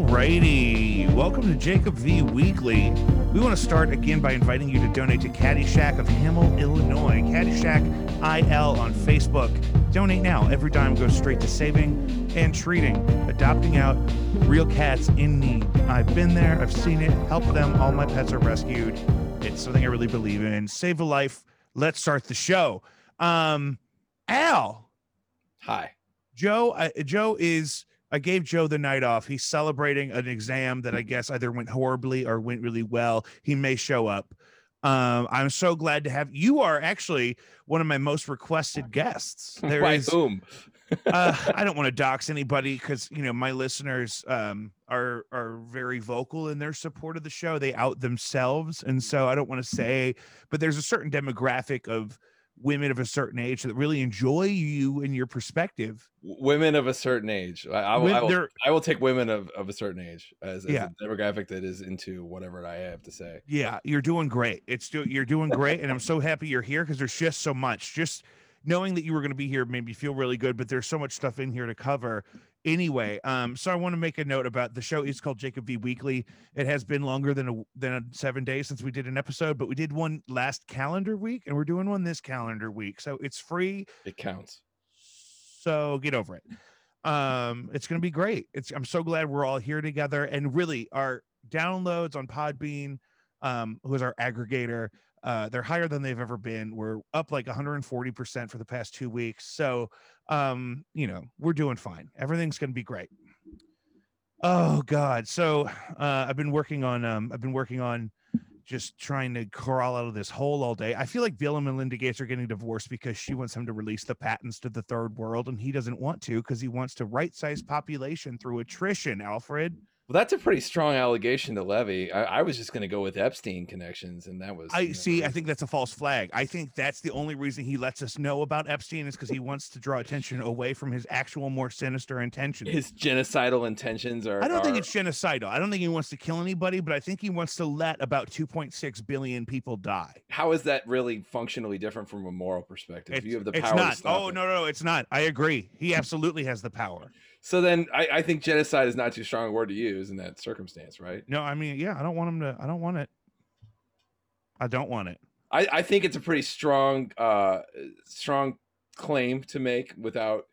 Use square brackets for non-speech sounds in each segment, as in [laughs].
Alrighty, welcome to Jacob V Weekly. We want to start again by inviting you to donate to Caddyshack of Himmel, Illinois. Caddyshack IL on Facebook. Donate now. Every dime goes straight to saving and treating, adopting out real cats in need. I've been there, I've seen it, helped them. All my pets are rescued. It's something I really believe in. Save a life. Let's start the show. Um, Al, Hi. Joe, uh, Joe is. I gave Joe the night off. He's celebrating an exam that I guess either went horribly or went really well. He may show up. Um, I'm so glad to have you. Are actually one of my most requested guests. [laughs] There By is. whom? uh, [laughs] I don't want to dox anybody because you know my listeners um, are are very vocal in their support of the show. They out themselves, and so I don't want to say. But there's a certain demographic of women of a certain age that really enjoy you and your perspective. Women of a certain age. I, I, will, I, will, I will take women of, of a certain age as, as Yeah. a demographic that is into whatever I have to say. Yeah, you're doing great. It's do, you're doing great, and I'm so happy you're here because there's just so much. Just knowing that you were going to be here made me feel really good. But there's so much stuff in here to cover. Anyway, um, so I want to make a note about the show. it's called Jacob V Weekly. It has been longer than a, than a seven days since we did an episode, but we did one last calendar week, and we're doing one this calendar week. So it's free. It counts. So get over it. Um, it's gonna be great. It's I'm so glad we're all here together. And really, our downloads on Podbean, um, who is our aggregator, uh, they're higher than they've ever been. We're up like 140% for the past two weeks. So um, you know, we're doing fine. Everything's gonna be great. Oh God. So uh I've been working on um I've been working on just trying to crawl out of this hole all day. I feel like Bill and Melinda Gates are getting divorced because she wants him to release the patents to the third world, and he doesn't want to because he wants to right size population through attrition. Alfred, Well, that's a pretty strong allegation to levy. I, I was just going to go with Epstein connections, and that was. I you know, see. I think that's a false flag. I think that's the only reason he lets us know about Epstein is because he wants to draw attention away from his actual, more sinister intentions. his genocidal intentions are. I don't think it's genocidal. I don't think he wants to kill anybody, but I think he wants to let about 2.6 billion people die. How is that really functionally different from a moral perspective? It's, you have the power. it's not. Oh it. no, no, no, it's not. I agree. He absolutely has the power. So then, I, I think genocide is not too strong a word to use in that circumstance, right? No, I mean, yeah, I don't want him to. I don't want it. I don't want it. I, I think it's a pretty strong uh strong claim to make without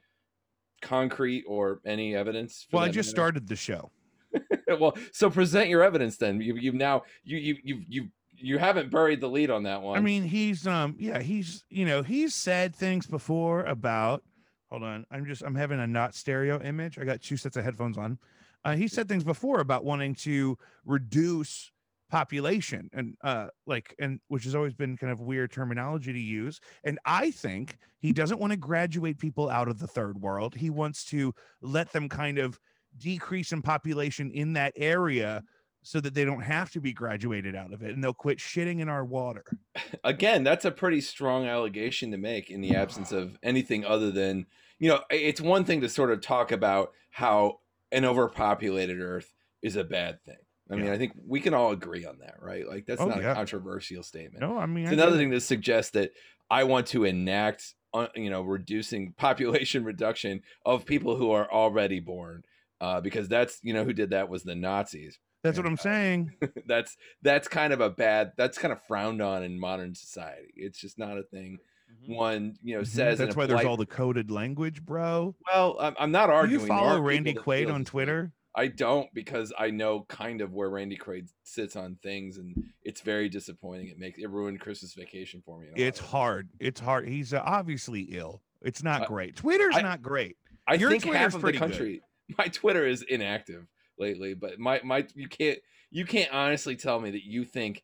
concrete or any evidence. for Well, I just matter. started the show. [laughs] well, so present your evidence then. You you've now you you you you you haven't buried the lead on that one. I mean, he's um, yeah, he's you know, he's said things before about. Hold on, I'm just I'm having a not stereo image. I got two sets of headphones on. Uh, he said things before about wanting to reduce population and uh like and which has always been kind of weird terminology to use and i think he doesn't want to graduate people out of the third world he wants to let them kind of decrease in population in that area so that they don't have to be graduated out of it and they'll quit shitting in our water [laughs] again, that's a pretty strong allegation to make in the absence of anything other than you know. It's one thing to sort of talk about how an overpopulated Earth is a bad thing. I mean, I think we can all agree on that, right? Like that's Oh, not yeah. a controversial statement. no i mean It's I another thing to suggest that I want to enact, uh, you know, reducing [laughs] population reduction of people who are already born, uh, because that's you know who did that was the Nazis. That's what i'm saying [laughs] that's that's kind of a bad. That's kind of frowned on in modern society. It's just not a thing. One you know Mhm. says. in that's a why there's all the coded language bro Well, I'm, I'm not do arguing. you follow randy quaid on twitter I don't because I know kind of where Randy Quaid sits on things, and it's very disappointing. It makes it ruined Christmas vacation for me. in a lot it's hard it's hard he's uh, obviously ill it's not I- great twitter's I- not great I Your think Twitter's half of the pretty good. [laughs] My Twitter is inactive lately, but my my you can't you can't honestly tell me that you think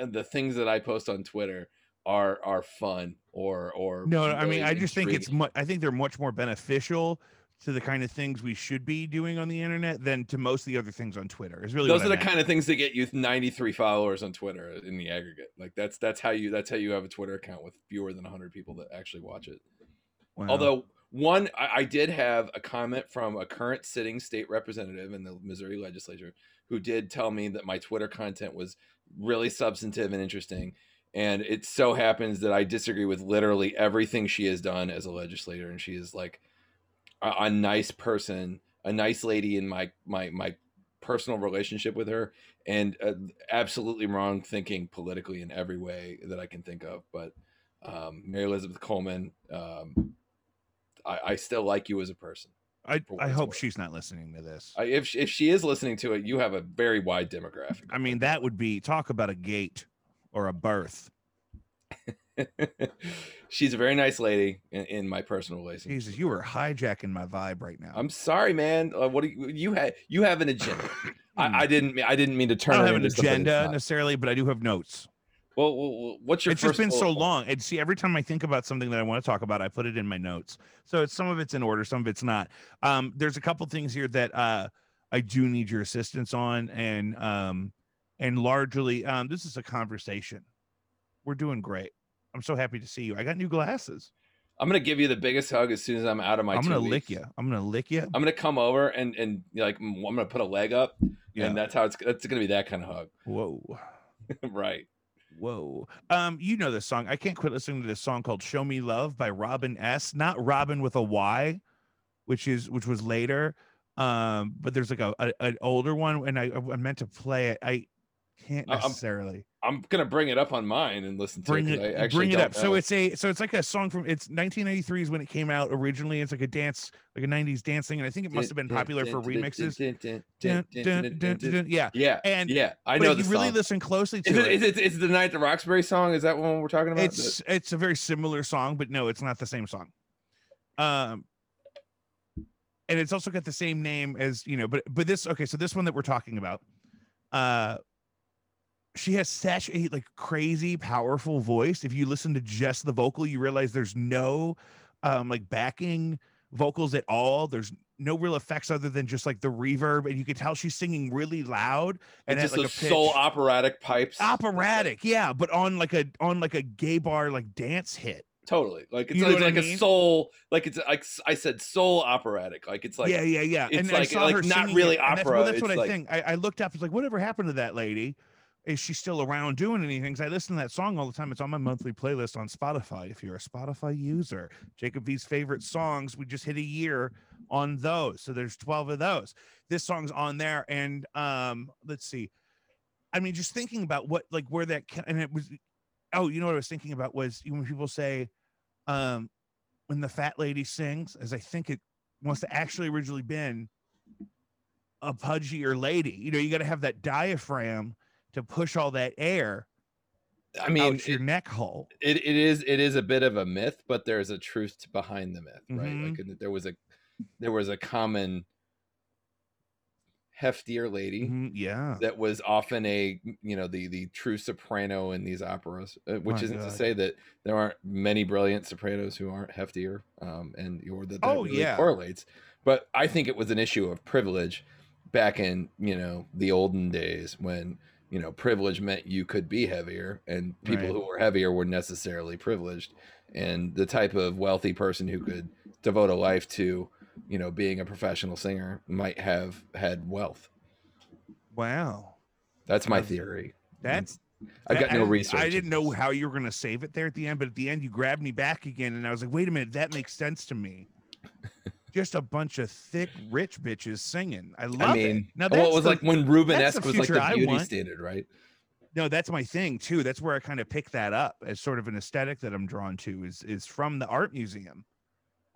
uh, the things that I post on Twitter are are fun or or no no, i mean really i just think it's much i think they're much more beneficial to the kind of things we should be doing on the internet than to most of the other things on twitter is really those are I the meant. kind of things that get you 93 followers on Twitter in the aggregate. Like that's that's how you that's how you have a Twitter account with fewer than 100 people that actually watch it. Wow. Although one, I, I did have a comment from a current sitting state representative in the Missouri legislature who did tell me that my Twitter content was really substantive and interesting. And it so happens that I disagree with literally everything she has done as a legislator, and she is like a, a nice person, a nice lady in my my my personal relationship with her, and uh, absolutely wrong thinking politically in every way that I can think of. But um, Mary Elizabeth Coleman, um, I, I still like you as a person. I, I hope worth. she's not listening to this. I, if if she is listening to it, you have a very wide demographic. I mean, that would be talk about a gate or a birth. [laughs] she's a very nice lady in, in my personal relationship. Jesus, you are hijacking my vibe right now. I'm sorry, man. Uh, what do you, you had? You have an agenda. [coughs] I, I didn't. mean- I didn't mean to turn. I don't have an agenda necessarily, but I do have notes. Well, well, what's your? it's just been so point? long. And see, every time I think about something that I want to talk about, I put it in my notes. So it's some of it's in order, some of it's not. Um, there's a couple things here that uh I do need your assistance on, and um, and largely, um, this is a conversation. We're doing great. I'm so happy to see you. I got new glasses. I'm gonna give you the biggest hug as soon as I'm out of my. I'm gonna lick weeks. you. I'm gonna lick you. I'm gonna come over and and like I'm gonna put a leg up, Yeah. and that's how it's that's gonna be that kind of hug, Whoa. [laughs] right? Whoa. Um, you know this song. I can't quit listening to this song called Show Me Love by Robin S. Not Robin with a Y, which is which was later. Um, but there's like a, a an older one, and I I meant to play it. I can't I'm- necessarily I'm gonna bring it up on mine and listen to bring it. it bring it up. So it's a so it's like a song from it's 1993 is when it came out originally. It's like a dance, like a 90s dancing, and I think it must have been popular for remixes. Yeah, Yeah, and yeah, I but know if you really listen closely to Is it, it, is it is it the night the Roxbury song? Is that one we're talking about? it's it's a very similar song but no it's not the same song um and it's also got the same name as you know but but this okay so this one that we're talking about uh she has such a like crazy powerful voice if you listen to just the vocal you realize there's no um like backing vocals at all there's no real effects other than just like the reverb and you can tell she's singing really loud and it's just like a pitch soul operatic pipes. operatic yeah but on like a on like a gay bar like dance hit Totally. Like it's, You it's what I like a soul. Like it's like I said, soul operatic. Like it's like yeah yeah yeah it's and like- I saw like her not really it, and that's, opera, well, that's what i like- think I, I looked up it's like whatever happened to that lady is she still around doing anything? 'Cause i listen to that song all the time. It's on my monthly playlist on spotify. If you're a spotify user jacob v's favorite songs we just hit a year on those. So there's 12 of those. This song's on there and um let's see. I mean just thinking about what like where that and it was oh you know what i was thinking about was when people say um when the fat lady sings as i think it must have actually originally been a pudgier lady. You know you got to have that diaphragm to push all that air I mean, out your neck hole it, it is it is a bit of a myth, but there's a truth behind the myth, right? Mhm. Like there was a there was a common heftier lady Mhm, yeah that was often a you know the the true soprano in these operas, uh, which My isn't to say that there aren't many brilliant sopranos who aren't heftier, um, and or that, that Oh, really yeah. correlates. But I think it was an issue of privilege back in you know the olden days when you know privilege meant you could be heavier, and people Right. who were heavier were necessarily privileged, and the type of wealthy person who could devote a life to you know being a professional singer might have had wealth. wow That's my theory. that's I've that- got no research. I didn't know how you were going to save it there at the end but at the end you grabbed me back again and i was like wait a minute that makes sense to me just a bunch of thick rich bitches singing. I love I mean, it now well, that's it was the- like when Rubenesque was like the beauty standard, right? no that's my thing too. That's where i kind of pick that up as sort of an aesthetic that i'm drawn to is is from the art museum.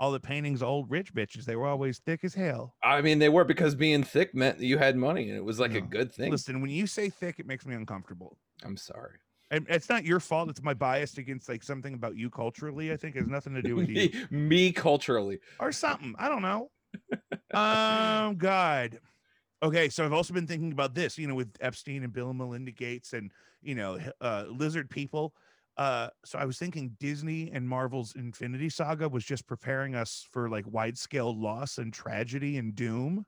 All the paintings old rich bitches they were always thick as hell. I mean, they were because being thick meant that you had money, and it was like a good thing. listen when you say thick it makes me uncomfortable. I'm sorry. And it's not your fault it's my bias against like something about you culturally i think it has nothing to do with you. Me, [laughs] me culturally. or something i don't know. [laughs] Um god. Okay so i've also been thinking about this you know with epstein and bill and melinda gates and you know uh lizard people. Uh so i was thinking disney and marvel's infinity saga was just preparing us for like wide scale loss and tragedy and doom.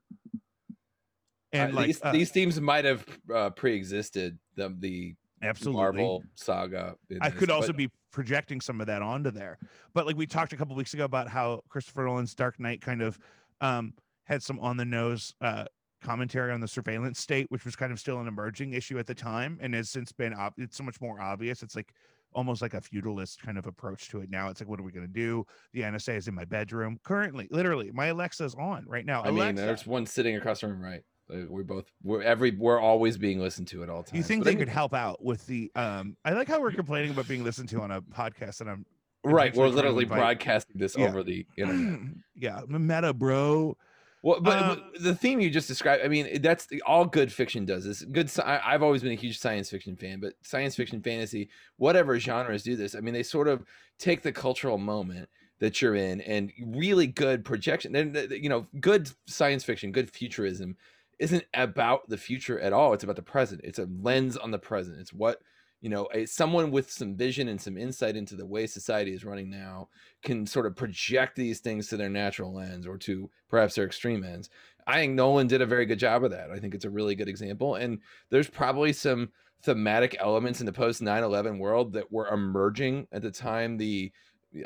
And Uh, like these, uh, these themes might have uh, pre-existed the the absolutely Marvel saga. I this, could also but be projecting some of that onto there. But like we talked a couple weeks ago about how Christopher Nolan's Dark Knight kind of um, had some on the nose uh, commentary on the surveillance state, which was kind of still an emerging issue at the time, and has since been ob- it's so much more obvious. It's like almost like a feudalist kind of approach to it now. It's like, what are we going to do? The NSA is in my bedroom currently, literally. My Alexa's on right now. I mean, there's one sitting across the room, right? Uh, we're both we're every we're always being listened to at all times. You think But they I could help out with the um I like how we're complaining about being listened to on a podcast and I'm right? We're intentionally trying to literally broadcasting this Yeah. over the internet. [clears throat] yeah, meta bro. Well, but, Uh, but the theme you just described, I mean, that's the, all good fiction does this. Good, I- I've always been a huge science fiction fan, but science fiction, fantasy, whatever genres do this. I mean, they sort of take the cultural moment that you're in and really good projection. Uh, you know, good science fiction, good futurism isn't about the future at all. It's about the present. It's a lens on the present. It's what you know, a, someone with some vision and some insight into the way society is running now can sort of project these things to their natural ends or to perhaps their extreme ends. I think Nolan did a very good job of that. I think it's a really good example. And there's probably some thematic elements in the post 9 11 world that were emerging at the time the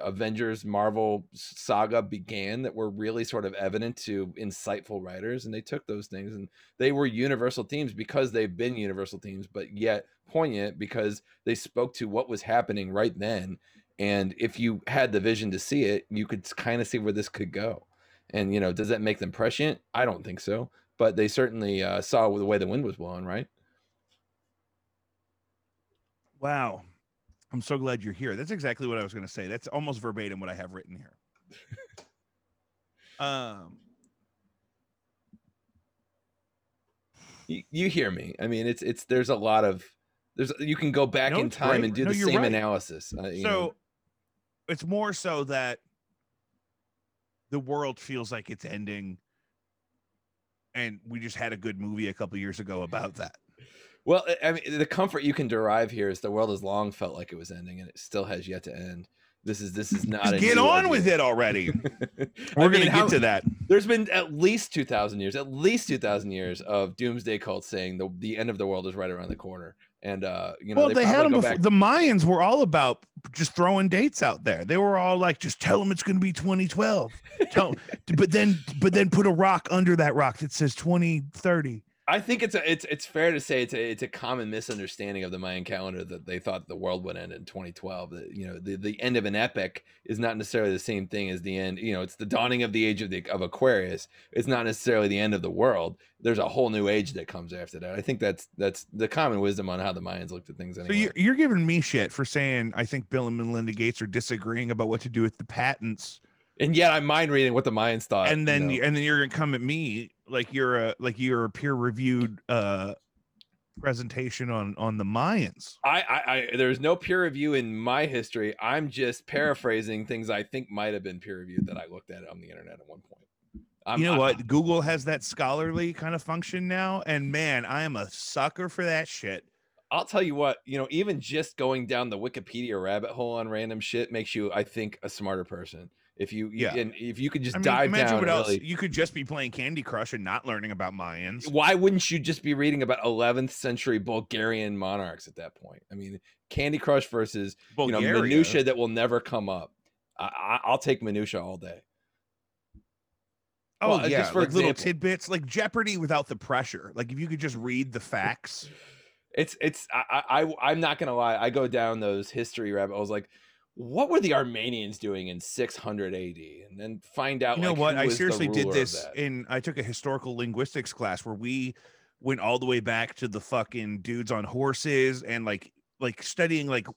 Avengers Marvel saga began that were really sort of evident to insightful writers. And they took those things and they were universal themes because they've been universal themes, but yet poignant because they spoke to what was happening right then. And if you had the vision to see it, you could kind of see where this could go. And you know, does that make them prescient? I don't think so. But they certainly uh, saw the way the wind was blowing, right? Wow. I'm so glad you're here. That's exactly what I was going to say. That's almost verbatim what I have written here. um You, you hear me? I mean, it's it's there's a lot of there's you can go back No, in time great. and do No, the same right. analysis. Uh, so know. it's more so that the world feels like it's ending and we just had a good movie a couple years ago about that. Well, I- I mean, the comfort you can derive here is the world has long felt like it was ending, and it still has yet to end. This is this is not. A get on with it already. [laughs] We're going to how- get to that. There's been at least two thousand years, at least two thousand years of doomsday cults saying the the end of the world is right around the corner, and uh, you know well, they, had them before. back- The Mayans were all about just throwing dates out there. They were all like, just tell them it's going to be 2012. Tell, [laughs] but then, but then put a rock under that rock that says 2030. I think it's a, it's it's fair to say it's a it's a common misunderstanding of the Mayan calendar that they thought the world would end in 2012. That you know the, the end of an epic is not necessarily the same thing as the end. You know, it's the dawning of the age of the of Aquarius. It's not necessarily the end of the world. There's a whole new age that comes after that. I think that's that's the common wisdom on how the Mayans looked at things. Anyway. So you're, you're giving me shit for saying I think Bill and Melinda Gates are disagreeing about what to do with the patents, and yet I'm mind reading what the Mayans thought. and then you know. and then you're gonna come at me like you're a like you're a peer reviewed uh presentation on on the Mayans. I, I, I there's no peer review in my history. I'm just paraphrasing things I think might have been peer reviewed that I looked at on the internet at one point. I'm, you know I- what? Google has that scholarly kind of function now, and man, I am a sucker for that shit. I'll tell you what, you know, even just going down the Wikipedia rabbit hole on random shit makes you, I think, a smarter person. If you, Yeah. and if you could just I mean, dive imagine down, what else really, you could just be playing Candy Crush and not learning about Mayans. why wouldn't you just be reading about 11th century Bulgarian monarchs at that point? I mean, Candy Crush versus you know minutia that will never come up. I, I, I'll take minutia all day. Oh Well, uh, yeah, just for like little tidbits, like Jeopardy without the pressure. Like if you could just read the facts. It's it's I I- I'm not gonna lie. I go down those history rabbit holes like. What were the Armenians doing in 600 AD? And then find out. You know like, what? I seriously did this in. I took a historical linguistics class where we went all the way back to the fucking dudes on horses and like like studying like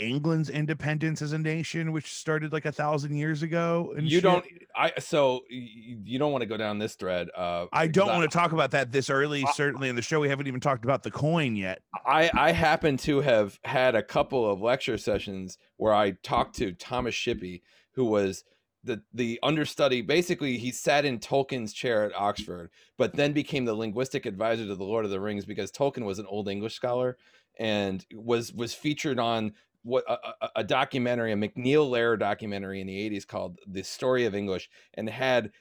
England's independence as a nation, which started like a thousand years ago. And you shit. don't i so you don't want to go down this thread uh I don't want to talk about that this early. I- certainly in the show, we haven't even talked about the coin yet. i i happen to have had a couple of lecture sessions where i talked to thomas shippey who was the the understudy basically he sat in tolkien's chair at oxford but then became the linguistic advisor to the lord of the rings because tolkien was an old english scholar and was was featured on what a, a- documentary, a MacNeil Lehrer documentary in the 80s called The Story of English, and had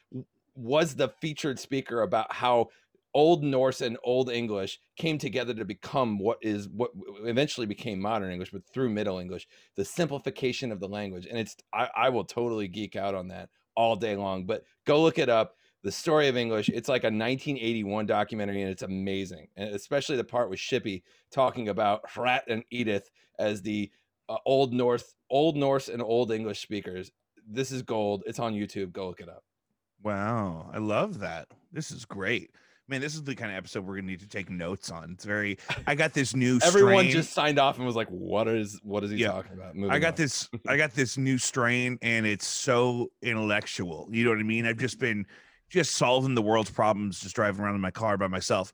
was the featured speaker about how Old Norse and Old English came together to become what is what eventually became modern English, but through Middle English, the simplification of the language. And it's I, I will totally geek out on that all day long. But go look it up. The Story of English. It's like a 1981 documentary, and it's amazing. And especially the part with Shippey talking about Hrat and Edith as the uh, Old North, Old Norse, and Old English speakers. This is gold. It's on YouTube. Go look it up. Wow, I love that. This is great. Man, this is the kind of episode we're gonna need to take notes on. It's very. I got this new. [laughs] Everyone strain. just signed off and was like, "What is what is he Yeah. talking about?" Moving I got on. this. I got this new strain, and it's so intellectual. You know what I mean? I've just been just solving the world's problems, just driving around in my car by myself.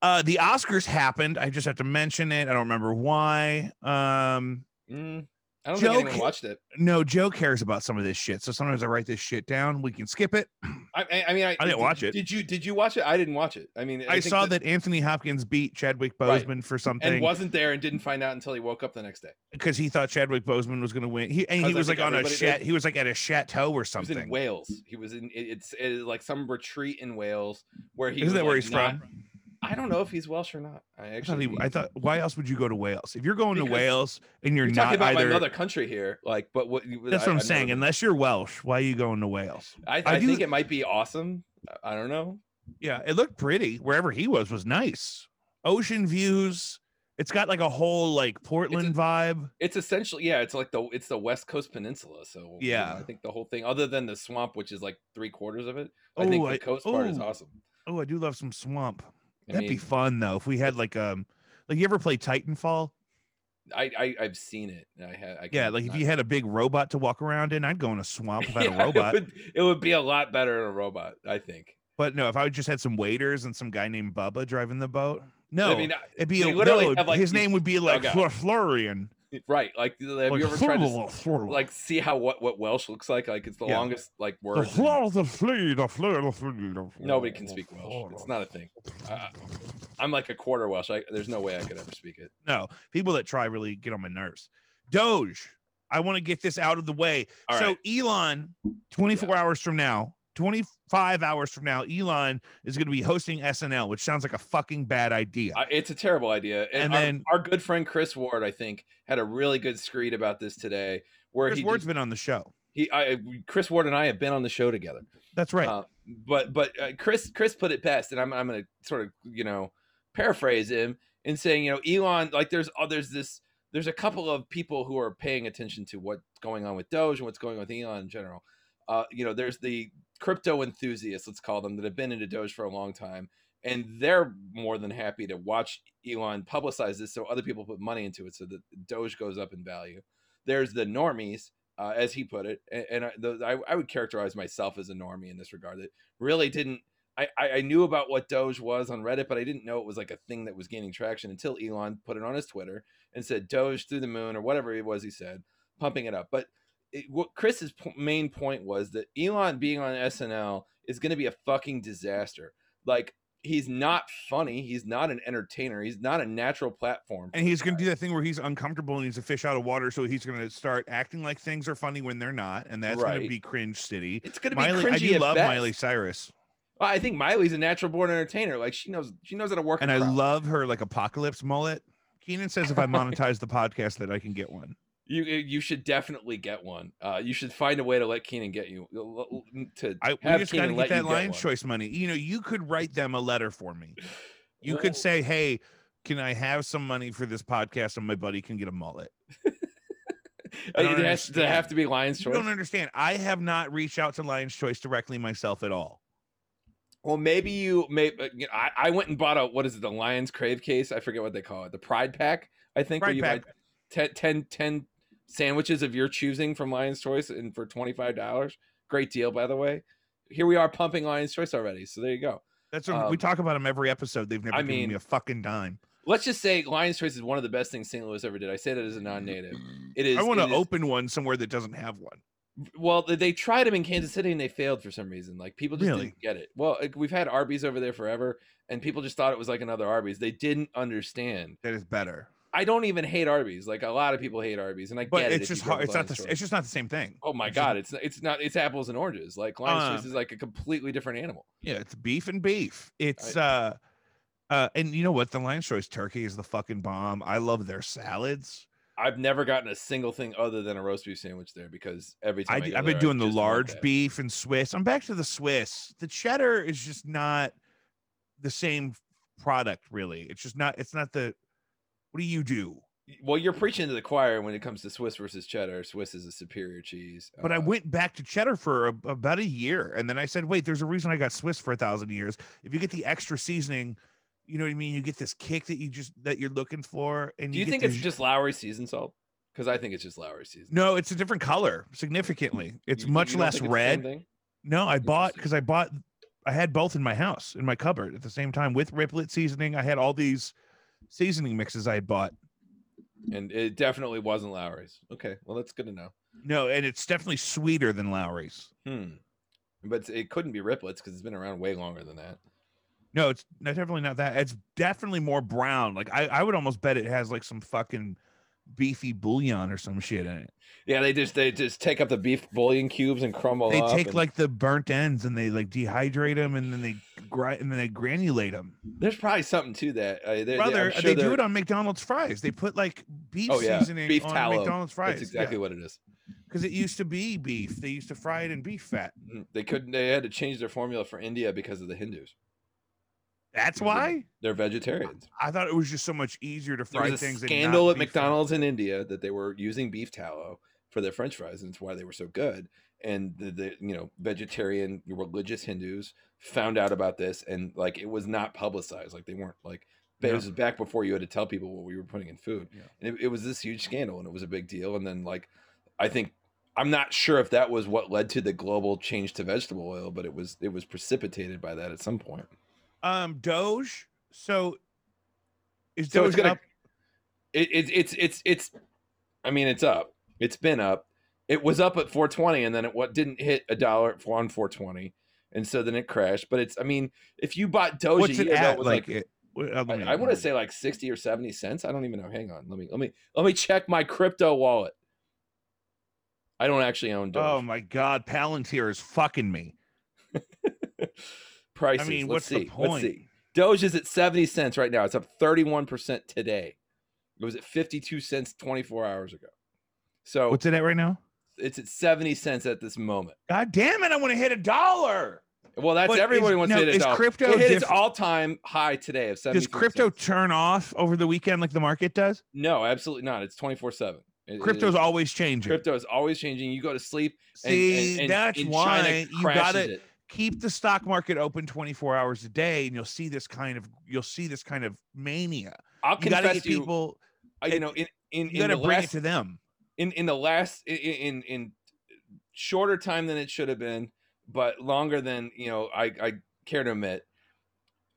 Uh, the Oscars happened. I just have to mention it. I don't remember why. Um, Mm, I don't Joke- think anyone watched it. no, Joe cares about some of this shit. So sometimes I write this shit down. We can skip it. I, I, I mean, I, I didn't did- watch it. Did you? Did you watch it? I didn't watch it. I mean, I, think saw that, Anthony Hopkins beat Chadwick Right. Boseman for and something wasn't there and didn't find out until he woke up the next day. because he thought Chadwick Boseman was going to win. He and he was like on a chat. He was like at a chateau or He was something. in Wales. He was in. It's, it's like some retreat in Wales where he. Isn't was, that where like, he's not- from? I don't know if he's Welsh or not. I I thought, actually. he, I thought, why else would you go to Wales? If you're going to Wales and you're, you're not talking about either, my mother country here, like, but what? that's I- what I'm I've saying. been. Unless you're Welsh, why are you going to Wales? I, I I, do- think it might be awesome. I- I don't know. Yeah, it looked pretty. Wherever he was was nice. Ocean views. It's got like a whole like Portland vibe. It's essentially yeah. It's like the it's the West Coast Peninsula. So you know, Yeah. I think the whole thing, other than the swamp, which is like three quarters of it, I think the I- coast part is awesome. Oh, I do love some swamp. I That'd be fun though. If we had like um, like you ever play Titanfall? I, I I've seen it. I had I Yeah, like if you had a big robot to walk around in, I'd go in a swamp [laughs] had Yeah, a robot. It would, it would be a lot better in a robot, I think. But no, if I just had some waiters and some guy named Bubba driving the boat, no, I mean, it'd be a, no, like, his name would be like. Florian. Right? Like, have Like, you ever tried to like see how what what Welsh looks like? Like, it's the Yeah. longest like word. Nobody can speak Welsh. It's not a thing. I, I'm like a quarter Welsh. I, there's no way I could ever speak it. No, people that try really get on my nerves. Doge, I want to get this out of the way. All so right. Elon, 24 hours from now, 25 hours from now, Elon is going to be hosting SNL, which sounds like a fucking bad idea. I, it's a terrible idea. And, And our, then- our good friend Chris Ward, I think, had a really good screed about this today, where Chris he Ward's just- been on the show. he I, Chris Ward and I have been on the show together. That's right. Uh, but but uh, Chris Chris put it best, and I'm I'm gonna sort of you know paraphrase him in saying you know Elon like there's oh, there's this there's a couple of people who are paying attention to what's going on with Doge and what's going on with Elon in general. Uh, you know, there's the crypto enthusiasts, let's call them, that have been into Doge for a long time, and they're more than happy to watch Elon publicize this so other people put money into it so that Doge goes up in value. There's the normies, uh, as he put it, and, and I, the, I, I would characterize myself as a normie in this regard. That really didn't. I, I knew about what Doge was on Reddit, but I didn't know it was like a thing that was gaining traction until Elon put it on his Twitter and said Doge through the moon or whatever it was he said, pumping it up. But it, what Chris's po- main point was that Elon being on SNL is going to be a fucking disaster. Like he's not funny, he's not an entertainer, he's not a natural platform. and he's going to do that thing where he's uncomfortable and he's a fish out of water. So he's going to start acting like things are funny when they're not. And that's going to be cringe city. It's going to be Miley, I do love best. Miley Cyrus. Well, I think Miley's a natural born entertainer. Like she knows she knows how to work. And I crowd. love her like apocalypse mullet. Keenan says if I monetize the podcast that I can get one. You. You should definitely get one. Uh, you should find a way to let Keenan get you to I we have just got to get that Lion's. Choice money. You know, you could write them a letter for me. You could say, "Hey, can I have some money for this podcast?" And my buddy can get a mullet. [laughs] I don't it has to understand. have to be Lion's Choice. You don't understand. I have not reached out to Lion's Choice directly myself at all. Well, maybe you may. uh, you know, I, I went and bought a what is it? The Lions Crave case. I forget what they call it. The Pride Pack. I think Pride you Pack. 10, 10, 10 sandwiches of your choosing from Lion's Choice and for twenty five dollars. Great deal, by the way. Here we are pumping Lion's Choice already. So there you go. That's what we Um, talk about them every episode. They've never I given me a fucking dime. Let's just say Lion's Choice is one of the best things St. Louis ever did. I say that as a non-native. It is. I want to is- open one somewhere that doesn't have one. Well, they- tried them in Kansas City and they failed for some reason. Like people just Really? didn't get it. Well, like, we've had Arby's over there forever, and people just thought it was like another Arby's. They didn't understand. That is better. I don't even hate Arby's. Like a lot of people hate Arby's, and I But get it. it's just hard. It's not the. It's just not the same thing. Oh my It's just- god, it's it's not. It's apples and oranges. Like Lion's Um, Choice is like a completely different animal. Yeah, it's beef and beef. It's uh uh and you know what? The Lion's Choice turkey is the fucking bomb. I love their salads. I've never gotten a single thing other than a roast beef sandwich there because every time I, I, I've been there, I doing the large beef and Swiss. I'm back to the Swiss. The cheddar is just not the same product, really. It's just not. It's not the. What do you do? Well, you're preaching to the choir when it comes to Swiss versus cheddar. Swiss is a superior cheese. But I Uh, went back to cheddar for a, about a year, and then I said, "Wait, there's a reason I got Swiss for a thousand years. If you get the extra seasoning, you know what I mean. You get this kick that you just that you're looking for, and Do you get think it's just Lawry season salt? Because I think it's just Lawry season. no? It's a different color, significantly. It's You- you much don't less think it's the same red. No, I bought because I bought, I had both in my house in my cupboard at the same time with Riplet seasoning. I had all these seasoning mixes I had bought. and it definitely wasn't Lawry's. Okay, well that's good to know. No, and it's definitely sweeter than Lawry's. Hmm. But it couldn't be Riplets because it's been around way longer than that. No, it's definitely not that. It's definitely more brown. Like I, I would almost bet it has like some fucking beefy bouillon or some shit in it. Yeah, they just they just take up the beef bouillon cubes and crumble. They take and- like the burnt ends and they like dehydrate them and then they grind and then they granulate them. There's probably something to that. Uh, they- Brother, sure they do they're- it on McDonald's fries. They put like beef Oh yeah, seasoning beef on tallow. McDonald's fries. That's exactly what it is. because it used to be beef. They used to fry it in beef fat. Mm, They couldn't. They had to change their formula for India because of the Hindus. That's why They're vegetarians. I thought it was just so much easier to There fry was a things. and scandal at. McDonald's in India that they were using beef tallow for their French fries, and it's why they were so good. And the, the you know vegetarian religious Hindus found out about this, and like it was not publicized. Like they weren't like. But Yeah. It was back before you had to tell people what we were putting in food, Yeah. and it, it was this huge scandal, and it was a big deal. And then like, I think I'm not sure if that was what led to the global change to vegetable oil, but it was it was precipitated by that at some point. Um, Doge. So is So Doge gonna up? it, it, it's it's it's i mean it's up. It's been up. It was up at 420 and then it what didn't hit a dollar on 420 and so then it crashed. But it's i mean if you bought Doge What's it at? was Like, like, it, well, let me- i, I want to say like 60 or 70 cents. I don't even know. Hang on. Let me let me let me check my crypto wallet. I don't actually own doge. Oh my God, Palantir is fucking me. [laughs] prices I mean, let's what's the see let's point? see doge is at 70 cents right now it's up 31% today it was at 52 cents 24 hours ago so What's it at right now? it's at 70 cents at this moment. God damn it! I want to hit a dollar. Well, that's But everybody is- wants now, to hit a dollar. crypto it hit its all-time high today of 70 Does crypto turn off over the weekend like the market does? No, absolutely not. It's 24/7. It- it- Crypto's it- always changing. crypto is always changing. You go to sleep and, See, and, and, that's and why China you gotta it. Keep the stock market open 24 hours a day, and you'll see this kind of you'll see this kind of mania. I'll You gotta confess get to you, people. uh, you know, in in, You in gotta the bring last it to them. in in the last in, in in shorter time than it should have been, but longer than you know I I care to admit.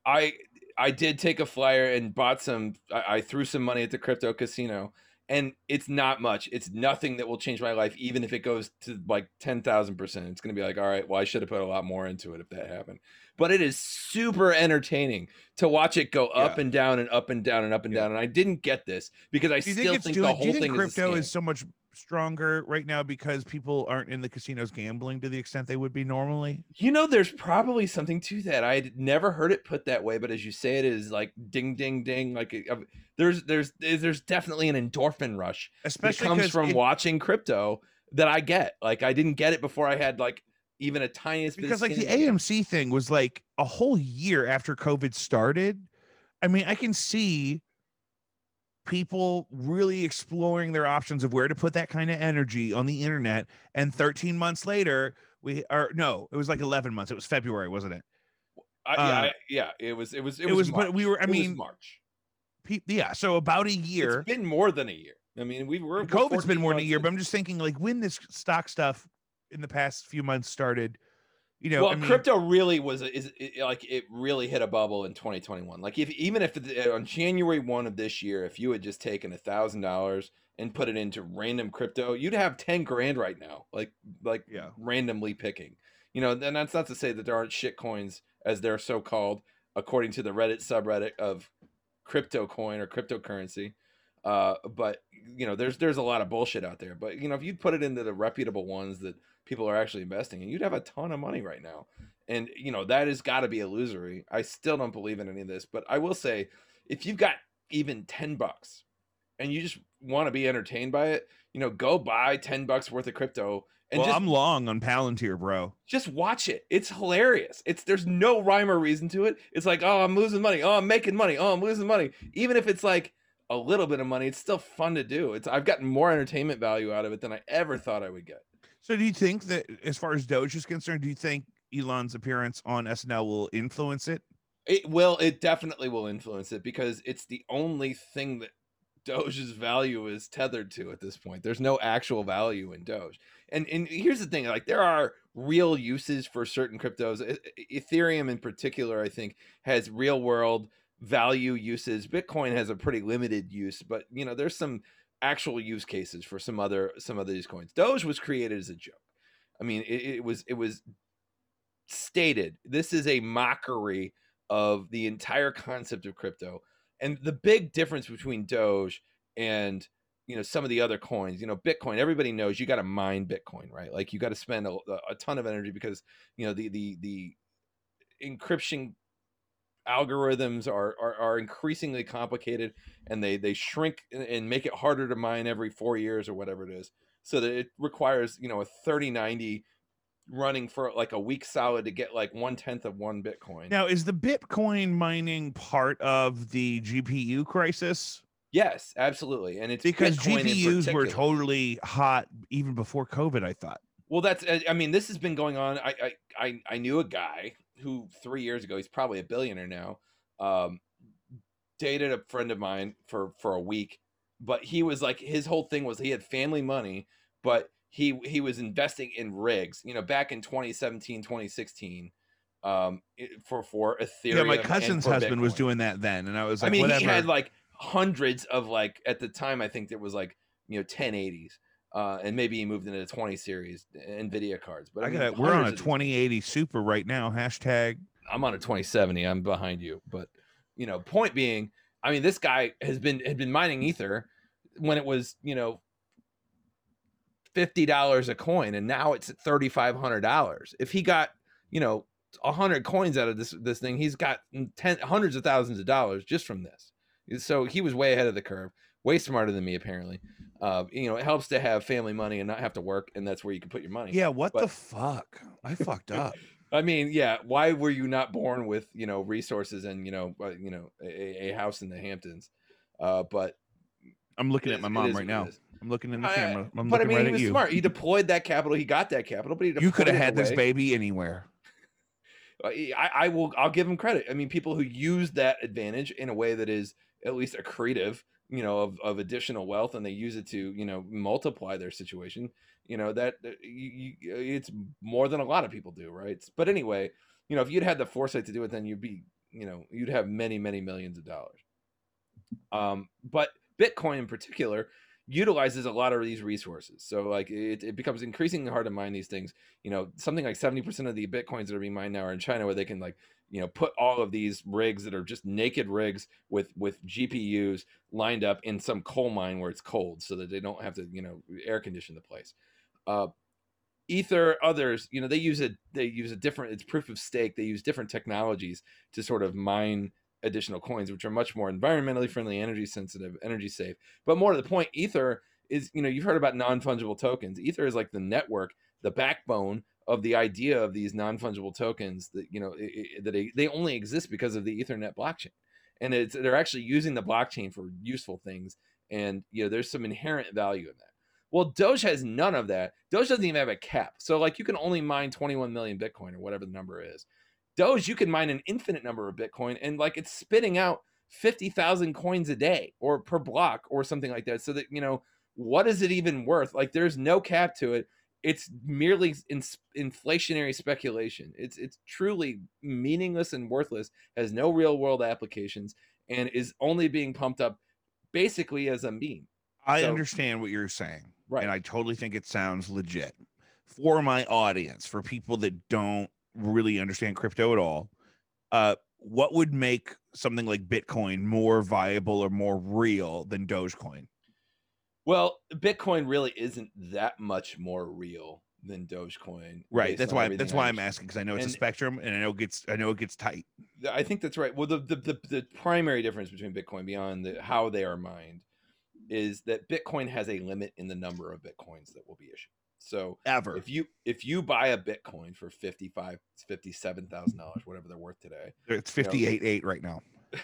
I I did take a flyer and bought some. I, I threw some money at the crypto casino, and it's not much. It's nothing that will change my life, even if it goes to like ten thousand percent. It's gonna be like, all right, well, I should have put a lot more into it if that happened. But it is super entertaining to watch it go up Yeah. and down and up and down and up and Yeah. down. And I didn't get this because I Do still think think, doing? the Do whole you think thing crypto is, is so much stronger right now because people aren't in the casinos gambling to the extent they would be normally? You know, there's probably something to that. I had never heard it put that way, but as you say, it is like ding, ding, ding. Like uh, there's, there's, there's definitely an endorphin rush that Especially comes from it- watching crypto that I get. Like I didn't get it before I had like even a tiniest because like the skin in game. AMC thing was like a whole year after COVID started. I mean, I can see people really exploring their options of where to put that kind of energy on the internet. And 13 months later, we are no, it was like 11 months. It was February, wasn't it? I, yeah, uh, I- yeah, it was, it was, it, It was, was, but we were- I It mean, March. Pe- yeah. So about a year. It's been more than a year. I mean, we were COVID's 14 been more than a year, in. but I'm just thinking like when this stock stuff in the past few months started, you know, well, I mean, crypto really was is it, like it really hit a bubble in 2021. Like if even if on January one of this year, if you had just taken a thousand dollars and put it into random crypto, you'd have 10 grand right now. Like like Yeah. randomly picking. You know, and that's not to say that there aren't shit coins as they're so called, according to the Reddit subreddit of crypto coin or cryptocurrency. Uh, but you know, there's there's a lot of bullshit out there. But you know, if you'd put it into the reputable ones that people are actually investing in, you'd have a ton of money right now. And you know, that has got to be illusory. I still don't believe in any of this, but I will say, if you've got even ten bucks and you just want to be entertained by it, you know, go buy ten bucks worth of crypto and well, just I'm long on Palantir, bro. just watch it. It's hilarious. It's there's no rhyme or reason to it. It's like, oh, I'm losing money. Oh, I'm making money. Oh, I'm losing money. Even if it's like a little bit of money, it's still fun to do. It's I've gotten more entertainment value out of it than I ever thought I would get. So do you think that as far as Doge is concerned, do you think Elon's appearance on SNL will influence it? It will. It definitely will influence it because it's the only thing that Doge's value is tethered to at this point. There's no actual value in Doge. And and here's the thing, like there are real uses for certain cryptos. Ethereum in particular, I think, has real world value uses. Bitcoin has a pretty limited use, but you know, there's some actual use cases for some other some of these coins. Doge was created as a joke. I mean, it, it was it was stated this is a mockery of the entire concept of crypto and the big difference between doge and you know some of the other coins you know bitcoin everybody knows you got to mine bitcoin right like you got to spend a, a, ton of energy because you know the the the encryption algorithms are, are, are increasingly complicated and they they shrink and make it harder to mine every four years or whatever it is. So that it requires you know a 3090 running for like a week solid to get like one tenth of one bitcoin. Now is the bitcoin mining part of the gpu crisis? Yes absolutely and it's because bitcoin gpus were totally hot even before covid i thought. Well that's i mean this has been going on i i i knew a guy who three years ago he's probably a billionaire now um dated a friend of mine for for a week but he was like his whole thing was he had family money but he he was investing in rigs you know back in 2017 2016 um for for ethereum yeah my cousin's husband Bitcoin. was doing that then and i was like i mean whatever. he had like hundreds of like at the time i think it was like you know 1080s uh, and maybe he moved into the 20 series Nvidia cards. But I, I mean, got we're on a 2080 Super right now. Hashtag. I'm on a 2070. I'm behind you, but you know, point being, I mean, this guy has been had been mining ether when it was you know fifty dollars a coin, and now it's at thirty five hundred dollars. If he got you know a hundred coins out of this this thing, he's got ten hundreds of thousands of dollars just from this. So he was way ahead of the curve, way smarter than me apparently. Uh, you know, it helps to have family money and not have to work, and that's where you can put your money. Yeah, what but, the fuck? I fucked up. [laughs] I mean, yeah. Why were you not born with you know resources and you know uh, you know a, a, house in the Hamptons? Uh, but I'm looking at my mom right now. I'm looking in the camera. I'm but I mean, right he was smart. He deployed that capital. He got that capital, but you could have had this baby anywhere. Uh, I, I will. I'll give him credit. I mean, people who use that advantage in a way that is at least accretive, you know, of, of additional wealth, and they use it to, you know, multiply their situation. You know that you, you, it's more than a lot of people do, right? But anyway, you know, if you'd had the foresight to do it, then you'd be, you know, you'd have many, many millions of dollars. Um, but Bitcoin in particular utilizes a lot of these resources. So like it, it becomes increasingly hard to mine these things. You know, something like 70% of the bitcoins that are being mined now are in China where they can like, you know, put all of these rigs that are just naked rigs with with GPUs lined up in some coal mine where it's cold so that they don't have to, you know, air condition the place. Uh Ether, others, you know, they use a they use a different it's proof of stake. They use different technologies to sort of mine additional coins, which are much more environmentally friendly, energy sensitive, energy safe. But more to the point, Ether is, you know, you've heard about non fungible tokens. Ether is like the network, the backbone of the idea of these non fungible tokens that, you know, it, that they, they only exist because of the Ethereum blockchain. And it's, they're actually using the blockchain for useful things. And, you know, there's some inherent value in that. Well, Doge has none of that. Doge doesn't even have a cap. So, like, you can only mine 21 million Bitcoin or whatever the number is. Doge, you can mine an infinite number of Bitcoin and like it's spitting out 50,000 coins a day or per block or something like that. So that, you know, what is it even worth? Like there's no cap to it. It's merely in, inflationary speculation. It's it's truly meaningless and worthless, has no real world applications, and is only being pumped up basically as a meme. I so, understand what you're saying. Right. And I totally think it sounds legit. For my audience, for people that don't really understand crypto at all, uh, what would make something like Bitcoin more viable or more real than Dogecoin? Well, Bitcoin really isn't that much more real than Dogecoin. Right. That's why. That's why I'm asking because I know it's and, a spectrum, and I know it gets. I know it gets tight. I think that's right. Well, the the the, the primary difference between Bitcoin beyond the, how they are mined is that Bitcoin has a limit in the number of Bitcoins that will be issued. So ever if you if you buy a Bitcoin for fifty five fifty seven thousand dollars, whatever they're worth today, it's fifty eight eight right now. [laughs]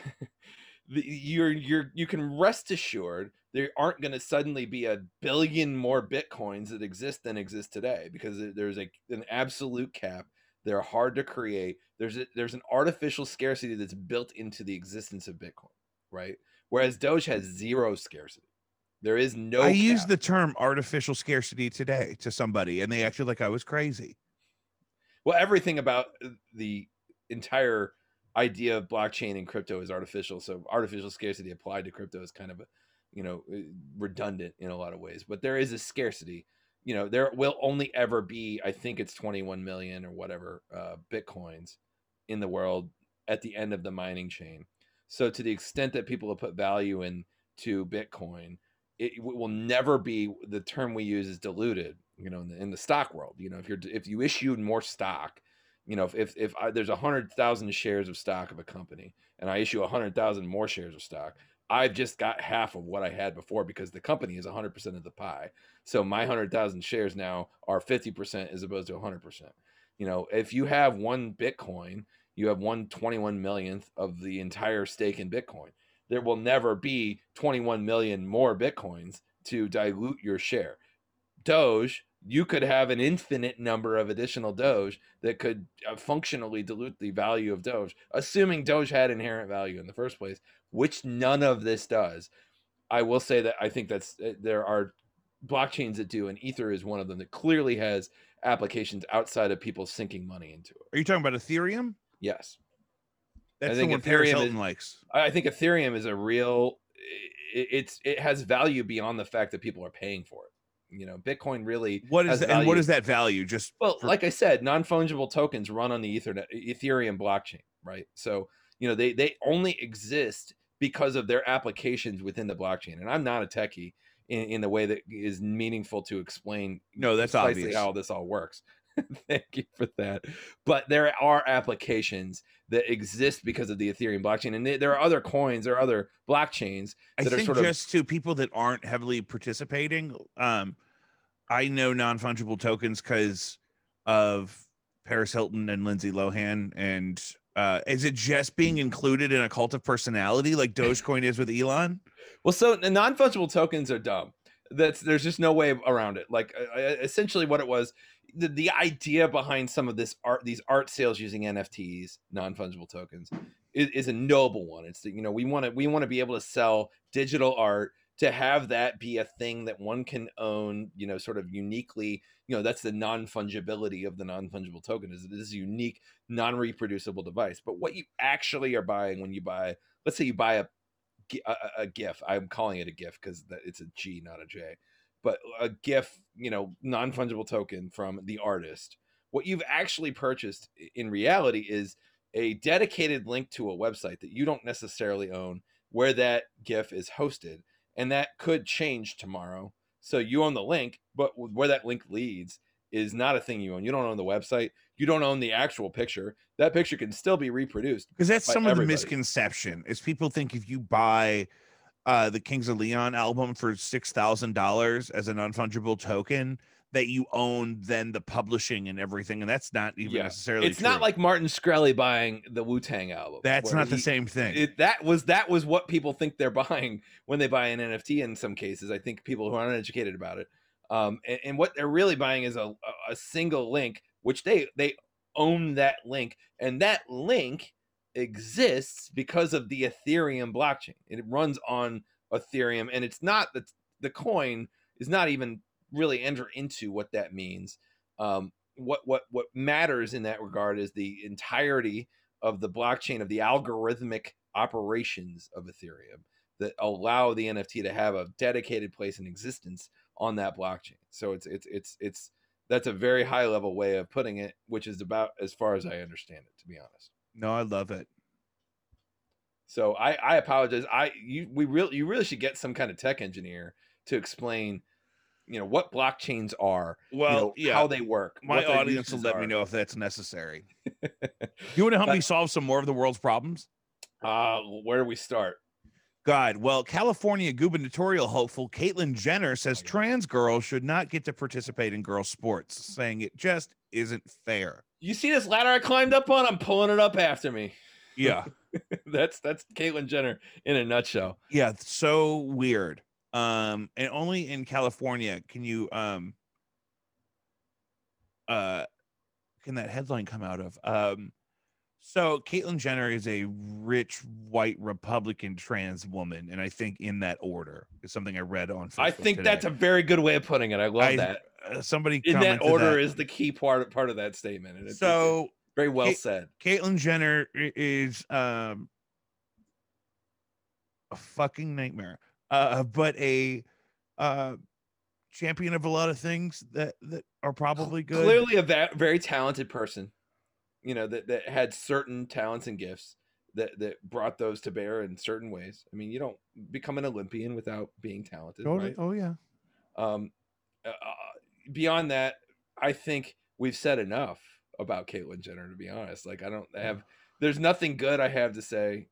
the, you're you're you can rest assured there aren't going to suddenly be a billion more bitcoins that exist than exist today because there's a an absolute cap they're hard to create there's a, there's an artificial scarcity that's built into the existence of bitcoin right whereas doge has zero scarcity there is no I cap. used the term artificial scarcity today to somebody and they acted like I was crazy. well everything about uh, the entire idea of blockchain and crypto is artificial so artificial scarcity applied to crypto is kind of you know uh, redundant in a lot of ways but there is a scarcity. You know there will only ever be i think it's 21 million or whatever uh, bitcoins in the world at the end of the mining chain. So to the extent that people have put value into bitcoin it will never be the term we use is diluted you know in the, in the stock world. You know if you're if you issued more stock you know if if, if I, there's a hundred thousand shares of stock of a company and i issue a hundred thousand more shares of stock i've just got half of what i had before because the company is 100% of the pie. So my 100000 shares now are 50% as opposed to 100% you know if you have one bitcoin you have one 21 millionth of the entire stake in bitcoin. There will never be 21 million more bitcoins to dilute your share. Doge you could have an infinite number of additional doge that could uh, functionally dilute the value of doge assuming doge had inherent value in the first place which none of this does i will say that i think that's uh, there are blockchains that do and ether is one of them that clearly has applications outside of people sinking money into it Are you talking about Ethereum? yes That's the think Ethereum Hilton is- likes. I I think Ethereum is a real. It, it's it has value beyond the fact that people are paying for it. You know, Bitcoin really. What is the, and what is that value? Just Well, for- like I said, non fungible tokens run on the Ethernet Ethereum blockchain, right? So you know they they only exist because of their applications within the blockchain. And I'm not a techie in, in the way that is meaningful to explain. No, that's precisely obvious. how this all works. [laughs] Thank you for that. But there are applications that exist because of the Ethereum blockchain, and there- are other coins, there are other blockchains I that are think sort of just to people that aren't heavily participating, um, I know non fungible tokens because of Paris Hilton and Lindsay Lohan. And uh, is it just being included in a cult of personality like Dogecoin is with Elon? Well, so the non-fungible tokens are dumb. That's there's just no way around it. Like uh, uh, essentially, what it was, the, the idea behind some of this art, these art sales using NFTs, non-fungible tokens, is, is a noble one. It's you know we want to we want to be able to sell digital art to have that be a thing that one can own. You know, sort of uniquely. You know, that's the non-fungibility of the non-fungible token. Is it is a unique, non-reproducible device. But what you actually are buying when you buy, let's say you buy a, a- a GIF. I'm calling it a GIF because it's a G, not a J. But a GIF, you know, non fungible token from the artist. What you've actually purchased in reality is a dedicated link to a website that you don't necessarily own, where that GIF is hosted, and that could change tomorrow. So you own the link, but where that link leads is not a thing you own. You don't own the website. You don't own the actual picture. That picture can still be reproduced. Because that's some of the misconception is people think if you buy uh, the Kings of Leon album for six thousand dollars as a non fungible token that you own then the publishing and everything, and that's not even Yeah. necessarily. It's not like Martin Shkreli buying the Wu Tang album. that's not the same thing. It, that was that was what people think they're [laughs] buying when they buy an NFT. In some cases, I think people who are uneducated about it, um, and, and what they're really buying is a, a single link, which they they own that link, and that link exists because of the Ethereum blockchain. It runs on Ethereum, and it's not the the coin is not even really enter into what that means. Um, what what what matters in that regard is the entirety of the blockchain of the algorithmic operations of Ethereum that allow the NFT to have a dedicated place in existence on that blockchain. So it's it's it's it's that's a very high level way of putting it, which is about as far as I understand it, to be honest. No, I love it. So I, I apologize. I you we really you really should get some kind of tech engineer to explain, you know, what blockchains are, you Well, know, yeah, how they work. my audience will let me know if that's necessary. [laughs] You want to help me solve some more of the world's problems? Uh, where do we start? God, well, California gubernatorial hopeful Caitlyn Jenner says Oh, trans girls should not get to participate in girls' sports, saying it just isn't fair. You see this ladder I climbed up on? I'm pulling it up after me. Yeah. [laughs] that's that's Caitlyn Jenner in a nutshell. Yeah, so weird. Um, and only in California can you um uh can that headline come out of? Um so Caitlyn Jenner is a rich white Republican trans woman, and I think in that order is something I read on. Facebook I think today. that's a very good way of putting it. I love I- that. uh, somebody In that order that. is the key part part of that statement, and it's, so very well Kate- said. Caitlyn Jenner is um a fucking nightmare. Uh but a uh champion of a lot of things that that are probably good. Clearly, a va- very talented person, you know, that that had certain talents and gifts that that brought those to bear in certain ways. I mean, you don't become an Olympian without being talented, Totally. right? Oh yeah. Um, uh, beyond that, I think we've said enough about Caitlyn Jenner. To be honest, like I don't have, there's nothing good I have to say,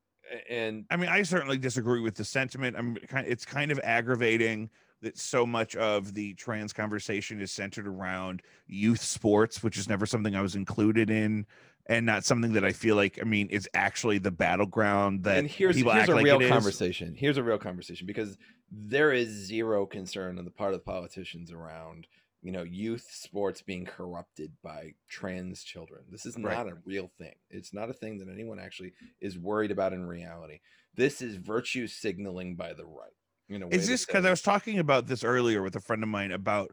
and I mean, I certainly disagree with the sentiment. I'm kind it's kind of aggravating that so much of the trans conversation is centered around youth sports, which is never something I was included in and not something that I feel like I mean is actually the battleground that and here's people here's act a like real conversation. Here's a real conversation because there is zero concern on the part of the politicians around you know youth sports being corrupted by trans children. This is Right. not a real thing. It's not a thing that anyone actually is worried about in reality. This is virtue signaling by the right. You know, Is this because I was talking about this earlier with a friend of mine about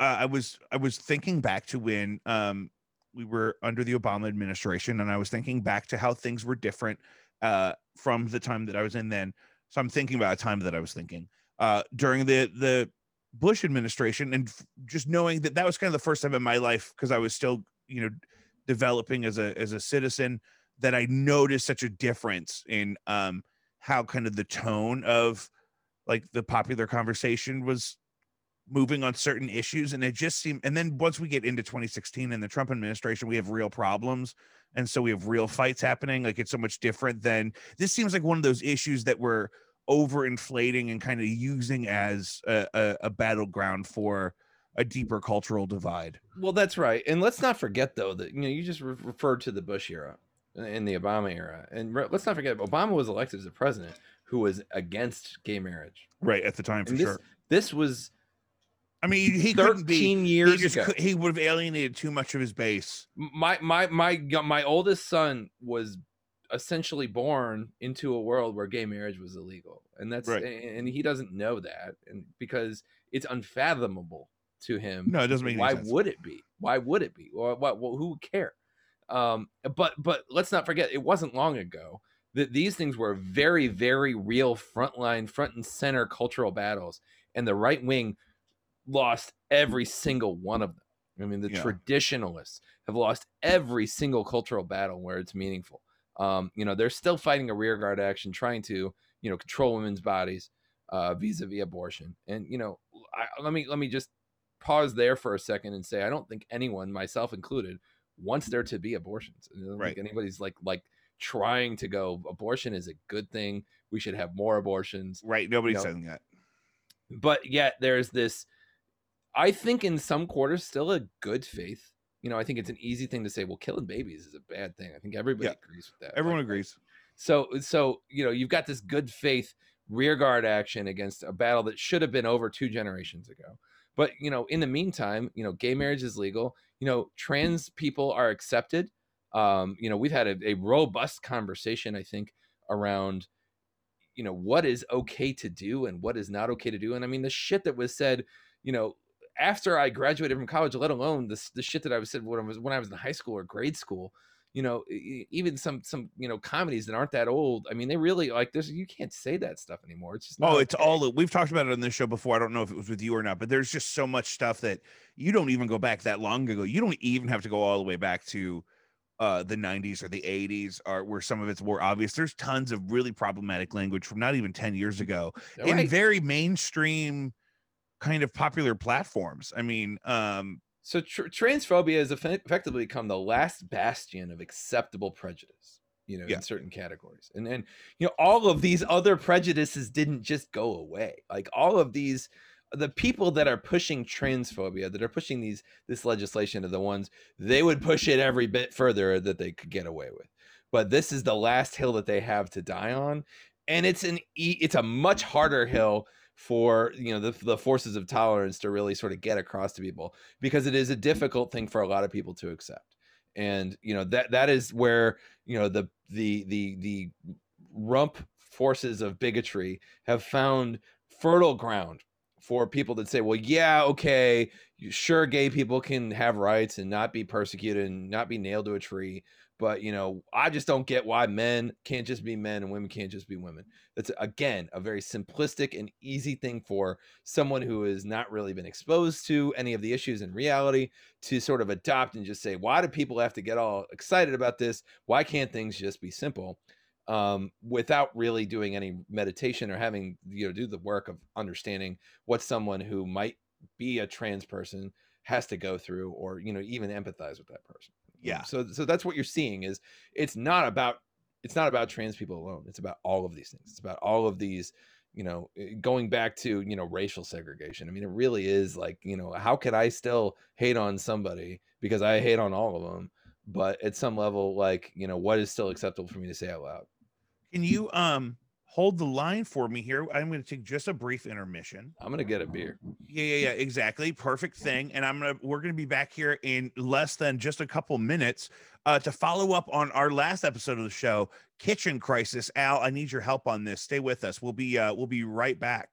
uh, I was I was thinking back to when um we were under the Obama administration and I was thinking back to how things were different uh from the time that I was in then. So I'm thinking about a time that I was thinking uh during the the Bush administration and f- just knowing that that was kind of the first time in my life because I was still you know developing as a as a citizen that I noticed such a difference in um how kind of the tone of like the popular conversation was moving on certain issues and it just seemed and then once we get into 2016 and the Trump administration we have real problems and so we have real fights happening like it's so much different than this seems like one of those issues that we're overinflating and kind of using as a, a, a battleground for a deeper cultural divide Well, that's right. And let's not forget though that you know you just re- referred to the Bush era and the Obama era, and re- let's not forget Obama was elected as a president who was against gay marriage. right at the time for And this, sure this was i mean he couldn't be 13 he years just ago. could, he would have alienated too much of his base my my my my oldest son was essentially born into a world where gay marriage was illegal and that's Right. and he doesn't know that and because it's unfathomable to him no it doesn't make why sense. would it be why would it be well, who would care um but but let's not forget it wasn't long ago that these things were very very real frontline front and center cultural battles and the right wing lost every single one of them i mean the Yeah. traditionalists have lost every single cultural battle where it's meaningful um you know they're still fighting a rearguard action trying to you know control women's bodies uh vis-a-vis abortion and you know I, let me let me just pause there for a second and say I don't think anyone, myself included, wants there to be abortions. I don't Right. think anybody's like like trying to go abortion is a good thing. We should have more abortions. right nobody's know, saying that But yet there's this I think in some quarters still a good faith. You know, I think it's an easy thing to say, well, killing babies is a bad thing. I think everybody Yeah. agrees with that. everyone Like, agrees so so you know you've got this good faith rearguard action against a battle that should have been over two generations ago. But you know, in the meantime, you know, gay marriage is legal. You know, trans people are accepted. Um, you know, we've had a, a robust conversation, I think, around you know what is okay to do and what is not okay to do. And I mean, the shit that was said, you know, after I graduated from college, let alone the the shit that I was said when I was when I was in high school or grade school you know even some some you know comedies that aren't that old i mean they really like there's you can't say that stuff anymore it's just not Oh, it's okay. all we've talked about it on this show before. I don't know if it was with you or not, but there's just so much stuff that you don't even go back that long ago. You don't even have to go all the way back to uh the 90s or the 80s or where some of it's more obvious. There's tons of really problematic language from not even 10 years ago in Right. very mainstream kind of popular platforms. I mean, um so tr- transphobia has effe- effectively become the last bastion of acceptable prejudice you know Yeah. in certain categories and and you know all of these other prejudices didn't just go away like all of these the people that are pushing transphobia that are pushing these this legislation are the ones they would push it every bit further that they could get away with. But this is the last hill that they have to die on and it's an it's a much harder hill for you know the, the forces of tolerance to really sort of get across to people because it is a difficult thing for a lot of people to accept. And you know that that is where you know the the the the rump forces of bigotry have found fertile ground for people that say well yeah okay sure gay people can have rights and not be persecuted and not be nailed to a tree but you know i just don't get why men can't just be men and women can't just be women. That's again a very simplistic and easy thing for someone who has not really been exposed to any of the issues in reality to sort of adopt and just say why do people have to get all excited about this? Why can't things just be simple um, without really doing any meditation or having you know do the work of understanding what someone who might be a trans person has to go through or you know even empathize with that person Yeah. so so that's what you're seeing is it's not about it's not about trans people alone. It's about all of these things. It's about all of these you know eh, going back to you know racial segregation. I mean it really is like you know how could i still hate on somebody because i hate on all of them but at some level like you know what is still acceptable for me to say out loud Can you um hold the line for me here? I'm going to take just a brief intermission. i'm gonna get a beer Yeah, yeah, yeah, exactly. Perfect thing. And I'm gonna we're gonna be back here in less than just a couple minutes uh to follow up on our last episode of the show, Kitchen Crisis. Al, I need your help on this. Stay with us. We'll be uh we'll be right back.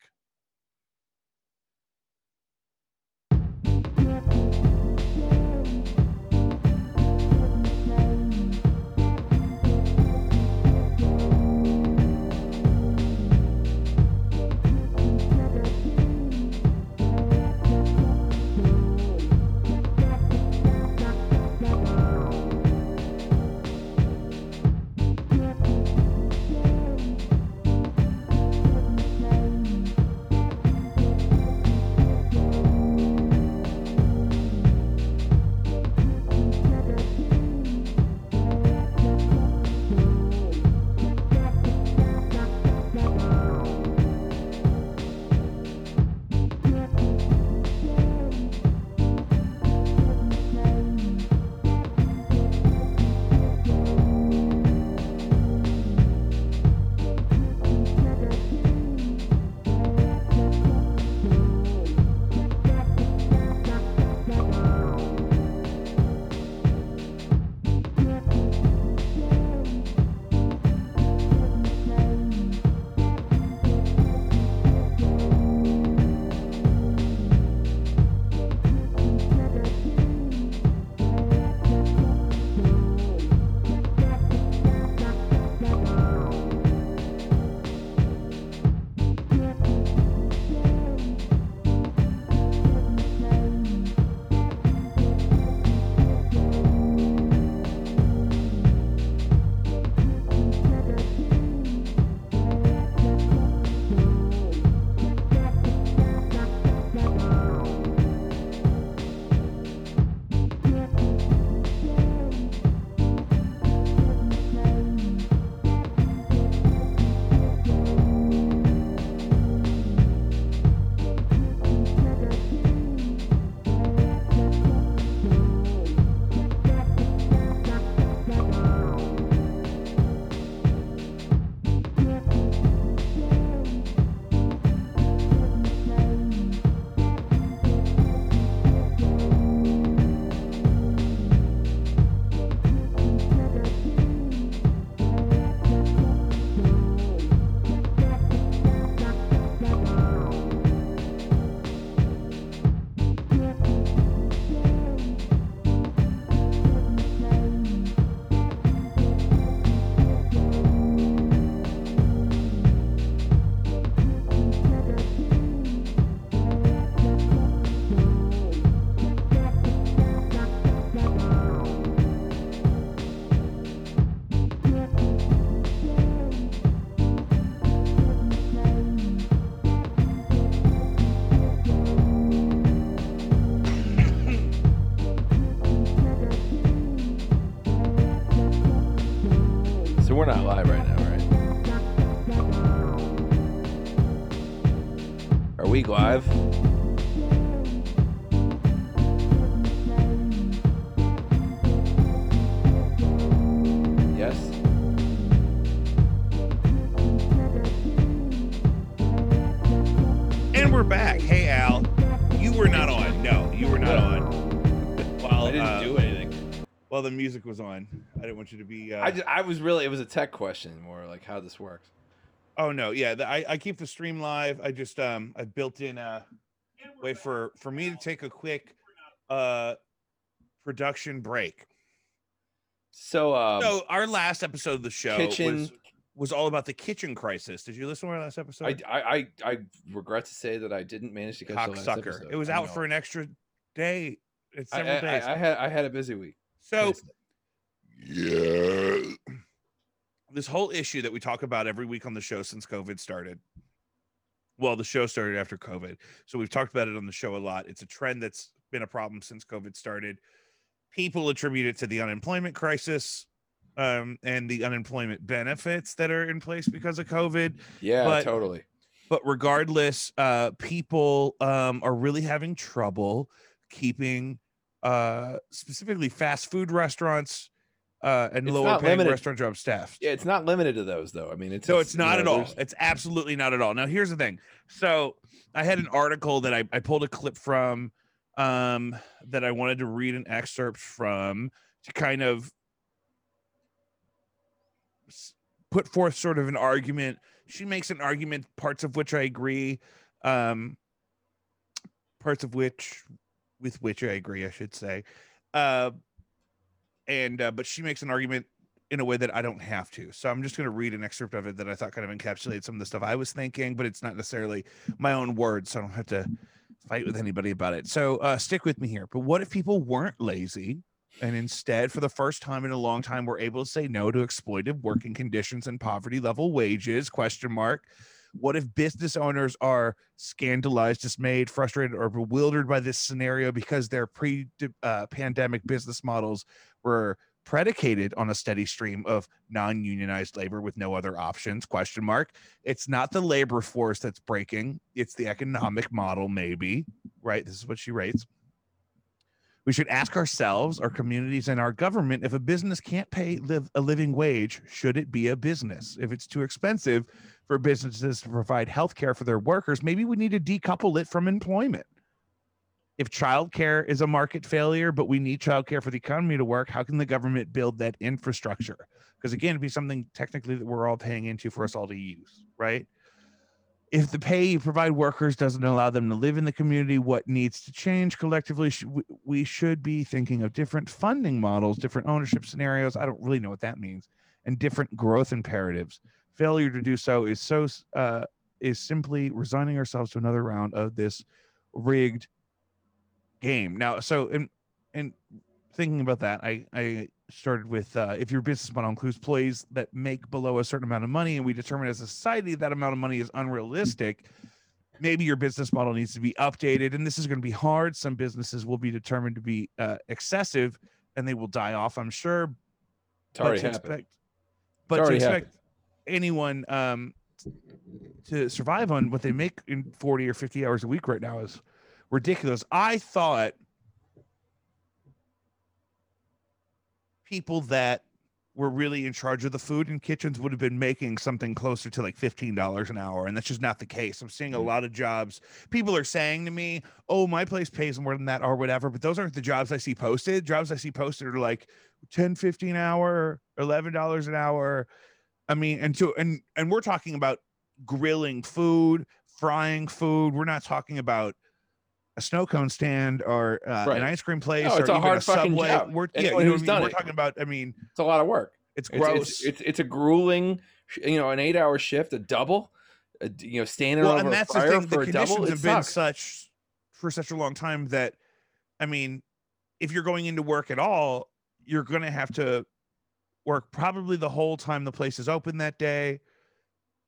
The music was on, I didn't want you to be. Uh, I just, I was really it was a tech question more like how this works. oh no, yeah. The, I I keep the stream live. I just um I built in a way for for me to take a quick uh production break. So um so our last episode of the show kitchen- was was all about the kitchen crisis. Did you listen to our last episode? I, I I I regret to say that I didn't manage to catch the last episode. It was out for an extra day. It's several I- days. I, I had I had a busy week. So yeah, this whole issue that we talk about every week on the show since COVID started. Well, the show started after COVID, so we've talked about it on the show a lot. It's a trend that's been a problem since COVID started. People attribute it to the unemployment crisis um, and the unemployment benefits that are in place because of COVID. Yeah, But- totally. but regardless uh people um are really having trouble keeping uh specifically fast food restaurants uh and It's lower not paying limited- restaurant jobs staffed. Yeah, it's not limited to those though. I mean, it's so it's, it's you not know, at all. there's- it's absolutely not at all. Now here's the thing. So i had an article that i, I pulled a clip from um that i wanted to read an excerpt from to kind of put forth sort of an argument. She makes an argument parts of which i agree um parts of which with which i agree i should say uh and uh, but she makes an argument in a way that I don't have to. So I'm just going to read an excerpt of it that I thought kind of encapsulated some of the stuff I was thinking, but it's not necessarily my own words, so I don't have to fight with anybody about it. So uh, stick with me here. But what if people weren't lazy and instead, for the first time in a long time, were able to say no to exploitive working conditions and poverty level wages? Question mark. What if business owners are scandalized, dismayed, frustrated, or bewildered by this scenario because their pre-pandemic uh, business models were predicated on a steady stream of non-unionized labor with no other options question mark? It's not the labor force that's breaking it's the economic model maybe right? This is what she rates we should ask ourselves our communities and our government if a business can't pay live a living wage should it be a business? If it's too expensive for businesses to provide health care for their workers maybe we need to decouple it from employment if childcare is a market failure, but we need childcare for the economy to work, how can the government build that infrastructure? Because again, it'd be something technically that we're all paying into for us all to use, right? If the pay you provide workers doesn't allow them to live in the community, what needs to change collectively? We- We should be thinking of different funding models, different ownership scenarios. I don't really know what that means, and different growth imperatives. Failure to do so is so uh, is simply resigning ourselves to another round of this rigged game. Now, so in in thinking about that, I I started with uh, if your business model includes employees that make below a certain amount of money, and we determine as a society that amount of money is unrealistic. Maybe your business model needs to be updated, and this is going to be hard. Some businesses will be determined to be uh, excessive, and they will die off. I'm sure. It's already to happened. expect, but to expect happened. Anyone um, to survive on what they make in 40 or 50 hours a week right now is ridiculous. I thought people that were really in charge of the food in kitchens would have been making something closer to like $15 an hour. And that's just not the case. I'm seeing a Mm. lot of jobs. People are saying to me, oh, my place pays more than that or whatever. But those aren't the jobs I see posted. Jobs I see posted are like 10, 15 hour, $11 an hour. I mean, and to and and we're talking about grilling food, frying food. We're not talking about a snow cone stand or uh, Right. an ice cream place No, it's or a even hard a fucking subway. job. We're yeah, you know what I mean? We're talking about. I mean, It's a lot of work. it's It's, gross. It's, it's it's a grueling, you know, an eight-hour shift, a double, a you know, standing well, over and a that's the thing. for The a conditions double. Have been such for such a long time that, I mean, if you're going into work at all, you're going to have to work probably the whole time the place is open that day.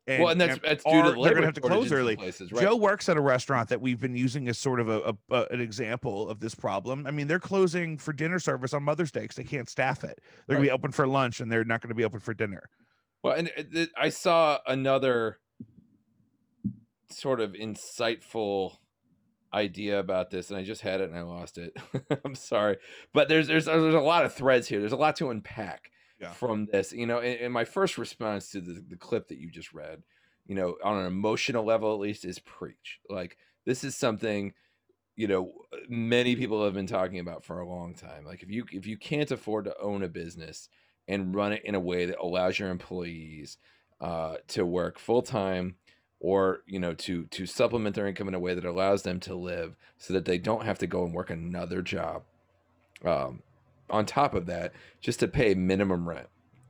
well, and that's that's due to the they're gonna have to close early. Places, right? Joe works at a restaurant that we've been using as sort of a, a, a- an example of this problem. I mean, they're closing for dinner service on Mother's Day because they can't staff it. They're gonna be open for lunch and they're not gonna be open for dinner. Well, and it- I saw another sort of insightful idea about this, and I just had it and I lost it. [laughs] I'm sorry, but there's there's there's a lot of threads here. There's a lot to unpack Yeah. from this. You know, and, in my first response to the, the clip that you just read, you know, on an emotional level at least, is preach. Like this is something you know many people have been talking about for a long time like if you if you can't afford to own a business and run it in a way that allows your employees uh, to work full time or you know to to supplement their income in a way that allows them to live so that they don't have to go and work another job um, on top of that just to pay minimum rent.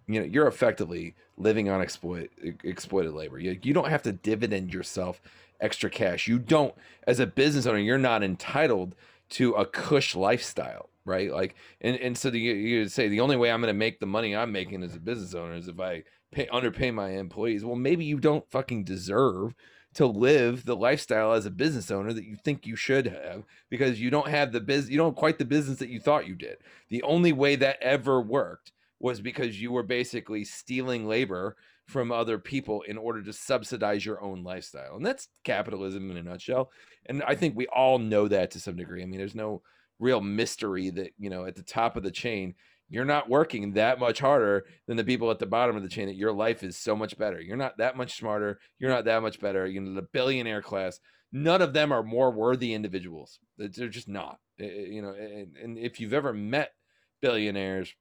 You know you're effectively living on exploit exploited labor. You, you don't have to dividend yourself extra cash. You don't as a business owner you're not entitled to a cush lifestyle right? Like and, and so the, you say the only way i'm going to make the money i'm making as a business owner is if i pay underpay my employees. Well maybe you don't fucking deserve to live the lifestyle as a business owner that you think you should have because you don't have the biz you don't quite the business that you thought you did the only way that ever worked was because you were basically stealing labor from other people in order to subsidize your own lifestyle. And that's capitalism in a nutshell. And I think we all know that to some degree. I mean, there's no real mystery that, you know, at the top of the chain, you're not working that much harder than the people at the bottom of the chain that your life is so much better. You're not that much smarter. You're not that much better. You know, the billionaire class, none of them are more worthy individuals. They're just not. You know, and if you've ever met billionaires,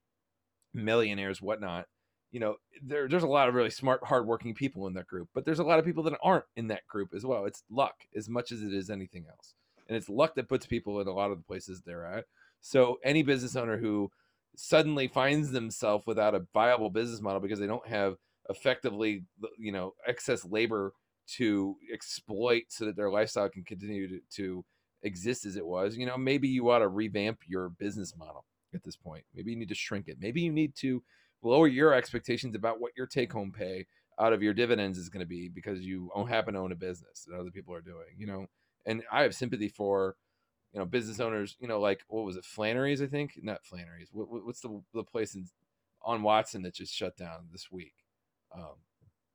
millionaires, whatnot, you know, there, there's a lot of really smart, hardworking people in that group, but there's a lot of people that aren't in that group as well. It's luck as much as it is anything else. And it's luck that puts people in a lot of the places they're at. So any business owner who suddenly finds themselves without a viable business model because they don't have effectively, you know, excess labor to exploit so that their lifestyle can continue to, to exist as it was, you know, maybe you ought to revamp your business model at this point. Maybe you need to shrink it. Maybe you need to lower your expectations about what your take home pay out of your dividends is going to be because you happen to own a business that other people are doing, you know. And I have sympathy for, you know, business owners, you know, like what was it, Flannery's, I think, not Flannery's. What, what's the the place in, on Watson that just shut down this week? Um,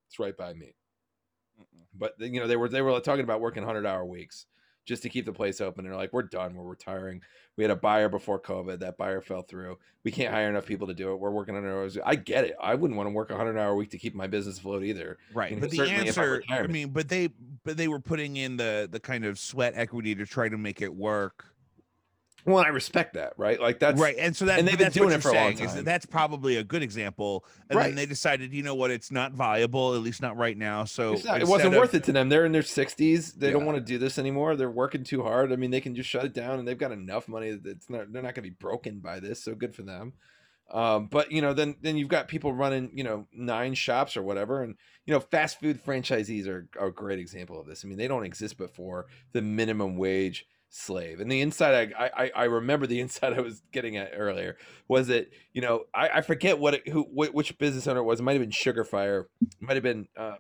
it's right by me. But you know, they were they were talking about working hundred hour weeks just to keep the place open. And they're like, we're done. We're retiring. We had a buyer before COVID. That buyer fell through. We can't hire enough people to do it. We're working on hours. I get it. I wouldn't want to work a hundred hour week to keep my business afloat either. Right. You know, but the answer, I, I mean, but they, but they were putting in the the kind of sweat equity to try to make it work well, I respect that, right? Like that's right, and so that and they've been doing it for a long time. Is that that's probably a good example. And right. then they decided, you know what, it's not viable, at least not right now. So not, it wasn't of, worth it to them. They're in their sixties. They yeah. don't want to do this anymore. They're working too hard. I mean, they can just shut it down, and they've got enough money that it's not. They're not going to be broken by this. So good for them. Um, but you know, then then you've got people running, you know, nine shops or whatever, and you know, fast food franchisees are, are a great example of this. I mean, they don't exist before the minimum wage slave. And the inside I, I I remember the [laughs] inside I was getting at earlier was that you know I, I forget what it, who which business owner it was. It might have been Sugarfire. Might have been uh,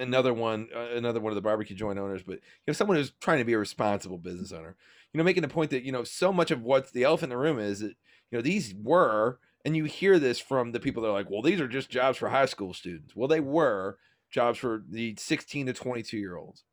another one uh, another one of the barbecue joint owners. But you know someone who's trying to be a responsible business owner. You know making the point that you know so much of what's the elephant in the room is that you know these were and you hear this from the people that are like well these are just jobs for high school students. Well they were jobs for the 16 to 22 year olds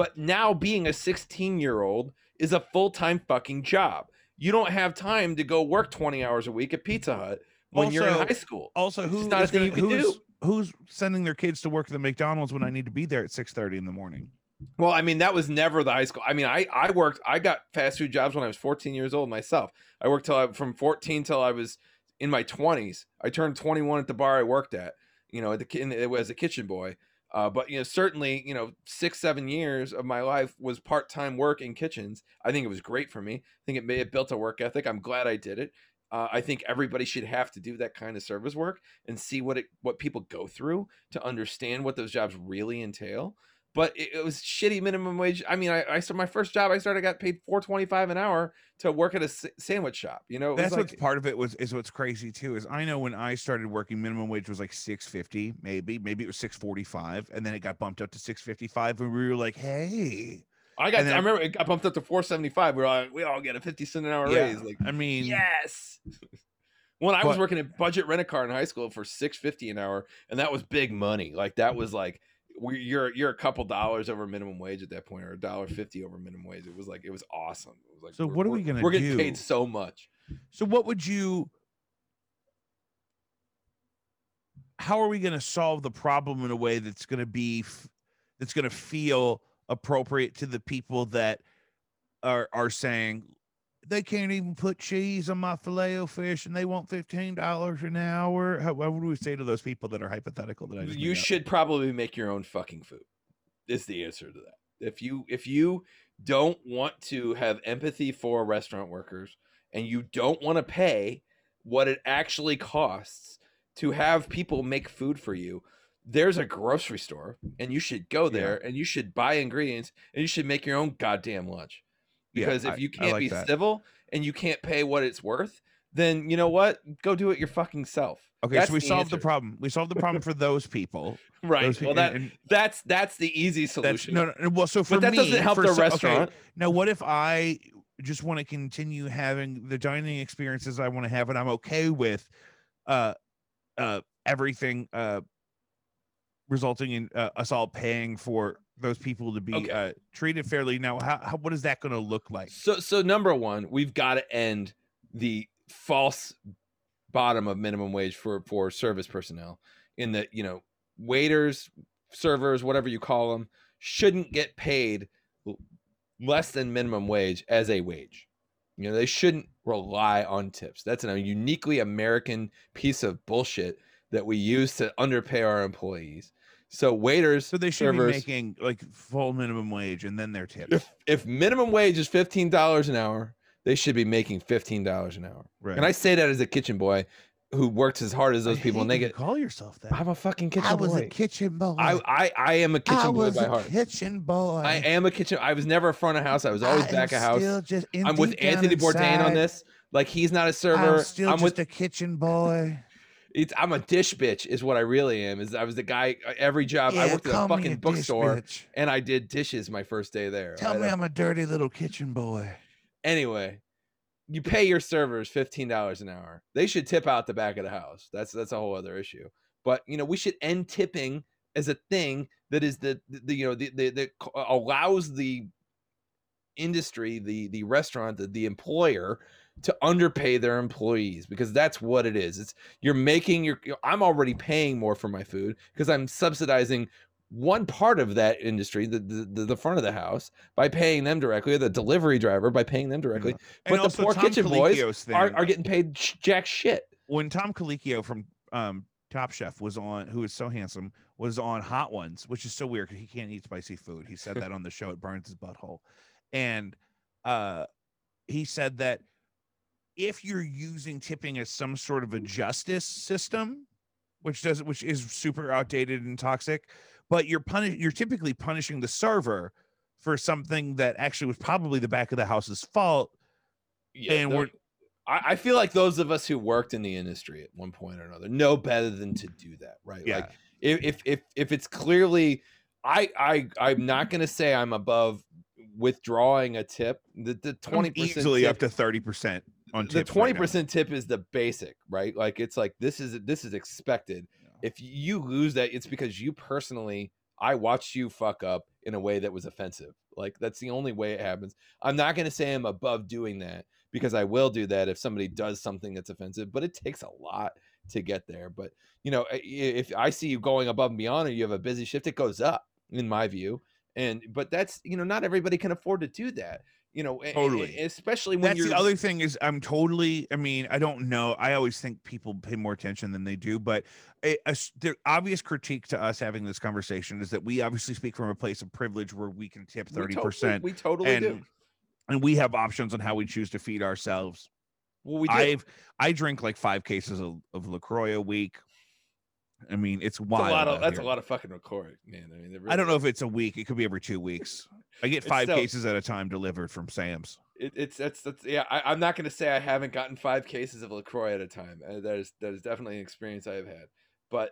but now being a 16 year old is a full time fucking job. You don't have time to go work 20 hours a week at Pizza Hut when also, you're in high school. Also, who's not a thing you can who's. Who's sending their kids to work at the McDonald's when I need to be there at 6:30 in the morning? Well, I mean, that was never the high school. I mean, I I worked. I got fast food jobs when I was 14 years old myself. I worked till I from 14 till I was in my 20s. I turned 21 at the bar I worked at. You know, at the it was a kitchen boy. Uh, but you know, certainly, you know, six seven years of my life was part time work in kitchens. I think it was great for me. I think it may have built a work ethic. I'm glad I did it. Uh, I think everybody should have to do that kind of service work and see what it what people go through to understand what those jobs really entail but it, it, was shitty minimum wage. I mean, I, I started my first job. I started got paid four twenty five an hour to work at a s- sandwich shop. You know, that's like, what's part of it was is what's crazy too. Is I know when I started working, minimum wage was like six fifty, maybe maybe it was six forty five, and then it got bumped up to six fifty five, and we were like, hey. I got. Then, I remember it got bumped up to four seventy five. We are like, we all get a fifty cent an hour yeah, raise. Like, I mean, yes. [laughs] when I but, was working at budget rent a car in high school for six fifty an hour, and that was big money. Like that was like you're you're a couple dollars over minimum wage at that point, or a dollar fifty over minimum wage. It was like it was awesome. It was like so. What are we gonna? We're getting paid so much. So what would you? how are we going to solve the problem in a way that's going to be that's going to feel appropriate to the people that are are saying they can't even put cheese on my filet o fish and they want fifteen dollars an hour. How, what would we say to those people that are hypothetical? That I you made up? should probably make your own fucking food is the answer to that if you if you don't want to have empathy for restaurant workers and you don't want to pay what it actually costs to have people make food for you there's a grocery store and you should go there and you should buy ingredients and you should make your own goddamn lunch Yeah, because I- if you can't like be that. civil and you can't pay what it's worth then you know what go do it your fucking self Okay, That's so we solved the problem. We solved the problem for those people. [laughs] right Those well people- that and- that's that's the easy solution no, no, well. So for but that me, doesn't help the so- okay, restaurant now, what if I just want to continue having the dining experiences I want to have, and I'm okay with uh, uh, everything uh, resulting in uh, us all paying for those people to be Okay. uh, treated fairly? Now, how, how what is that going to look like? So so number one, we've got to end the false bottom of minimum wage for for service personnel in that you know waiters, servers, whatever you call them, shouldn't get paid less than minimum wage as a wage. You know, they shouldn't rely on tips. That's a uniquely American piece of bullshit that we use to underpay our employees. So waiters, So they should servers, be making like full minimum wage and then their tips. if if minimum wage is fifteen dollars an hour, they should be making fifteen dollars an hour. right. And I say that as a kitchen boy who works as hard as those I people, and they you get. call yourself that. I'm a fucking kitchen boy. I was boy. a kitchen boy. I, I I am a I kitchen boy was by a heart. kitchen boy. I am a kitchen. I was never a front of house. I was always I back of house. still just I'm with Anthony Bourdain on this. Like he's not a server. I'm still I'm just with. a kitchen boy. It's, I'm a dish bitch. Is what I really am. Is I was the guy. uh, Every job yeah, I worked at a fucking dish bookstore, bitch. and I did dishes my first day there. Tell I me I'm a dirty little kitchen boy. anyway, you pay your servers fifteen dollars an hour. They should tip out the back of the house. That's that's a whole other issue. But you know, we should end tipping as a thing that is the, the, the, you know the, the that allows the industry, the the restaurant, the, the employer to underpay their employees because that's what it is. It's you're making your I'm already paying more for my food because I'm subsidizing one part of that industry, the, the the front of the house, by paying them directly, or the delivery driver by paying them directly. And But the poor Tom kitchen boys thing, Are, are getting paid sh- jack shit. when Tom Colicchio from um, Top Chef was on, who is so handsome, was on Hot Ones, which is so weird because he can't eat spicy food. He said that on the show. It burns his butthole, and uh, he said that if you're using tipping as some sort of a justice system, which does which is super outdated and toxic, but you're punish you're typically punishing the server for something that actually was probably the back of the house's fault. Yeah, And we're- I, I feel like those of us who worked in the industry at one point or another know better than to do that, right? Yeah. Like if if if, if it's clearly, I I I'm not going to say I'm above withdrawing a tip. The the twenty percent easily up to thirty percent on the twenty percent tip is the basic, right? Like it's like this is this is expected. If you lose that, it's because you personally, I watched you fuck up in a way that was offensive. Like that's the only way it happens. I'm not going to say I'm above doing that because I will do that if somebody does something that's offensive, but it takes a lot to get there. But you know, if I see you going above and beyond, or you have a busy shift, it goes up in my view. And but that's you know, not everybody can afford to do that. You know, Totally. especially when That's you're the other thing is I'm totally. I mean, I don't know. I always think people pay more attention than they do, but a, a the obvious critique to us having this conversation is that we obviously speak from a place of privilege where we can tip 30% We totally do. and and we have options on how we choose to feed ourselves. Well, we do. I've I drink like five cases of, of LaCroix a week. I mean, it's That's wild. a lot of that's here. a lot of fucking recording, man. I mean, it I don't know if it's a week. It could be every two weeks. I get five still- cases at a time delivered from Sam's. It, it's that's that's yeah. I, I'm not going to say I haven't gotten five cases of LaCroix at a time. Uh, that is that is definitely an experience I have had. But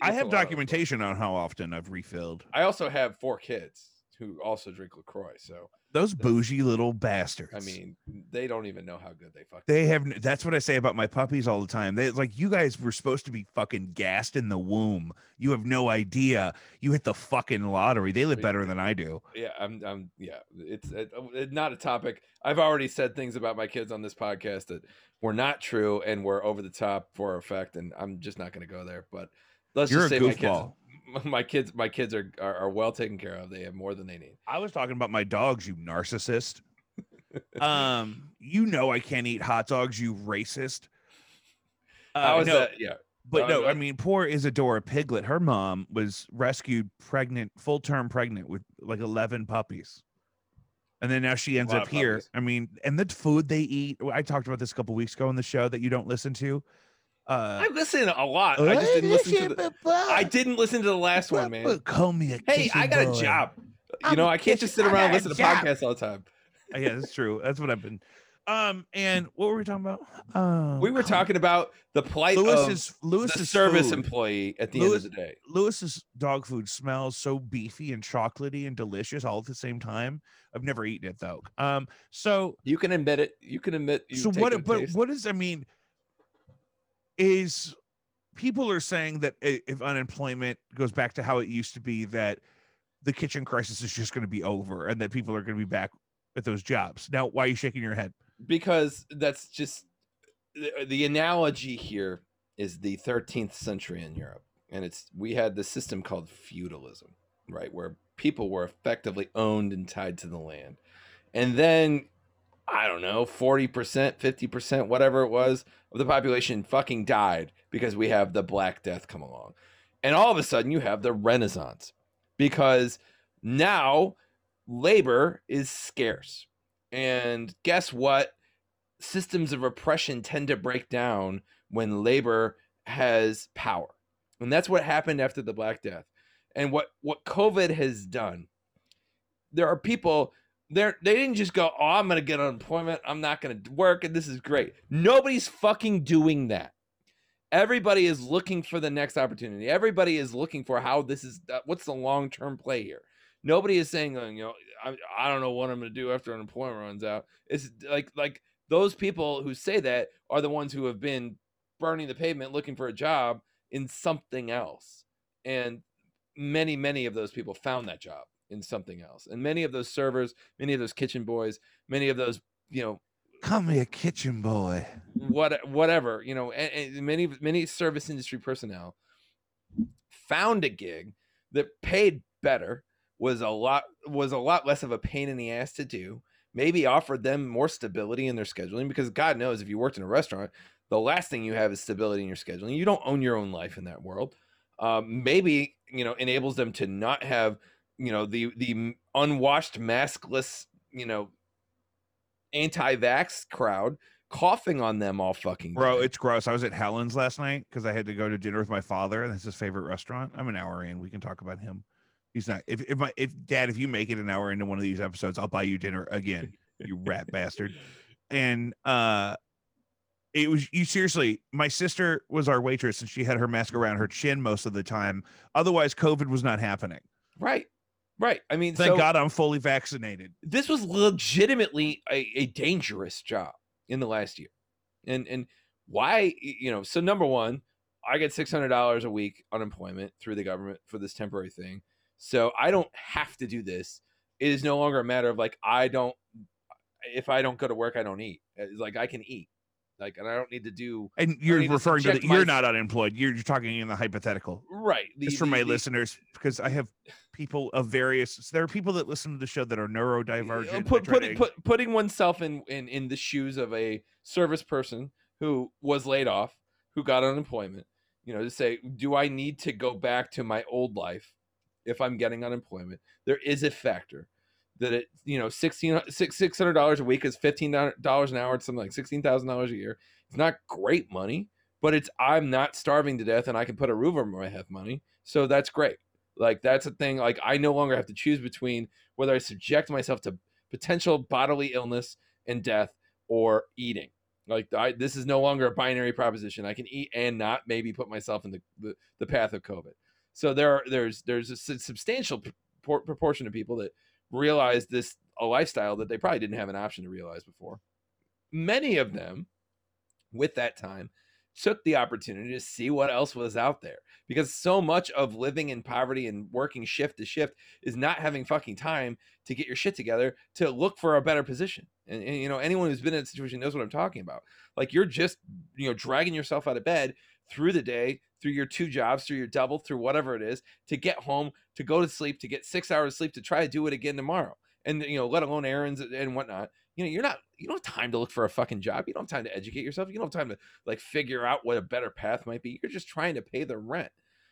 I have documentation on how often I've refilled. I also have four kids who also drink LaCroix. So Those bougie little bastards. I mean, they don't even know how good they fucking. They have. That's what I say about my puppies all the time. They like you guys were supposed to be fucking gassed in the womb. You have no idea. You hit the fucking lottery. They live better than I do. yeah, I'm, I'm, yeah. It's, it, oh, it's not a topic. I've already said things about my kids on this podcast that were not true and were over the top for effect, and I'm just not going to go there. But let's You're just say my kids. [laughs] my kids, my kids are, are are well taken care of. They have more than they need. I was talking about my dogs. You narcissist. um, you know I can't eat hot dogs. You racist. Uh, How is no, that? Yeah, But Uh, no, I mean, poor Isadora Piglet. Her mom was rescued pregnant, full term pregnant with like 11 puppies. And then now she ends up here. puppies. I mean, and the food they eat. I talked about this a couple weeks ago on the show that you don't listen to. Uh, I listen a lot. I just didn't listen to the. I didn't listen to the last one, man. Call me a Hey, I got a job. You know, I can't just sit around and listen to podcasts all the time. Uh, yeah, that's true. That's what I've been. Um, and what were we talking about? Um, We were talking about the plight of Lewis's the Lewis's service food. employee at the Lewis- end of the day. Lewis's dog food smells so beefy and chocolatey and delicious all at the same time. I've never eaten it though. Um, so You can admit it. You can admit. So what? But taste. what is? I mean, is people are saying that if unemployment goes back to how it used to be, that the kitchen crisis is just going to be over and that people are going to be back at those jobs. Now, why are you shaking your head? because that's just the, the analogy here is the 13th century in Europe, and it's we had this system called feudalism, right, where people were effectively owned and tied to the land, and then I don't know, 40%, 50%, whatever it was of the population fucking died because we have the Black Death come along. And all of a sudden you have the Renaissance because now labor is scarce. And guess what? Systems of oppression tend to break down when labor has power. And that's what happened after the Black Death. And what what COVID has done, there are people they're they didn't just go, "Oh, I'm going to get unemployment. I'm not going to work and this is great." Nobody's fucking doing that. Everybody is looking for the next opportunity. Everybody is looking for how this is uh, what's the long-term play here. Nobody is saying, uh, you know, I, I don't know what I'm going to do after unemployment runs out. It's like like those people who say that are the ones who have been burning the pavement looking for a job in something else. And many many of those people found that job in something else. And many of those servers, many of those kitchen boys, many of those, you know, Call me a kitchen boy. what whatever you know and, and many many service industry personnel found a gig that paid better was a lot was a lot less of a pain in the ass to do maybe offered them more stability in their scheduling because god knows if you worked in a restaurant the last thing you have is stability in your scheduling you don't own your own life in that world um, maybe you know enables them to not have you know the the unwashed maskless you know anti-vax crowd coughing on them all fucking Bro, day. it's gross. I was at Helen's last night because I had to go to dinner with my father, and that's his favorite restaurant. I'm an hour in. We can talk about him. He's not. If if my if dad, if you make it an hour into one of these episodes, I'll buy you dinner again. You rat bastard. And uh, it was you seriously. My sister was our waitress, and she had her mask around her chin most of the time. Otherwise, COVID was not happening. right right i mean Thank so God I'm fully vaccinated. this was legitimately a, a dangerous job in the last year. And and why you know so number one i get $600 a week unemployment through the government for this temporary thing. So i don't have to do this. It is no longer a matter of like i don't if i don't go to work i don't eat. It's like i can eat like and i don't need to do And you're to referring to that my- you're not unemployed. You're, you're talking in the hypothetical. right the, Just for the- my the- listeners, because I have people of various. There are people that listen to the show that are neurodivergent. Put, to- put, putting oneself in, in in the shoes of a service person who was laid off who got unemployment you know to say do i need to go back to my old life if i'm getting unemployment there is a factor that it you know 16 six hundred dollars a week is fifteen dollars an hour it's something like sixteen thousand dollars a year. It's not great money but it's i'm not starving to death and i can put a roof over my head money. So that's great. Like that's a thing like i no longer have to choose between whether i subject myself to potential bodily illness and death or eating. Like I, this is no longer a binary proposition. I can eat and not maybe put myself in the, the, the path of covid. So there are there's there's a substantial propor- proportion of people that realize this a lifestyle that they probably didn't have an option to realize before. Many of them with that time took the opportunity to see what else was out there because so much of living in poverty and working shift to shift is not having fucking time to get your shit together to look for a better position. And, and, you know anyone who's been in a situation knows what i'm talking about. Like you're just you know dragging yourself out of bed through the day through your two jobs through your double through whatever it is to get home to go to sleep to get six hours sleep to try to do it again tomorrow and you know let alone errands and whatnot you know, you're not you don't have time to look for a fucking job. You don't have time to educate yourself. You don't have time to like figure out what a better path might be. You're just trying to pay the rent.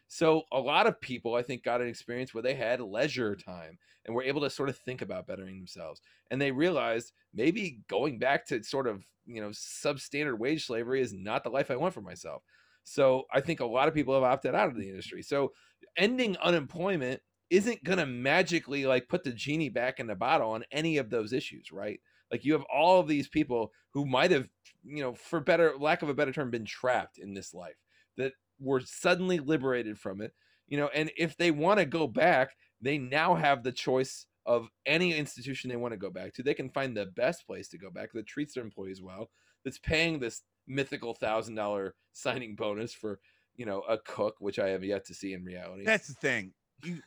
So a lot of people I think got an experience where they had leisure time and were able to sort of think about bettering themselves. And they realized maybe going back to sort of, you know, substandard wage slavery is not the life I want for myself. So I think a lot of people have opted out of the industry. So ending unemployment isn't going to magically like put the genie back in the bottle on any of those issues, right? Like you have all of these people who might have, you know, for better lack of a better term, been trapped in this life that were suddenly liberated from it. You know, and if they want to go back, they now have the choice of any institution they want to go back to. They can find the best place to go back that treats their employees well, that's paying this mythical thousand dollar signing bonus for you know a cook, which I have yet to see in reality. That's the thing. You,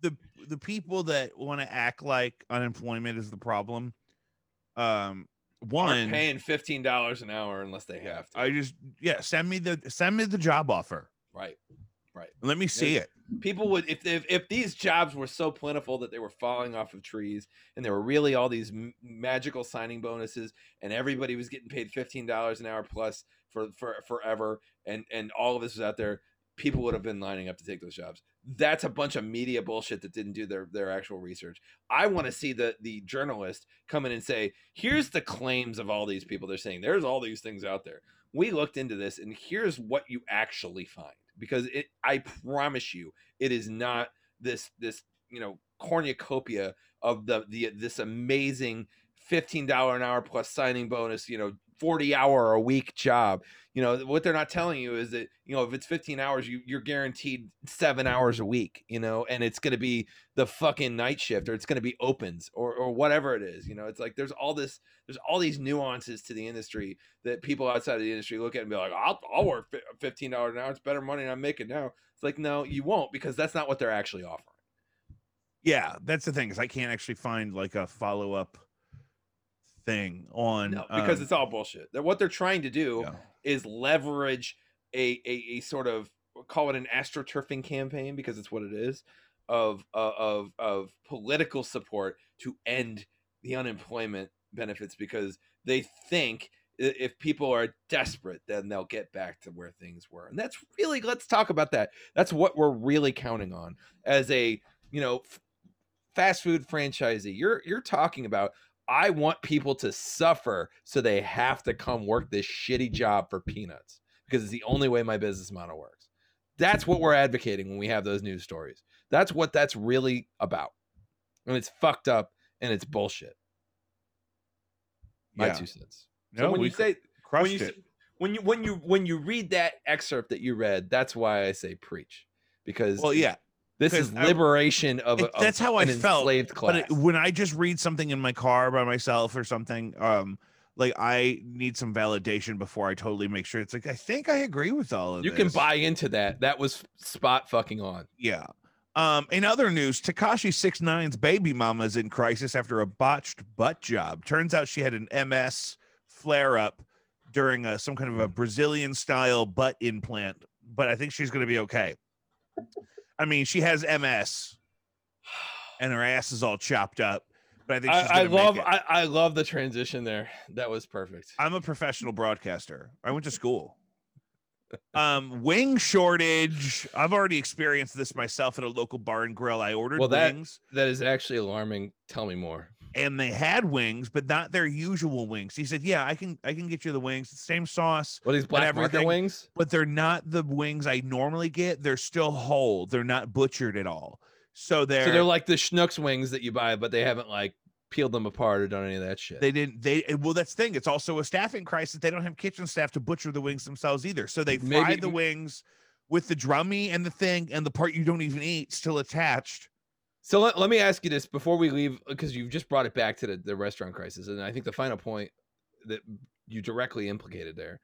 the the people that want to act like unemployment is the problem um one Aren't paying fifteen dollars an hour unless they have to. I just yeah, send me the send me the job offer. Right. Right. Let me see it. People would if if if these jobs were so plentiful that they were falling off of trees and there were really all these m- magical signing bonuses and everybody was getting paid fifteen dollars an hour plus for for forever and and all of this was out there, people would have been lining up to take those jobs that's a bunch of media bullshit that didn't do their their actual research. I want to see the the journalist come in and say, "Here's the claims of all these people. They're saying there's all these things out there. We looked into this, and here's what you actually find." Because it, I promise you, it is not this this you know cornucopia of the the this amazing fifteen dollar an hour plus signing bonus, you know, forty hour a week job you know what they're not telling you is that you know if it's 15 hours you, you're guaranteed seven hours a week you know and it's going to be the fucking night shift or it's going to be opens or, or whatever it is you know it's like there's all this there's all these nuances to the industry that people outside of the industry look at and be like i'll, I'll work $15 an hour it's better money than i'm making now. It's like no you won't because that's not what they're actually offering. Yeah that's the thing is i can't actually find like a follow-up thing on no, because um, it's all bullshit. That what they're trying to do yeah. is leverage a, a, a sort of call it an astroturfing campaign because it's what it is of uh, of of political support to end the unemployment benefits because they think if people are desperate then they'll get back to where things were and that's really let's talk about that that's what we're really counting on as a you know f- fast food franchisee you're you're talking about I want people to suffer so they have to come work this shitty job for peanuts because it's the only way my business model works. That's what we're advocating when we have those news stories. That's what that's really about. And it's fucked up and it's bullshit. My yeah. two cents. So no, when you say when you say, when you when you when you read that excerpt that you read, that's why I say preach. Because well, yeah, this is liberation I, of, it, of, that's how I felt. Class. But it, when I just read something in my car by myself or something, um, like I need some validation before I totally make sure it's like I think I agree with all of this. you this. can buy into that. That was spot fucking on. Yeah. Um, in other news, Tekashi Six Nine's baby mama is in crisis after a botched butt job. Turns out she had an MS flare up during a, some kind of a Brazilian style butt implant, but I think she's going to be okay. I mean, she has MS, and her ass is all chopped up. But I think I, I love I, I love the transition there. That was perfect. I'm a professional broadcaster. I went to school. [laughs] um, wing shortage. I've already experienced this myself at a local bar and grill. I ordered well, that, wings. That is actually alarming. Tell me more and they had wings, but not their usual wings. He said, "Yeah, I can, I can get you the wings, same sauce. What these black market wings? But they're not the wings I normally get. They're still whole. They're not butchered at all. So they're so they're like the schnooks wings that you buy, but they haven't like peeled them apart or done any of that shit. They didn't. They well, that's the thing. It's also a staffing crisis. They don't have kitchen staff to butcher the wings themselves either. So they fry Maybe, the wings with the drummy and the thing and the part you don't even eat still attached so let, let me ask you this before we leave, uh, because you've just brought it back to the, the restaurant crisis. And I think the final point that you directly implicated there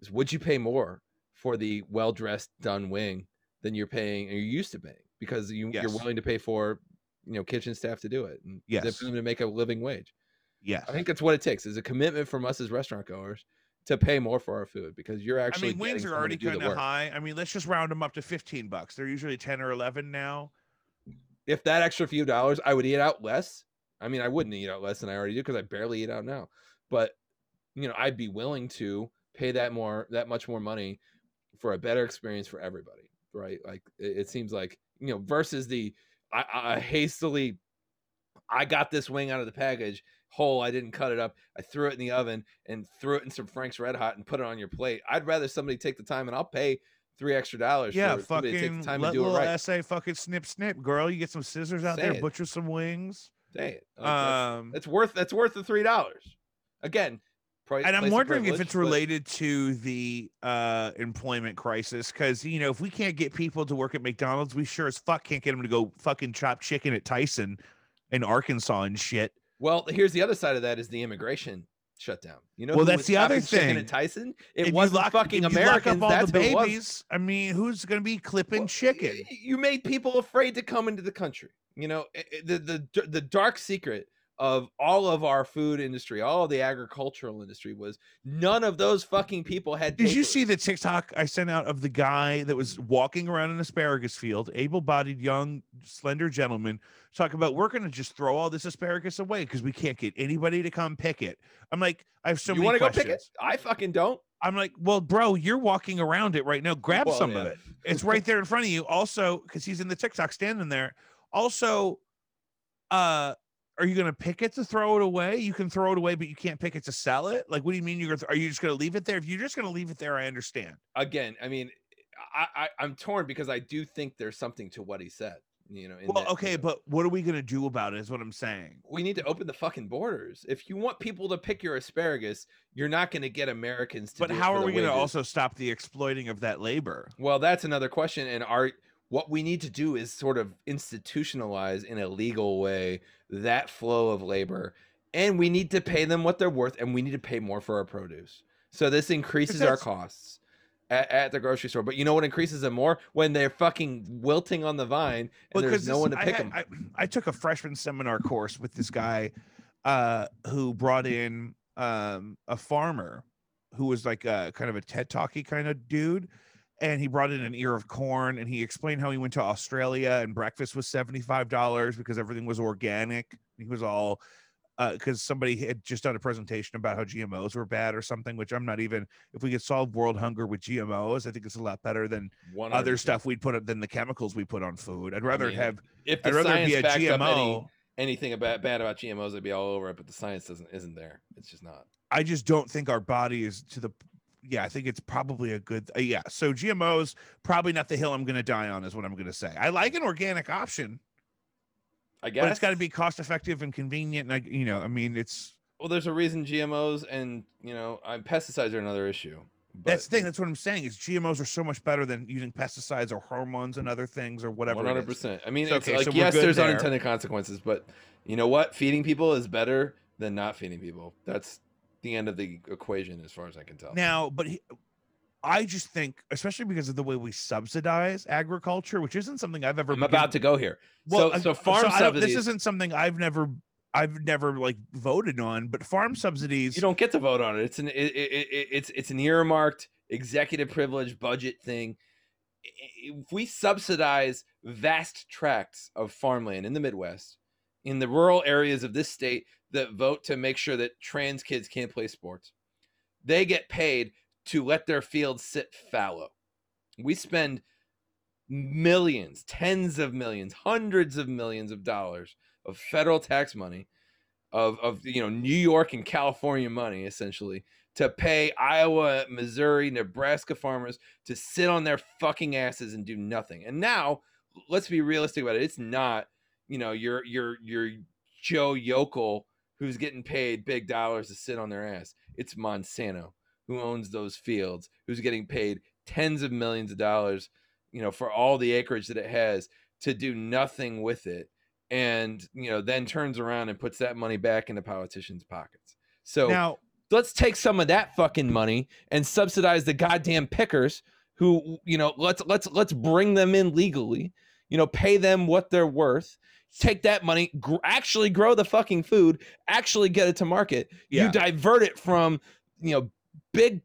is would you pay more for the well dressed done wing than you're paying or you're used to paying because you, Yes. you're willing to pay for you know kitchen staff to do it and Yes. for them to make a living wage. Yeah, I think that's what it takes is a commitment from us as restaurant goers to pay more for our food because you're I actually mean, wings are already to do the kind of high. I mean, let's just round them up to 15 bucks. They're usually 10 or 11 now. If that extra few dollars, I would eat out less. I mean, I wouldn't eat out less than I already do because I barely eat out now. But you know, I'd be willing to pay that more, that much more money for a better experience for everybody, right? Like it, it seems like you know, versus the I, I hastily, I got this wing out of the package whole. I didn't cut it up. I threw it in the oven and threw it in some Frank's Red Hot and put it on your plate. I'd rather somebody take the time, and I'll pay three extra dollars. Yeah, for somebody to take fucking the time let to do it little right. essay fucking snip snip, girl. You get some scissors out Say there, it. butcher some wings. Say it. Like, Um, That's worth that's worth the three dollars. Again, price. and I'm wondering if it's but related to the uh, employment crisis because you know if we can't get people to work at McDonald's, we sure as fuck can't get them to go fucking chop chicken at Tyson in Arkansas and shit. Well, here's the other side of that is the immigration shutdown. You know, Well, that's the other chicken thing. At Tyson, it wasn't lock- fucking if you lock Americans. Up all that's the was. babies. I mean, who's gonna be clipping Well, chicken? You made people afraid to come into the country. You know, i- i- the the the dark secret of all of our food industry, all the agricultural industry was none of those fucking people had. Did you see the TikTok I sent out of the guy that was walking around an asparagus field, able-bodied, young, slender gentleman, talking about we're going to just throw all this asparagus away because we can't get anybody to come pick it. I'm like, I have so you many want to go pick it? I fucking don't. I'm like, well, bro, you're walking around it right now. Grab Well, some of it. It's right there in front of you. Also, because he's in the TikTok standing there. Also, uh, are you gonna pick it to throw it away? You can throw it away, but you can't pick it to sell it. Like, what do you mean? You're are you just gonna leave it there? If you're just gonna leave it there, I understand. Again, I mean, I, I I'm torn because I do think there's something to what he said. You know. in Well, that, you okay, know, but what are we gonna do about it? Is what I'm saying. we need to open the fucking borders. If you want people to pick your asparagus, you're not going to get Americans to. But how are we gonna also stop the exploiting of that labor? Well, that's another question. And our what we need to do is sort of institutionalize in a legal way that flow of labor, and we need to pay them what they're worth, and we need to pay more for our produce. So this increases our costs at, at the grocery store. But you know what increases them more when they're fucking wilting on the vine and there's no this- one to I pick had- them. I, I took a freshman seminar course with this guy uh, who brought in um, a farmer who was like a kind of a TED talky kind of dude. And he brought in an ear of corn and he explained how he went to Australia and breakfast was $75 because everything was organic. He was all uh, because somebody had just done a presentation about how GMOs were bad or something, which I'm not even. If we could solve world hunger with GMOs, I think it's a lot better than other 100%. stuff we'd put up than the chemicals we put on food. I'd rather mean, have If the I'd rather be a up any, anything about bad about GMOs, it'd be all over it. But the science doesn't isn't there. It's just not. I just don't think our body is to the. Yeah, I think it's probably a good. Uh, yeah, so GMOs probably not the hill I'm going to die on, is what I'm going to say. I like an organic option, I guess. but it's got to be cost effective and convenient. And I, you know, I mean, it's Well, there's a reason GMOs and you know, um, pesticides are another issue. that's the thing. That's what I'm saying. Is GMOs are so much better than using pesticides or hormones and other things or whatever. One hundred percent. I mean, So, it's okay, like so yes, there's there. unintended consequences, but you know what? Feeding people is better than not feeding people. That's the end of the equation, as far as I can tell. Now, but he, I just think, especially because of the way we subsidize agriculture, which isn't something I've ever. I'm been- about to go here. Well, so, so farm I don't- subsidies. This isn't something I've never, I've never like voted on, but farm subsidies. you don't get to vote on it. It's an it, it, it, it's it's an earmarked executive privilege budget thing. I- i- If we subsidize vast tracts of farmland in the Midwest, in the rural areas of this state that vote to make sure that trans kids can't play sports, they get paid to let their fields sit fallow. We spend millions, tens of millions, hundreds of millions of dollars of federal tax money of of you know New York and California money essentially to pay Iowa, Missouri, Nebraska farmers to sit on their fucking asses and do nothing. And now, let's be realistic about it. It's not, you know, your your your Joe Yokel who's getting paid big dollars to sit on their ass. It's Monsanto who owns those fields, who's getting paid tens of millions of dollars, you know, for all the acreage that it has to do nothing with it and you know then turns around and puts that money back into politicians pockets so now let's take some of that fucking money and subsidize the goddamn pickers who you know let's let's let's bring them in legally you know pay them what they're worth take that money gr- actually grow the fucking food actually get it to market. Yeah. you divert it from you know big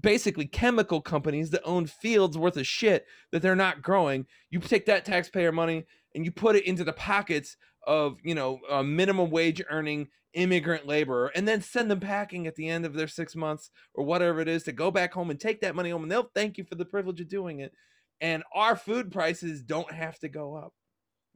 basically chemical companies that own fields worth of shit that they're not growing. You take that taxpayer money and you put it into the pockets of you know a minimum wage earning immigrant laborer and then send them packing at the end of their six months or whatever it is to go back home and take that money home and they'll thank you for the privilege of doing it. And our food prices don't have to go up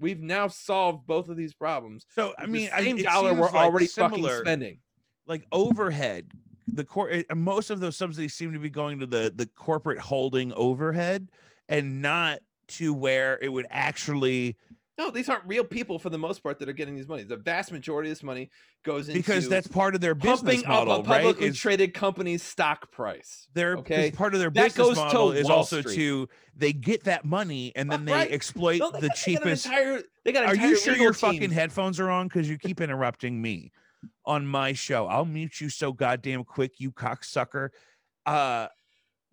we've now solved both of these problems. So I the mean, I- same it dollar we're like already fucking spending. like overhead the core eh, most of those subsidies seem to be going to the the corporate holding overhead and not to where it would actually no these aren't real people for the most part that are getting these money the vast majority of this money goes into because that's part of their business model up a right publicly is traded company's stock price their okay? part of their That business model is Wall also Street. to they get that money and then Uh, they right. exploit No, they the got- they got an cheapest entire, they got Are you sure your fucking headphones are on? Because you keep interrupting me on my show. I'll mute you so goddamn quick, you cocksucker. Uh,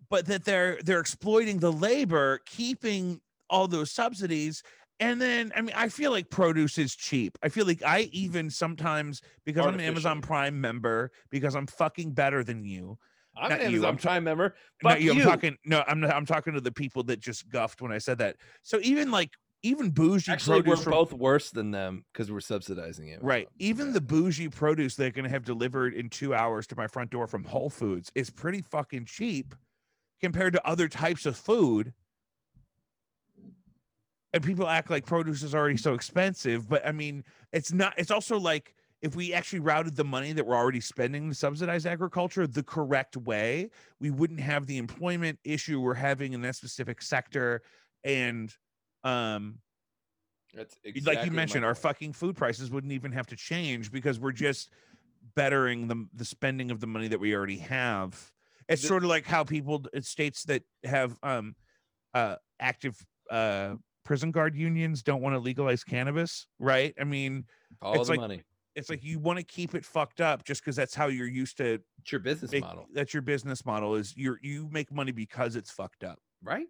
but that they're they're exploiting the labor, keeping all those subsidies. And then, I mean, I feel like produce is cheap. I feel like I even sometimes, because I'm an Amazon Prime member, because I'm fucking better than you. I'm not an you, Amazon I'm Prime member. but Fuck you, I'm talking. No, I'm not, I'm talking to the people that just guffed when I said that. So even like even bougie Actually, we're produce from both worse than them because we're subsidizing it. Right. Even the bougie produce they're going to have delivered in two hours to my front door from Whole Foods is pretty fucking cheap compared to other types of food. And people act like produce is already so expensive, but I mean, it's not. It's also like if we actually routed the money that we're already spending to subsidize agriculture the correct way, we wouldn't have the employment issue we're having in that specific sector. And um, That's like you mentioned, our fucking food prices wouldn't even have to change because we're just bettering the the spending of the money that we already have. It's The- sort of like how people states that have um uh active uh prison guard unions don't want to legalize cannabis, right? I mean, it's the like- money. it's like you want to keep it fucked up just because that's how you're used to It's your business make, model, that's your business model is you're you make money because it's fucked up. right?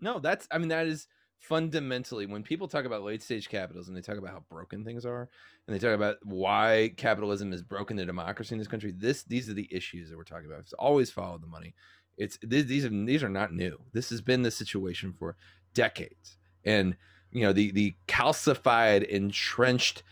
No, that's. I mean, that is fundamentally when people talk about late stage capitalism, and they talk about how broken things are, and they talk about why capitalism has broken the democracy in this country. This, these are the issues that we're talking about. It's always follow the money. It's these, these are these are not new. This has been the situation for decades, and you know the the calcified, entrenched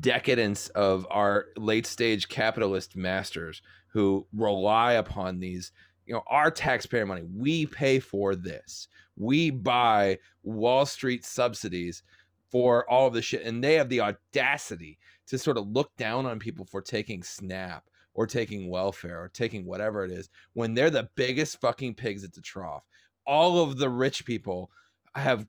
decadence of our late stage capitalist masters who rely upon these you know our taxpayer money. We pay for this. We buy wall street subsidies for all of this shit and they have the audacity to sort of look down on people for taking snap or taking welfare or taking whatever it is when they're the biggest fucking pigs at the trough. All of the rich people have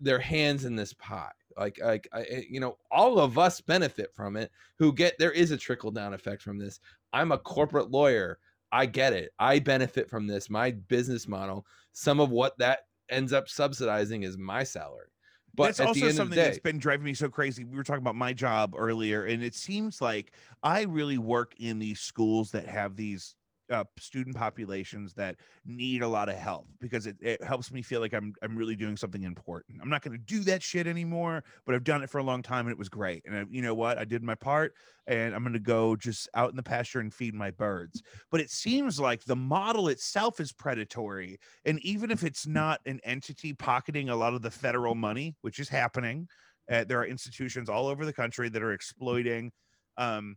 their hands in this pie like like I, I- you know all of us benefit from it who get there is a trickle down effect from this. I'm a corporate lawyer. I get it. I benefit from this my business model. Some of what that ends up subsidizing is my salary. But that's at also something day that's been driving me so crazy. We were talking about my job earlier, and it seems like I really work in these schools that have these uh, student populations that need a lot of help because it, it helps me feel like I'm I'm really doing something important. I'm not going to do that shit anymore, but I've done it for a long time and it was great. And I, you know what? I did my part, and I'm going to go just out in the pasture and feed my birds. But it seems like the model itself is predatory and even if it's not an entity pocketing a lot of the federal money, which is happening, uh, there are institutions all over the country that are exploiting um,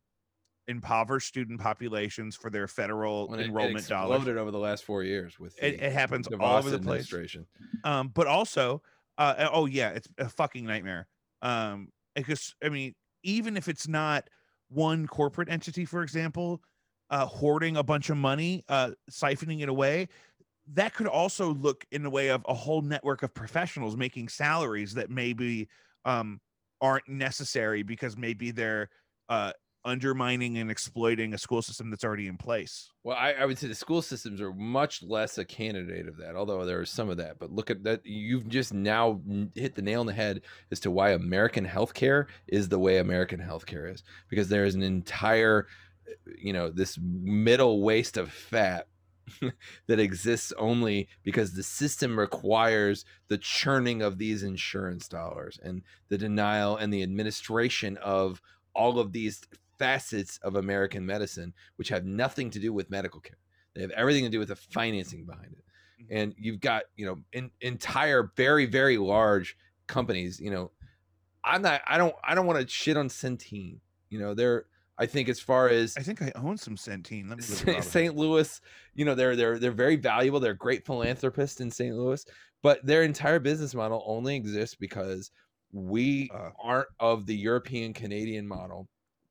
impoverished student populations for their federal it- it enrollment dollars. exploded over the last four years with It, it happens all over the place. administration. Um, but also, uh, uh, oh yeah, it's a fucking nightmare. Um, because I mean, even if it's not one corporate entity, for example, uh, hoarding a bunch of money, uh, siphoning it away, that could also look in the way of a whole network of professionals making salaries that maybe um, aren't necessary because maybe they're uh, undermining and exploiting a school system that's already in place. Well, I, I would say the school systems are much less a candidate of that, although there is some of that. But look at that. You've just now hit the nail on the head as to why American healthcare is the way American healthcare is, because there is an entire you know this middle waste of fat [laughs] that exists only because the system requires the churning of these insurance dollars and the denial and the administration of all of these facets of American medicine, which have nothing to do with medical care. They have everything to do with the financing behind it. Mm-hmm. And you've got, you know, in, entire very, very large companies, you know, I'm not I don't I don't want to shit on Centene. You know, they're I think as far as I think I own some Centene. Let me St. Louis, you know, they're they're they're very valuable. They're great philanthropists in St. Louis, but their entire business model only exists because we uh, aren't of the European Canadian model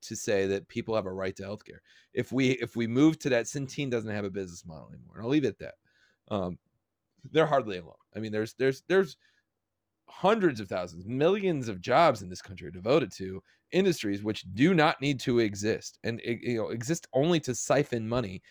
to say that people have a right to healthcare. If we if we move to that, Centene doesn't have a business model anymore. And I'll leave it at that. Um, they're hardly alone. I mean, there's there's there's hundreds of thousands, millions of jobs in this country are devoted to industries which do not need to exist and you know exist only to siphon money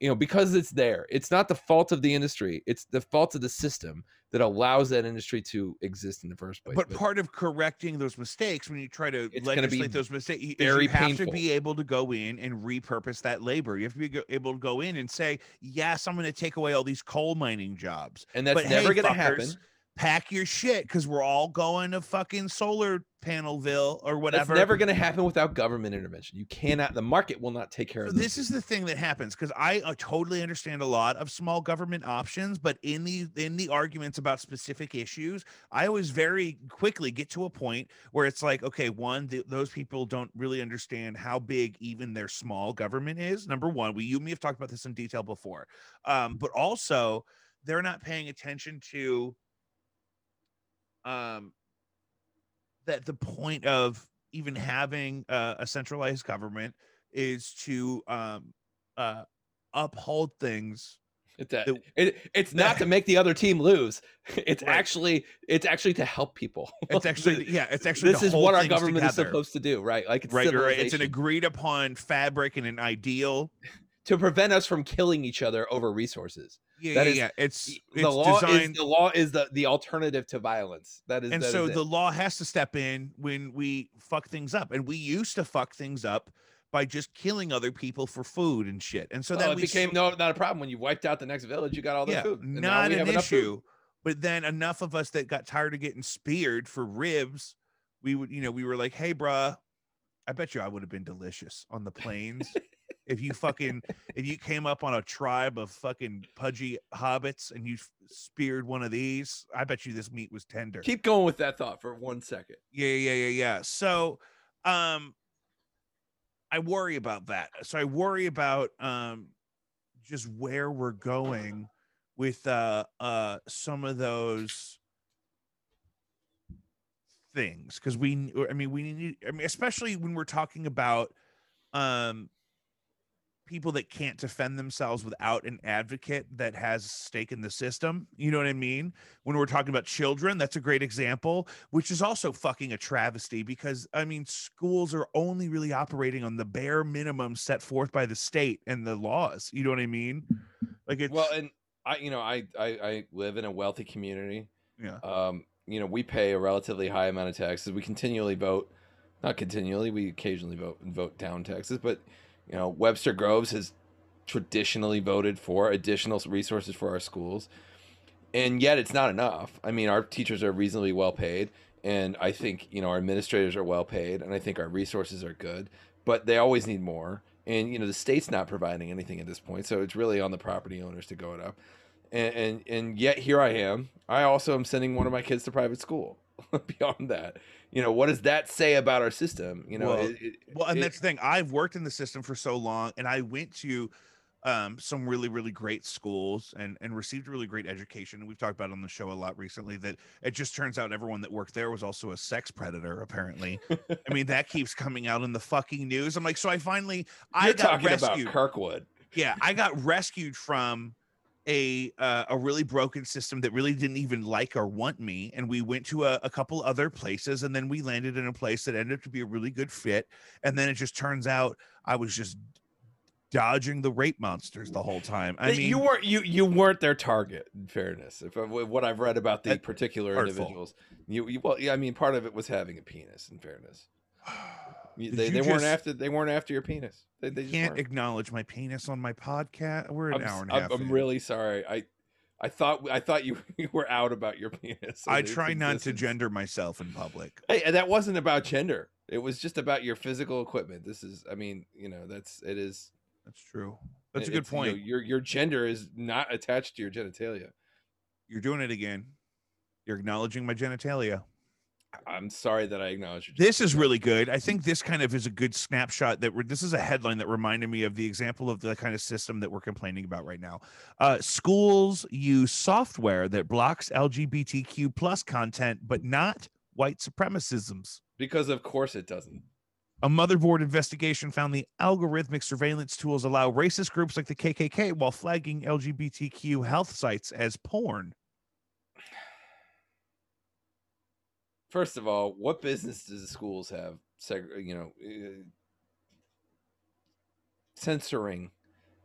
you know because it's there it's not the fault of the industry it's the fault of the system that allows that industry to exist in the first place but, but part of correcting those mistakes when you try to legislate those mistakes very you have painful. to be able to go in and repurpose that labor you have to be able to go in and say yes i'm going to take away all these coal mining jobs and that's but never hey, going to happen pack your shit because we're all going to fucking solar panelville or whatever. It's never going to happen without government intervention. You cannot. The market will not take care so of this. Is the thing that happens because I uh, totally understand a lot of small government options, but in the in the arguments about specific issues, I always very quickly get to a point where it's like, okay, one, th- those people don't really understand how big even their small government is. Number one, we you and me have talked about this in detail before, um, but also they're not paying attention to um, that the point of even having uh, a centralized government is to um, uh, uphold things. It's a, that, it, it's not to make the other team lose. [laughs] It's right. actually it's actually to help people. It's actually [laughs] yeah. It's actually this is what our government together. is supposed to do, right? Like it's right, right. It's an agreed upon fabric and an ideal to prevent us from killing each other over resources. Yeah, that yeah, is, yeah. It's, the it's law designed... is the law is the the alternative to violence. That is, and that so is the law has to step in when we fuck things up, and we used to fuck things up by just killing other people for food and shit. And so well, then it became no not a problem when you wiped out the next village. You got all the yeah, food. And not an issue. But then enough of us that got tired of getting speared for ribs, we would, you know, we were like, "Hey, bruh, I bet you I would have been delicious on the plains." [laughs] if you fucking if you came up on a tribe of fucking pudgy hobbits and you speared one of these, I bet you this meat was tender. Keep going with that thought for one second. Yeah, yeah, yeah, yeah. So, um, I worry about that. So I worry about um, just where we're going with uh uh some of those things because we i mean we need i mean especially when we're talking about um people that can't defend themselves without an advocate that has stake in the system. You know what I mean? When we're talking about children, that's a great example, which is also fucking a travesty because I mean, schools are only really operating on the bare minimum set forth by the state and the laws. You know what I mean? Like it's well, and I, you know, I, I, I live in a wealthy community. Yeah. Um, you know, we pay a relatively high amount of taxes. We continually vote, not continually, we occasionally vote and vote down taxes, but you know, Webster Groves has traditionally voted for additional resources for our schools. And yet it's not enough. I mean, our teachers are reasonably well paid. And I think, you know, our administrators are well paid. And I think our resources are good. But they always need more. And, you know, the state's not providing anything at this point. So it's really on the property owners to go it up. And, and, and yet here I am. I also am sending one of my kids to private school. [laughs] beyond that. You know what does that say about our system? You know well, it, it, well and it, that's the thing i've worked in the system for so long and i went to um, some really really great schools and and received a really great education and we've talked about on the show a lot recently that it just turns out everyone that worked there was also a sex predator apparently. I mean that keeps coming out in the fucking news. I'm like so i finally You're i got talking rescued about kirkwood. Yeah i got rescued from a uh, a really broken system that really didn't even like or want me and we went to a, a, couple other places and then we landed in a place that ended up to be a really good fit and then it just turns out i was just dodging the rape monsters the whole time. I mean you weren't you you weren't their target in fairness if uh, what i've read about the particular hurtful. individuals. You, you well yeah i mean part of it was having a penis in fairness [sighs] [sighs] They, they weren't after they weren't after your penis. They, they just can't weren't. acknowledge my penis on my podcast. We're an I'm, hour and a half. I'm really sorry. I I thought I thought you, [laughs] you were out about your [laughs] penis. I try not to gender myself in public. Hey, that wasn't about gender. It was just about your physical equipment. This is, I mean, you know, that's it is. That's true. That's a good it's, you know, point. your your gender is not attached to your genitalia. You're doing it again. You're acknowledging my genitalia. I'm sorry that I acknowledged your This is really good. I think this kind of is a good snapshot that we're, this is a headline that reminded me of the example of the kind of system that we're complaining about right now. Uh, schools use software that blocks LGBTQ plus content, but not white supremacisms. because of course it doesn't. A motherboard investigation found the algorithmic surveillance tools allow racist groups like the KKK while flagging LGBTQ health sites as porn. First of all, what business does the schools have? Seg- you know, uh, censoring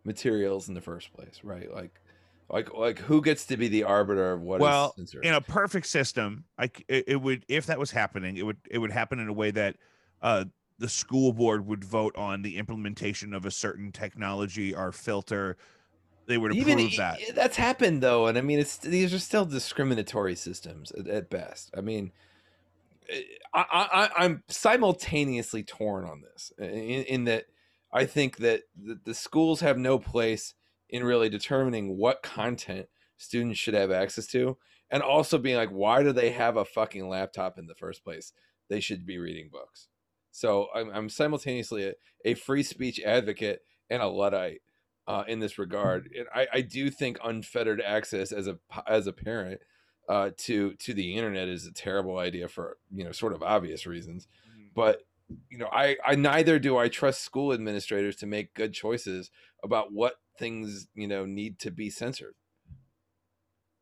materials in the first place, right? Like, like, like, who gets to be the arbiter of what? Well, censored? in a perfect system like it, it would if that was happening it would it would happen in a way that uh the school board would vote on the implementation of a certain technology or filter they would approve Even that that's happened though, and I mean, it's these are still discriminatory systems at, at best. I mean, I, I'm simultaneously torn on this in, in that I think that the, the schools have no place in really determining what content students should have access to, and also being like, why do they have a fucking laptop in the first place? They should be reading books. So I'm, I'm simultaneously a, a free speech advocate and a luddite uh, in this regard. And I, I do think unfettered access as a as a parent uh, to to the internet is a terrible idea for you know sort of obvious reasons. But you know, I I neither do I trust school administrators to make good choices about what things you know need to be censored.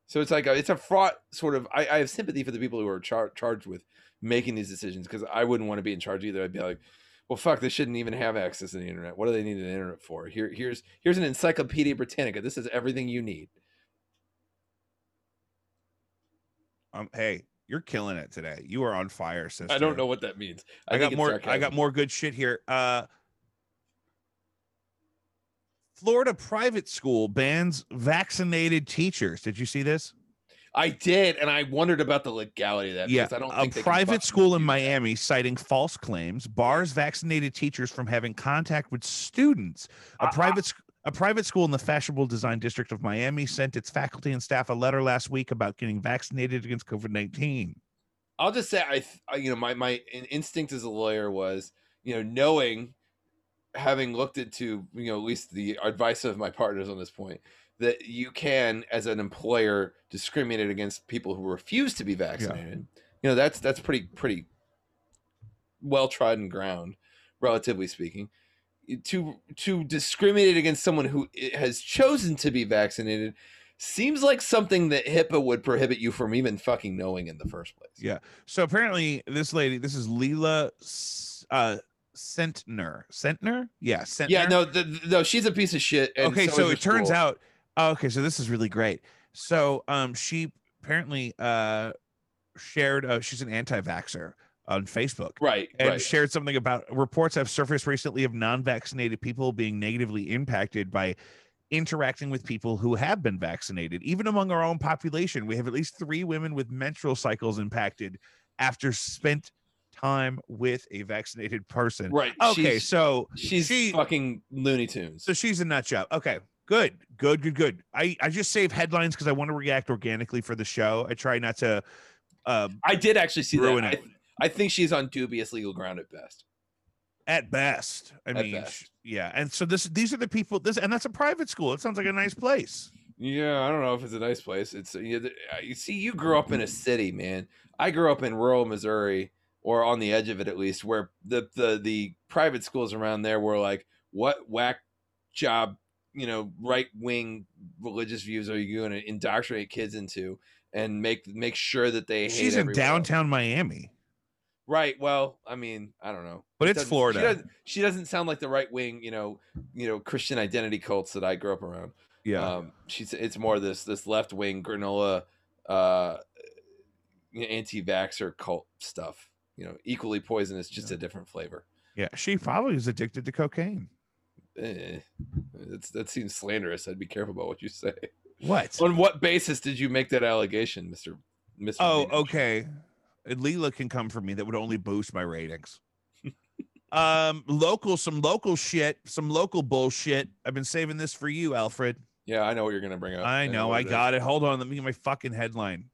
So it's like a, it's a fraught sort of. I, I have sympathy for the people who are char- charged with making these decisions because I wouldn't want to be in charge either. I'd be like, well, fuck, they shouldn't even have access to the internet. What do they need the internet for? Here, here's here's an Encyclopedia Britannica. This is everything you need. Um hey you're killing it today you are on fire sister I don't know what that means. i, think got more i got more good shit here uh florida private school bans vaccinated teachers did you see this I did, and I wondered about the legality of that. Yeah, I don't a private school in do that. Miami citing false claims bars vaccinated teachers from having contact with students. A I- I- private sc- a private school in the fashionable design district of Miami sent its faculty and staff a letter last week about getting vaccinated against COVID nineteen. I'll just say, I, I you know, my my instinct as a lawyer was, you know, knowing, having looked into, you know, at least the advice of my partners on this point, that you can, as an employer, discriminate against people who refuse to be vaccinated. You know, that's that's pretty pretty well trodden ground, relatively speaking. To to discriminate against someone who has chosen to be vaccinated seems like something that HIPAA would prohibit you from even fucking knowing in the first place. Yeah. So apparently, this lady, this is Leila uh, Centner. Centner? Yeah, Centner. Yeah, no, the, no, she's a piece of shit. and okay, so so it turns out. Oh, okay, so this is really great. So, um, she apparently uh shared. Uh, she's an anti-vaxer on Facebook. right, and right. shared something about reports have surfaced recently of non-vaccinated people being negatively impacted by interacting with people who have been vaccinated even among our own population we have at least three women with menstrual cycles impacted after spent time with a vaccinated person right. okay she's, so she's she- fucking Looney Tunes. so she's a nut job okay good good good good i i just save headlines because i want to react organically for the show i try not to uh I did actually see ruin that. it. I, I think she's on dubious legal ground at best. at best i At mean best. yeah and so this these are the people this and that's a private school it sounds like a nice place Yeah, I don't know if it's a nice place. It's you, you see, you grew up in a city, man. I grew up in rural Missouri, or on the edge of it at least, where the the the private schools around there were like, what whack job, you know, right wing religious views are you going to indoctrinate kids into, and make make sure that they hate she's in everyone downtown miami Right. Well, I mean, I don't know, But It it's Florida. She doesn't, she doesn't sound like the right wing, you know, you know, Christian identity cults that I grew up around. yeah Um, she's it's more this this left wing granola, uh, anti vaxxer cult stuff. You know, equally poisonous, just a different flavor. Yeah, she probably is addicted to cocaine. Eh, that's, that seems slanderous. I'd be careful about what you say. What? On what basis did you make that allegation, Mister? Mister. Oh, okay. Leila can come for me. That would only boost my ratings. [laughs] um, local, some local shit, some local bullshit. I've been saving this for you, Alfred. Yeah, I know what you're gonna bring up. I know, I got it. Hold on, let me get my fucking headline.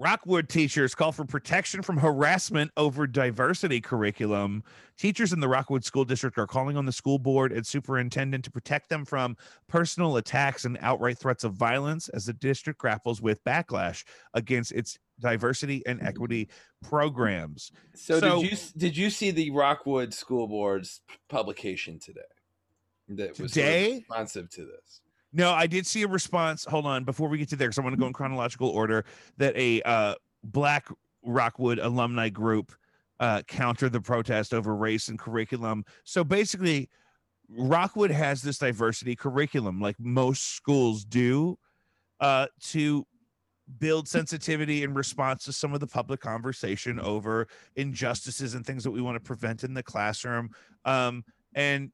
Rockwood teachers call for protection from harassment over diversity curriculum. Teachers in the Rockwood School District are calling on the school board and superintendent to protect them from personal attacks and outright threats of violence as the district grapples with backlash against its diversity and equity programs. So, So- did you did you see the Rockwood School Board's publication today? That was sort of Today? responsive to this. No, I did see a response. Hold on, before we get to there, because I want to go in chronological order. That a uh, Black Rockwood alumni group uh, countered the protest over race and curriculum. So basically, Rockwood has this diversity curriculum, like most schools do, uh, to build sensitivity in response to some of the public conversation over injustices and things that we want to prevent in the classroom. Um, and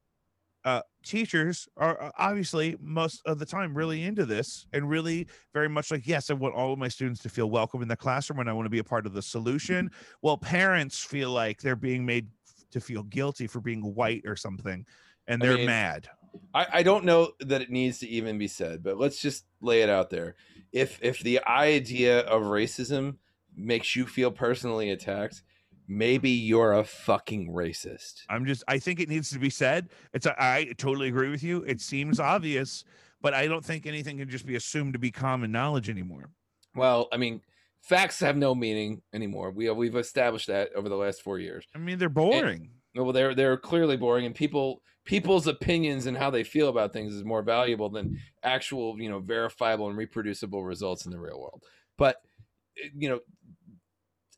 uh, teachers are uh, obviously most of the time really into this and really very much like, yes, I want all of my students to feel welcome in the classroom and I want to be a part of the solution. Well, parents feel like they're being made to feel guilty for being white or something, and they're mean, mad. I, I don't know that it needs to even be said, but let's just lay it out there. If if the idea of racism makes you feel personally attacked, maybe you're a fucking racist. I'm just, I think it needs to be said. It's, a, I totally agree with you. It seems obvious, but I don't think anything can just be assumed to be common knowledge anymore. Well, I mean, facts have no meaning anymore. We we've established that over the last four years. I mean, they're boring. Well, they're they're clearly boring, and people people's opinions and how they feel about things is more valuable than actual, you know, verifiable and reproducible results in the real world. But eh, you know,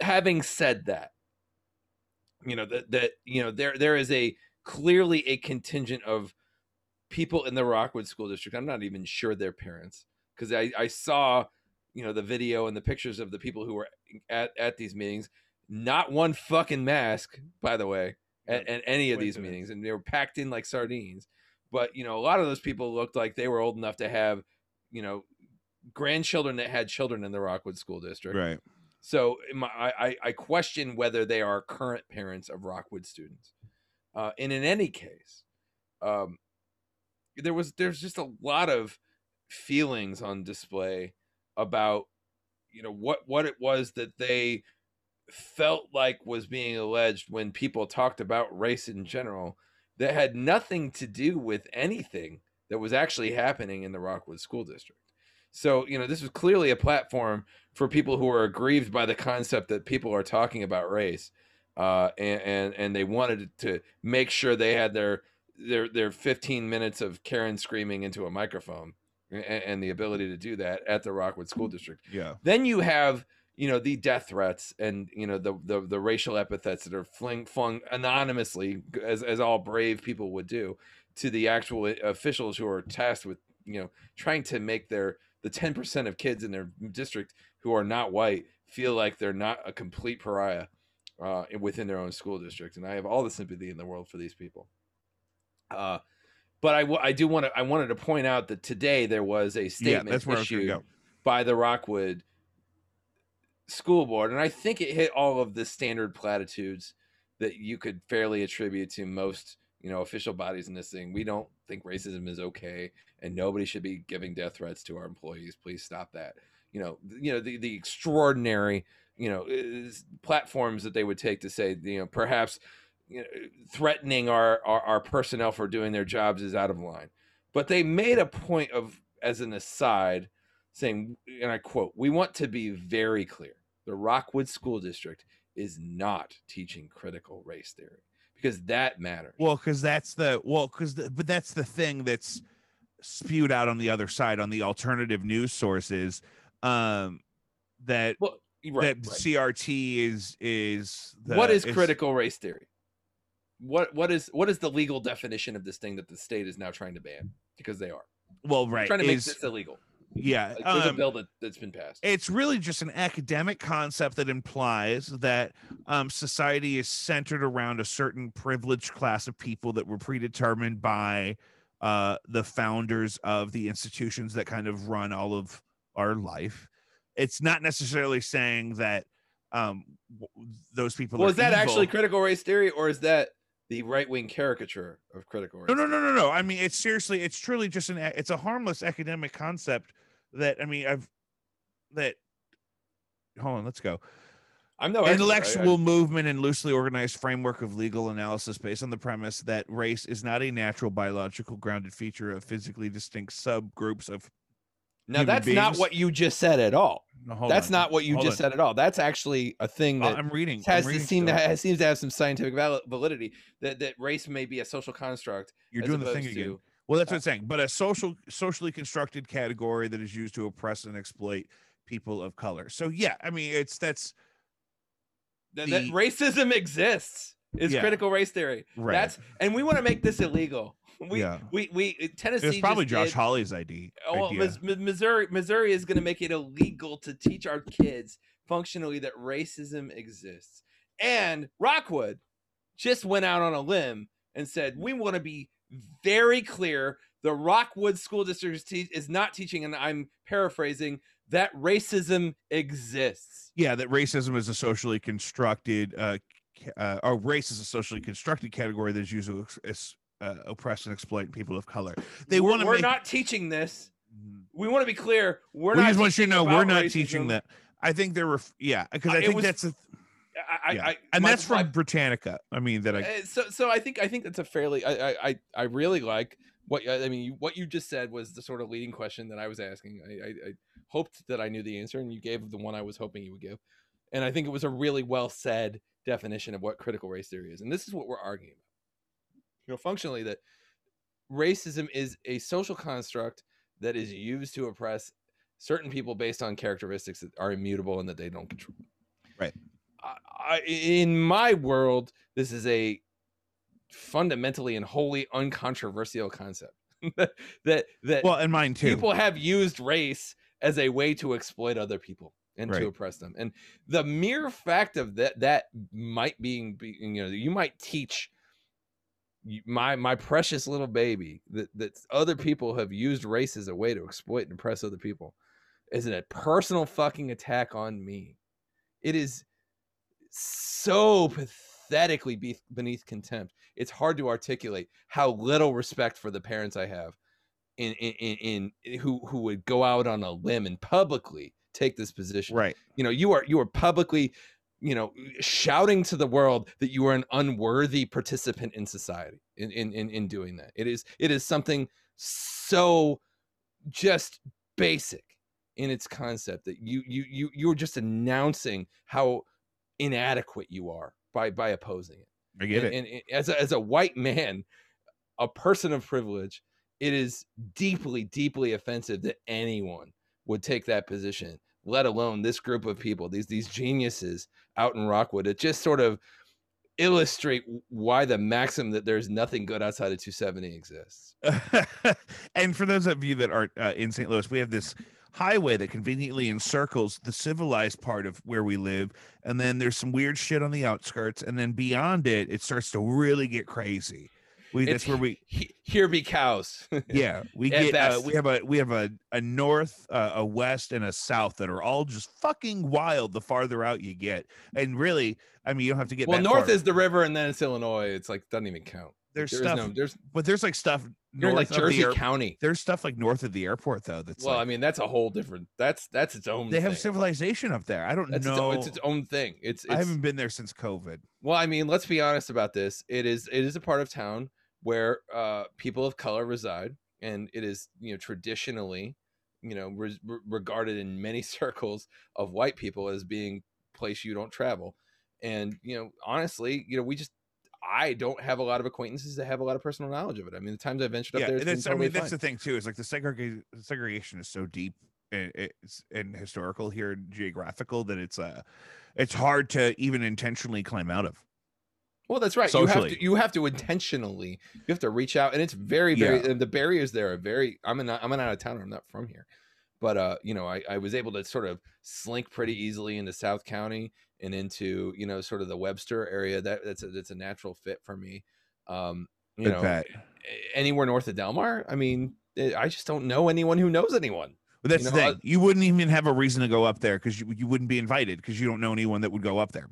having said that, you know that that you know there there is a clearly a contingent of people in the Rockwood School District. I'm not even sure their parents because I I saw you know the video and the pictures of the people who were at at these meetings. Not one fucking mask, by the way, at, at any of these meetings, and they were packed in like sardines. But you know, a lot of those people looked like they were old enough to have, you know, grandchildren that had children in the Rockwood School District. Right. So my, I, I- question whether they are current parents of Rockwood students. Uh, and in any case, um, there was there's just a lot of feelings on display about you know what what it was that they felt like was being alleged when people talked about race in general that had nothing to do with anything that was actually happening in the Rockwood School District. So, you know, this was clearly a platform for people who are aggrieved by the concept that people are talking about race, uh, and, and and they wanted to make sure they had their their their 15 minutes of Karen screaming into a microphone, and, and the ability to do that at the Rockwood School District. Yeah. Then you have you know the death threats and you know the the, the racial epithets that are fling, flung anonymously as as all brave people would do to the actual officials who are tasked with you know trying to make their the 10% of kids in their district who are not white feel like they're not a complete pariah uh, within their own school district and i have all the sympathy in the world for these people uh, but I, w- I do want to i wanted to point out that today there was a statement That's where I was going issued go. by the Rockwood School Board, and I think it hit all of the standard platitudes that you could fairly attribute to most, you know, official bodies in this thing. We don't think racism is okay, and nobody should be giving death threats to our employees. Please stop that. You know, you know the the extraordinary, you know, platforms that they would take to say, you know, perhaps you know, threatening our, our our personnel for doing their jobs is out of line. But they made a point of, as an aside, saying, and I quote, we want to be very clear. The Rockwood School District is not teaching critical race theory because that matters. Well, because that's the well, because but that's the thing that's spewed out on the other side on the alternative news sources. Um, that Well, right, that right. CRT is is the, what is critical race theory? What what is what is the legal definition of this thing that the state is now trying to ban because they are Well, right. trying to make is- this illegal? Yeah, Like, there's a um, bill that, that's been passed. it's really just an academic concept that implies that um, society is centered around a certain privileged class of people that were predetermined by uh, the founders of the institutions that kind of run all of our life. It's not necessarily saying that um, w- those people. well, is that actually critical race theory, or is that the right wing caricature of critical race? No, no, no, no, no. I mean, it's seriously, it's truly just an, it's a harmless academic concept that, I mean, I've, that, hold on, let's go. I'm no expert. I- I- Intellectual movement and loosely organized framework of legal analysis based on the premise that race is not a natural biological grounded feature of physically distinct subgroups of. Now that's not what you just said at all. No, that's on, not what you hold just on. said at all. That's actually a thing Uh, that I'm reading. has I'm to reading seem to still. ha- seems to have some scientific validity that, that race may be a social construct. You're doing the thing again. Well, that's uh, what I'm saying. But a social, socially constructed category that is used to oppress and exploit people of color. So yeah, I mean, it's that's that, that racism exists is Yeah. critical race theory. right. That's and we want to make this illegal. [laughs] We Yeah. we we uh, Tennessee. it was probably Josh did- Hawley's ID. Oh, idea. Missouri Missouri is going to make it illegal to teach our kids functionally that racism exists. And Rockwood just went out on a limb and said we want to be very clear. The Rockwood School District is, not teaching, and I'm paraphrasing that racism exists. yeah that racism is a socially constructed uh, uh or race is a socially constructed category that's used to uh, oppress and exploit people of color they We're- want to We're make not teaching this. Mhm. We want to be clear. We're we not. just want you to teaching know we're not racism. teaching that i think there were yeah because i think was- that's a I, yeah. I, and my- that's from my- britannica i mean that i Uh, so so I think I think that's a fairly I I I, I really like what I mean what you just said was the sort of leading question that I was asking. I, I I hoped that I knew the answer, and you gave the one I was hoping you would give, and I think it was a really well said definition of what critical race theory is, and this is what we're arguing about. You know, functionally that racism is a social construct that is used to oppress certain people based on characteristics that are immutable and that they don't control. Right. I, in my world, this is a fundamentally and wholly uncontroversial concept [laughs] that that well and mine too. people have used race as a way to exploit other people and Right. to oppress them. And the mere fact of that that might being be, you know you might teach my my precious little baby that that other people have used race as a way to exploit and oppress other people is a personal fucking attack on me. It is so pathetically be- beneath contempt. It's hard to articulate how little respect for the parents i have in in, in, in who who would go out on a limb and publicly take this position. Right. You know you are you are publicly you know shouting to the world that you are an unworthy participant in society in in in, in doing that. It is it is something so just basic in its concept that you you you you're just announcing how inadequate you are by by opposing it i get and, it and, and as a, as a white man a person of privilege it is deeply deeply offensive that anyone would take that position let alone this group of people these these geniuses out in rockwood it just sort of illustrate why the maxim that there's nothing good outside of 270 exists [laughs] and for those of you that aren't uh, in St. Louis, we have this highway that conveniently encircles the civilized part of where we live, and then there's some weird shit on the outskirts, and then beyond it, it starts to really get crazy. We It's- that's where we He- here be cows. [laughs] Yeah we get uh, we have a we have a a north uh, a west and a south that are all just fucking wild the farther out you get. And really i mean you don't have to get well north far. is the river and then it's illinois. It's like doesn't even count There's there stuff no, there's but there's like stuff you're north like the jersey air- county there's stuff like north of the airport though that's well like, i mean that's a whole different that's that's its own they have civilization up there i don't That's know own, it's its own thing. It's, it's i haven't been there since covid well, I mean, let's be honest about this. It is it is a part of town where uh, people of color reside, and it is you know traditionally, you know, re- regarded in many [laughs] circles of white people as being place you don't travel. And you know, honestly, you know, we just I don't have a lot of acquaintances that have a lot of personal knowledge of it. I mean, the times I ventured up yeah there, and it's that's i totally mean that's the thing too is like the segregation segregation is so deep and it's and historical here and geographical that it's uh it's hard to even intentionally climb out of Well, that's right. You have Socially. to you have to intentionally you have to reach out, and it's very very Yeah. and the barriers there are very. I'm an I'm an out of towner. I'm not from here, but uh, you know, I, I was able to sort of slink pretty easily into South County and into you know sort of the Webster area. That that's a, that's a natural fit for me. Um, you I know, bet. anywhere north of Delmar. I mean, eh, I just don't know anyone who knows anyone. But that's you the know, thing. You wouldn't even have a reason to go up there because you, you wouldn't be invited because you don't know anyone that would go up there.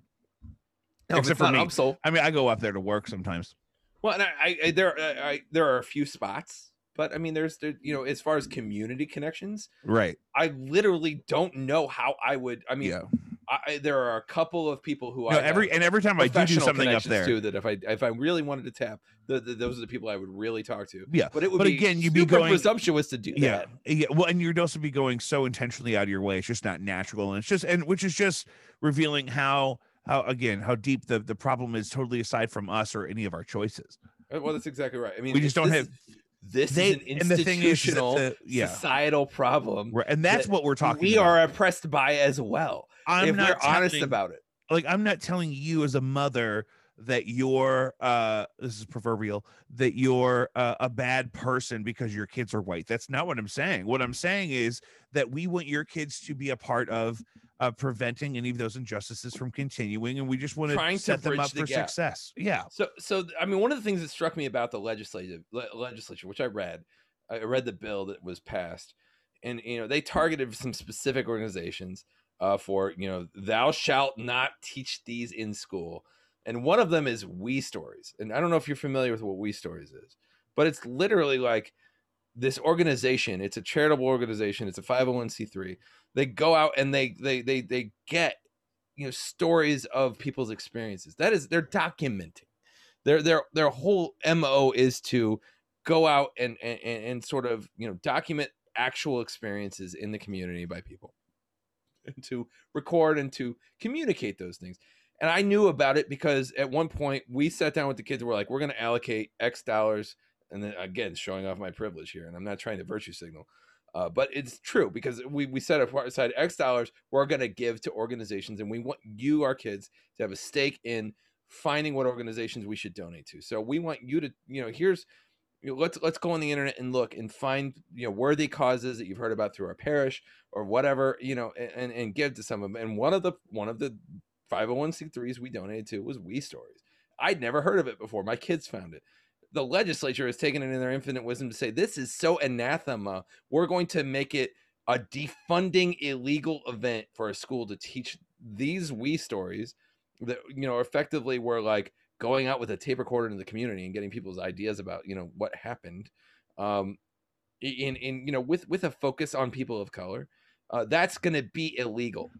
No, Except for me. I mean, I go up there to work sometimes. Well, and I, I, I there I, I, there are a few spots, but I mean, there's there you know as far as community connections, Right. I literally don't know how I would. I mean, yeah. I, there are a couple of people who No, I every and every time I do do something up there. too that if I if I really wanted to tap, the, the, those are the people I would really talk to. Yeah, but it would but be again, you'd be going- presumptuous to do yeah that. yeah well and you'd also be going so intentionally out of your way it's just not natural and it's just and which is just revealing how how again how deep the the problem is totally aside from us or any of our choices Uh, Well, that's exactly right. I mean, We just don't this- have- This they is an thing is institutional, the, yeah societal problem. right, and that's that what we're talking we about. are oppressed by as well. i'm if not we're honest about it. like i'm not telling you as a mother that you're uh this is proverbial that you're uh, a bad person because your kids are white that's not what i'm saying what i'm saying is that we want your kids to be a part of uh, preventing any of those injustices from continuing and we just want to to set them up the for gap. success yeah So, so I mean, one of the things that struck me about the legislative le- legislature, which I read, I read the bill that was passed, and you know they targeted some specific organizations uh, for you know thou shalt not teach these in school, and one of them is We Stories, and I don't know if you're familiar with what We Stories is, but it's literally like this organization. It's a charitable organization. It's a 501c3. They go out and they they they they get you know stories of people's experiences. That is they're documenting. Their their their whole mo is to go out and and, and sort of you know document actual experiences in the community by people and to record and to communicate those things and i knew about it because at one point we sat down with the kids and we're like we're going to allocate x dollars and then again showing off my privilege here and i'm not trying to virtue signal uh, but it's true because we, we set aside x dollars we're going to give to organizations and we want you our kids to have a stake in finding what organizations we should donate to. So we want you to you know here's you know, let's let's go on the internet and look and find you know worthy causes that you've heard about through our parish or whatever you know and and give to some of them and one of the one of the 501c3s we donated to was we stories. I'd never heard of it before. My kids found it the legislature has taken it in their infinite wisdom to say this is so anathema. We're going to make it a defunding illegal event for a school to teach these we stories that you know effectively were like going out with a tape recorder into the community and getting people's ideas about you know what happened. Um in in you know with with a focus on people of color uh, that's going to be illegal.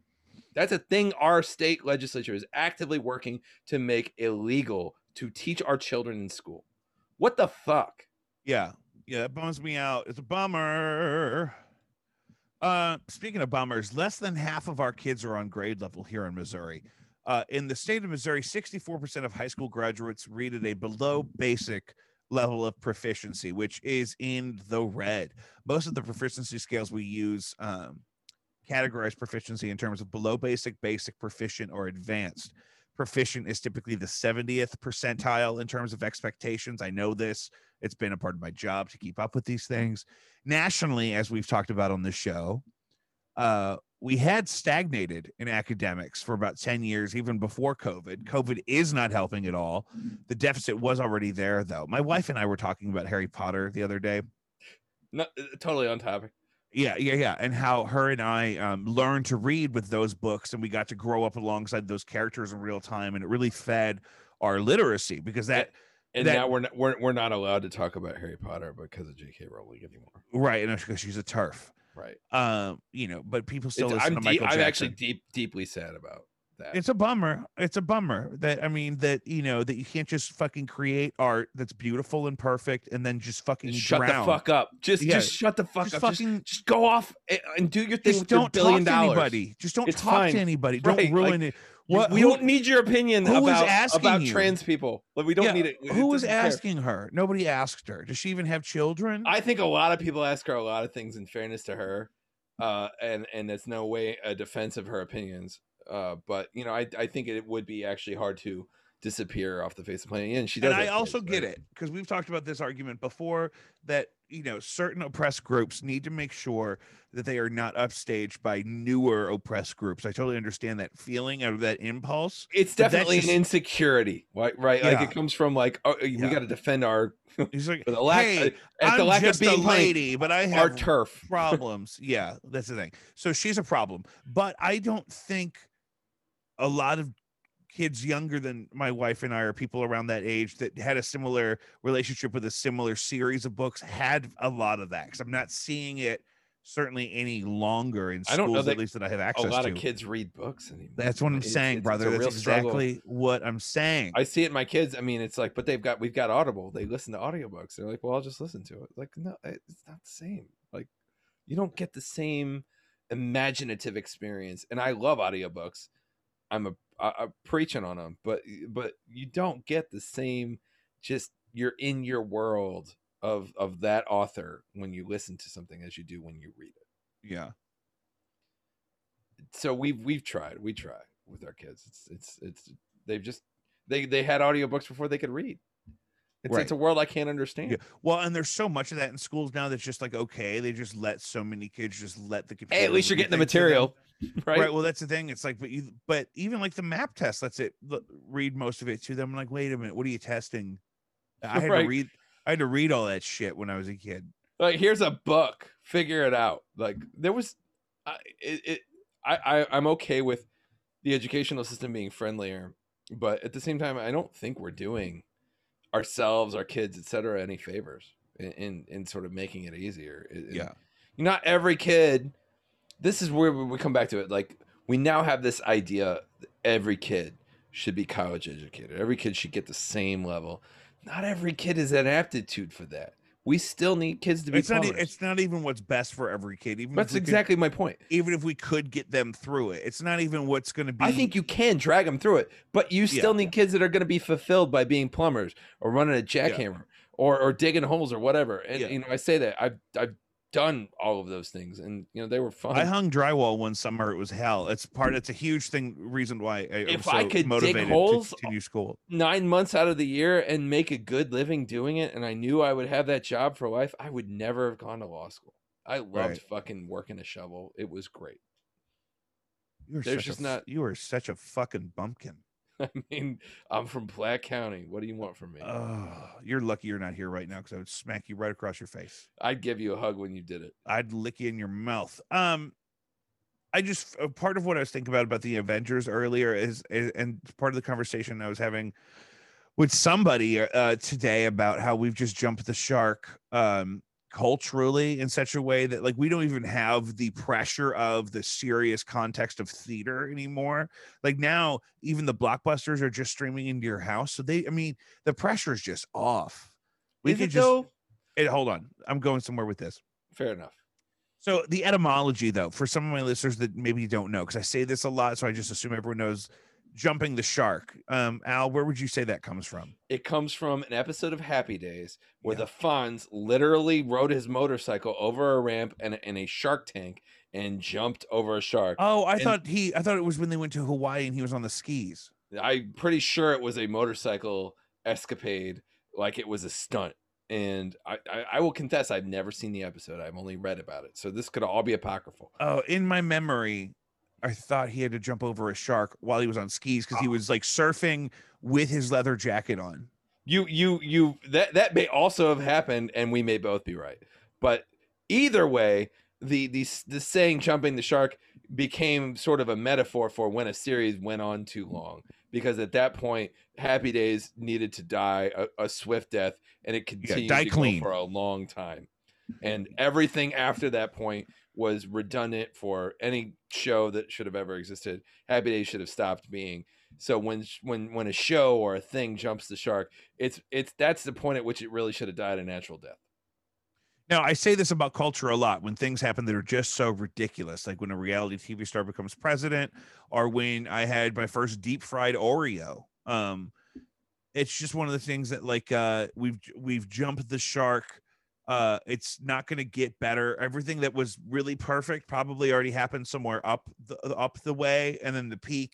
That's a thing our state legislature is actively working to make illegal to teach our children in school what the fuck? Yeah. Yeah it bums me out. It's a bummer. Uh speaking of bummers less than half of our kids are on grade level here in missouri. Uh, in the state of Missouri, 64% of high school graduates read at a below basic level of proficiency, which is in the red. Most of the proficiency scales we use um, categorize proficiency in terms of below basic, basic, proficient, or advanced. Proficient is typically the 70th percentile in terms of expectations. I know this. It's been a part of my job to keep up with these things. Nationally, as we've talked about on this show, uh, we had stagnated in academics for about 10 years, even before COVID. COVID is not helping at all. The deficit was already there, though. My wife and I were talking about Harry Potter the other day. no, totally on topic Yeah, yeah, yeah. And how her and I um, learned to read with those books, and we got to grow up alongside those characters in real time. And it really fed our literacy because that, and That- now we're not, we're, we're not allowed to talk about harry potter because of jk rowling anymore right, and because she's a TERF, right um, you know, but people still It's- listen i'm, to deep, Michael I'm actually Jackson. deep deeply sad about that. It's a bummer. It's a bummer that i mean that you know that you can't just fucking create art that's beautiful and perfect and then just fucking Just shut drown. the fuck up. Just Yeah, just shut the fuck just up. Fucking just, just go off and, do your thing just don't billion talk to anybody. Just don't It's talk fine. to anybody. [laughs] Don't Right, ruin like, it. what we who, don't need your opinion who about, asking about you? trans people. Like we don't Yeah, need it. Who was doesn't care. asking her? Nobody asked her. Does she even have children? I think a lot of people ask her a lot of things in fairness to her, uh, and and it's no way a defense of her opinions. Uh, but you know, I I think it would be actually hard to disappear off the face of the planet. And she does. and. I also get right? it because we've talked about this argument before that you know certain oppressed groups need to make sure that they are not upstaged by newer oppressed groups. I totally understand that feeling or that impulse. It's definitely just- an insecurity, right? Right, like it comes from like oh, we Yeah. got to defend our [laughs] He's like, the lack hey, at the lack of being lady, but I have our turf. [laughs] problems. yeah, that's the thing. So she's a problem, but I don't think a lot of kids younger than my wife and I or people around that age that had a similar relationship with a similar series of books had a lot of that because I'm not seeing it certainly any longer in I don't know schools at least that I have access to. A lot to. of kids read books anymore. That's what I'm It's- saying, it's- it's brother. a That's real struggle. exactly what I'm saying. I see it in my kids. I mean, it's like, but they've got we've got Audible. They listen to audiobooks. They're like, well, I'll just listen to it. Like, no, it's not the same. Like, you don't get the same imaginative experience. And I love audiobooks. I'm a I, preaching on them, but but you don't get the same. Just you're in your world of of that author when you listen to something as you do when you read it. yeah. so we've we've tried we try with our kids it's it's it's they've just they they had audiobooks before they could read it's, Right. it's a world i can't understand Yeah. Well, and there's so much of that in schools now that's just like okay, they just let so many kids just let the computer. hey at least you're getting the things to them. material [laughs] right, Right. Well, that's the thing. It's like, but you, but even like the map test lets it read most of it to them. I'm like, wait a minute, what are you testing? I had Right. to read. I had to read all that shit when I was a kid. like here's a book figure it out like there was I it, it I, I i'm okay with the educational system being friendlier but at the same time i don't think we're doing ourselves our kids etc any favors in, in in sort of making it easier It- Yeah. not every kid this is where we come back to it like we now have this idea that every kid should be college educated. Every kid should get the same level. Not every kid is an aptitude for that we still need kids to be It's not. plumbers. It's not even what's best for every kid. Even that's we could- exactly my point even if we could get them through it, it's not even what's going to be. i think you can drag them through it but you still Yeah. need kids that are going to be fulfilled by being plumbers or running a jackhammer or, or digging holes or whatever and Yeah. you know i say that i've i've done all of those things and you know they were fun I hung drywall one summer. It was hell. It's part. It's a huge thing. Reason why I, If was I so could dig motivated holes- to continue school. nine months out of the year and make a good living doing it and i knew i would have that job for life i would never have gone to law school i loved Right. fucking working a shovel it was great You are There's such just a, not- not. You are such a fucking bumpkin. [laughs] i mean i'm from platte county what do you want from me Oh, you're lucky you're not here right now because I would smack you right across your face. i'd give you a hug when you did it I'd lick you in your mouth. Um, I just uh, part of what I was thinking about about the Avengers earlier is, is and part of the conversation I was having with somebody uh, today about how we've just jumped the shark um, culturally in such a way that like we don't even have the pressure of the serious context of theater anymore. Like now, even the blockbusters are just streaming into your house, so they, I mean, the pressure is just off. We Is could it just though? eh, hold on. I'm going somewhere with this. fair enough So the etymology, though, for some of my listeners that maybe don't know, because I say this a lot, so I just assume everyone knows jumping the shark. Um, Al, where would you say that comes from? It comes from an episode of Happy Days where Yeah. the Fonz literally rode his motorcycle over a ramp and in a shark tank and jumped over a shark. Oh, I And- thought he, I thought it was when they went to Hawaii and he was on the skis. I'm pretty sure it was a motorcycle escapade, like it was a stunt. And I, I, I will confess, I've never seen the episode. I've only read about it. So this could all be apocryphal. Oh, in my memory, I thought he had to jump over a shark while he was on skis because he ah. was like surfing with his leather jacket on. You, you, you, that, that may also have happened and we may both be right. But either way, the, the, the saying jumping the shark became sort of a metaphor for when a series went on too long. Because at that point, Happy Days needed to die a, a swift death and it continued die to go clean. for a long time. And everything after that point was redundant for any show that should have ever existed. Happy Days should have stopped being. So when when when a show or a thing jumps the shark, it's it's that's the point at which it really should have died a natural death. Now, I say this about culture a lot when things happen that are just so ridiculous, like when a reality TV star becomes president, or when I had my first deep fried Oreo. Um, it's just one of the things that like uh we've we've jumped the shark. Uh, it's not going to get better. Everything that was really perfect probably already happened somewhere up the up the way, and then the peak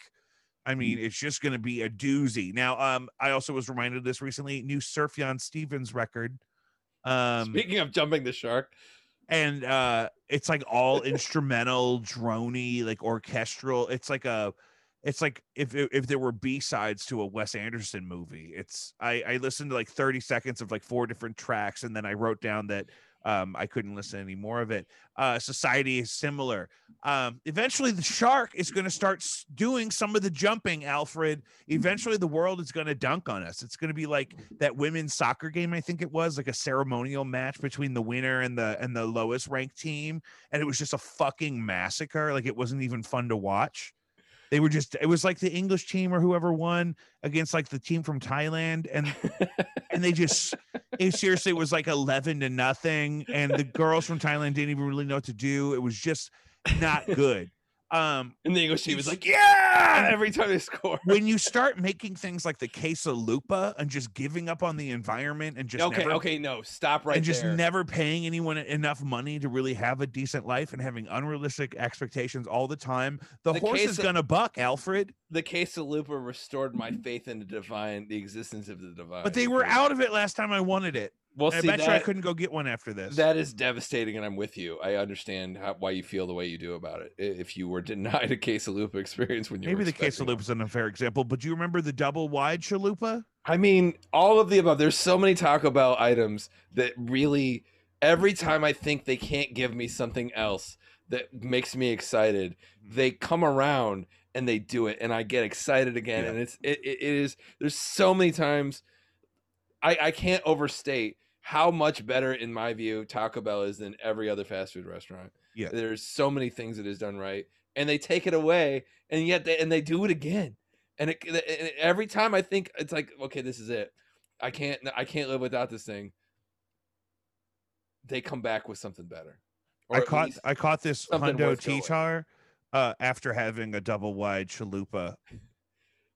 I mean, it's just going to be a doozy. Now, um, I also was reminded of this recently. New Sufjan Stevens record. Um, Speaking of jumping the shark, and uh, it's like all instrumental, drony, like orchestral. It's like a, it's like if if there were B sides to a Wes Anderson movie. It's I I listened to like thirty seconds of like four different tracks, and then I wrote down that um i couldn't listen any more of it. Uh society is similar. Um eventually the shark is going to start doing some of the jumping alfred. Eventually the world is going to dunk on us. It's going to be like that women's soccer game i think it was like a ceremonial match between the winner and the and the lowest ranked team and it was just a fucking massacre like it wasn't even fun to watch they were just it was like the english team or whoever won against like the team from thailand and and they just it seriously was like 11 to nothing and the girls from thailand didn't even really know what to do. It was just not good um and the English team was like, "Yeah!" every time they score. when you [laughs] start making things like the quesalupa and just giving up on the environment and just okay, never, okay, no, stop right and just there. never paying anyone enough money to really have a decent life and having unrealistic expectations all the time the, The horse is gonna buck alfred the quesalupa restored my faith in the divine, the existence of the divine. but they were out of it last time i wanted it Well, I see, bet that, you i couldn't go get one after this that is devastating, and I'm with you. I understand how, why you feel the way you do about it. If you were [laughs] denied a quesalupa experience when you maybe the quesalupa is an unfair example but do you remember the double wide chalupa I mean, all of the above. There's so many Taco Bell items that really, every time I think they can't give me something else that makes me excited, Mm-hmm. they come around and they do it, and I get excited again. Yeah. And it's it, it it is. There's so many times, I I can't overstate how much better, in my view, Taco Bell is than every other fast food restaurant. Yeah. there's so many things that is done right, and they take it away, and yet they and they do it again and, it, and every time I think it's like, okay, this is it. I can't, I can't live without this thing. They come back with something better. Or I caught I caught this Hundo. T-Tar uh, after having a double wide chalupa.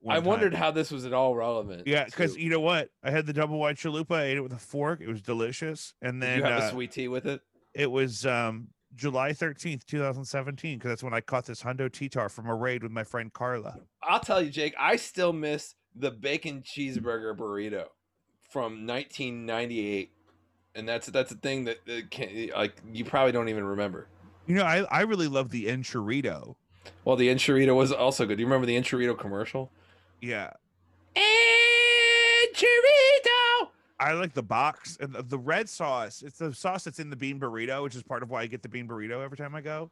I time. wondered how this was at all relevant. Yeah, because you know what? I had the double wide chalupa. I ate it with a fork. It was delicious. And did then you have uh, a sweet tea with it. it was um, July thirteenth, two thousand seventeen, because that's when I caught this Hundo T-Tar from a raid with my friend Carla. I'll tell you, Jake, I still miss the bacon cheeseburger burrito from 1998, and that's that's a thing that, that can like you probably don't even remember. You know, I I really love the enchilito. Well, the enchilito was also good. Do you remember the enchilito commercial? Yeah, And Enchilito. I like the box and the red sauce. It's the sauce that's in the bean burrito, which is part of why I get the bean burrito every time I go.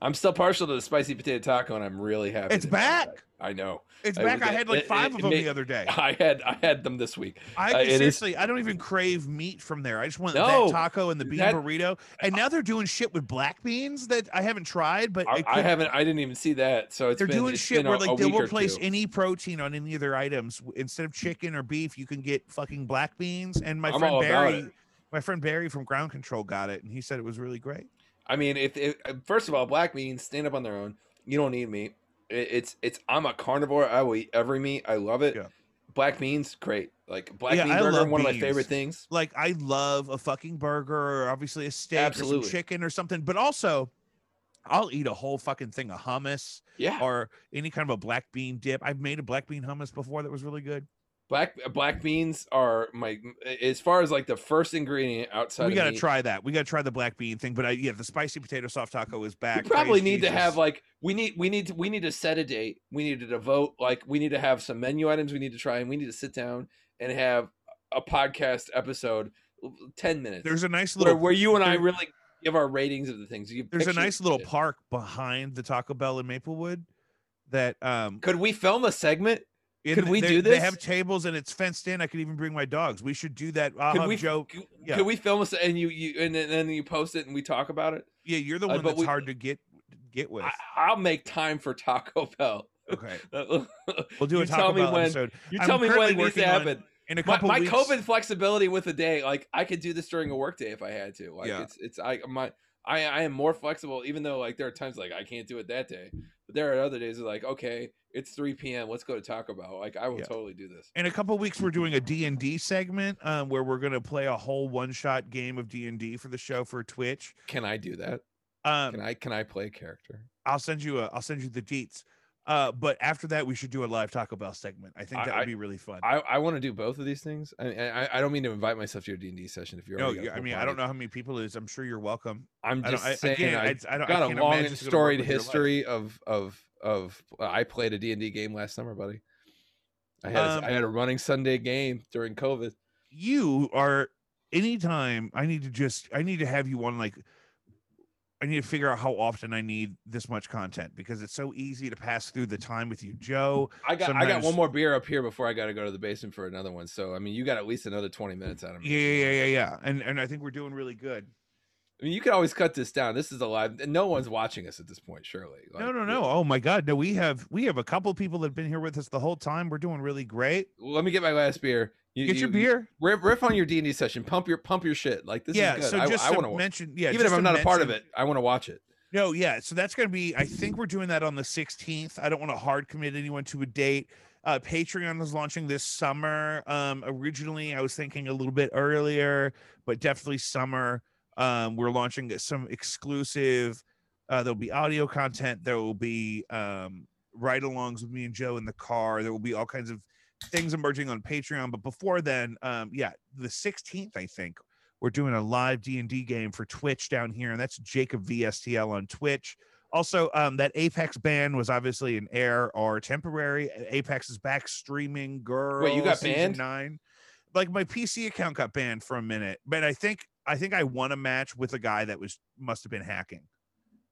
I'm still partial to the spicy potato taco, and I'm really happy. It's back. I know. It's I back. I had like five it of them the other day. [laughs] I had I had them this week. I Uh, it is- seriously, I don't even crave meat from there. I just want No, that taco and the bean that- burrito. And now they're doing shit with black beans that I haven't tried, but I, I haven't. I didn't even see that. So it's they're been, doing shit where like a they'll place any protein on any of their items instead of chicken or beef. You can get fucking black beans. And my I'm friend Barry, my friend Barry from Ground Control got it, and he said it was really great. I mean, if, if first of all, black beans stand up on their own. You don't need meat. It, it's it's. I'm a carnivore. I will eat every meat. I love it. Yeah. Black beans, great. Like black Yeah, bean I burger, love one of my favorite things. Like I love a fucking burger or obviously a steak or some chicken or something, but also I'll eat a whole fucking thing of hummus. Yeah, or any kind of a black bean dip. I've made a black bean hummus before that was really good. Black black beans are my as far as like the first ingredient outside. we got to try that. We got to try the black bean thing. But I, yeah, the spicy potato soft taco is back. We probably Praise need to have like we need we need to we need to set a date. We need to devote like we need to have some menu items we need to try and we need to sit down and have a podcast episode 10 minutes. There's a nice little where you and I really give our ratings of the things. You there's a nice little shit. park behind the Taco Bell in Maplewood that um Could we film a segment? In could we do They have tables and it's fenced in. I could even bring my dogs. We should do that. I'll Could we Joe. could, yeah. could we film us and you you and then, then you post it and we talk about it? Yeah, you're the Uh, one but that's we- hard to get get with. I, I'll make time for Taco Bell. okay, you [laughs] we'll do a Taco tell me Bell when- episode I'm tell me when it needs to working on- in a My, couple my weeks. COVID flexibility with the day, like I could do this during a work day if I had to. Like Yeah. it's it's I my I I am more flexible, even though like there are times like I can't do it that day. But there are other days like okay, it's 3 p.m. Let's go to Taco Bell. Like I will Yeah. totally do this. in a couple weeks we're doing a d&d segment um, where we're going to play a whole one-shot game of d&d for the show for twitch Can I do that? um, Can I can I play a character? i'll send you a i'll send you the deets Uh, but after that, we should do a live Taco Bell segment. I think I- that would be really fun. I, I want to do both of these things. I, I I don't mean to invite myself to your D and D session if you're. no, already got you- a I mean, I don't know how many people it is. I'm sure you're welcome. I'm I just I, saying. again, I, I, I don't, got I a long and it's gonna work storied with your life. history of of of. I played a D and D game last summer, buddy. I had Um, a, I had a running Sunday game during COVID. you are anytime I need to just I need to have you on like I need to figure out how often I need this much content because it's so easy to pass through the time with you, Joe. I got I got one more beer up here before I got to go to the basement for another one. So I mean, you got at least another twenty minutes out of me. Yeah, yeah, yeah, yeah, yeah. And and I think we're doing really good. I mean, you can always cut this down. This is a live. No one's watching us at this point, surely. no, Like, no, no. Oh my god. No, we have we have a couple people that have been here with us the whole time. We're doing really great. Let me get my last beer. You, Get your you- beer. Riff, riff on your D and D session. Pump your pump your shit. Like this yeah, is good. so I, just I to want to mention yeah, even if I'm not a part of it. I want to watch it. No, yeah. So that's going to be, I think we're doing that on the 16th. I don't want to hard commit anyone to a date. Uh, Patreon is launching this summer. Um, originally, I was thinking a little bit earlier, but definitely summer. Um, we're launching some exclusive, uh, there'll be audio content. There will be um, ride alongs with me and Joe in the car. There will be all kinds of things emerging on Patreon. But before then, um, yeah, the 16th, I think, we're doing a live d&d game for twitch down here and that's jacob vstl on twitch also um, that apex ban was obviously an air or temporary apex is back streaming girl wait, you got banned? nine like my pc account got banned for a minute but i think i think i won a match with a guy that was must have been hacking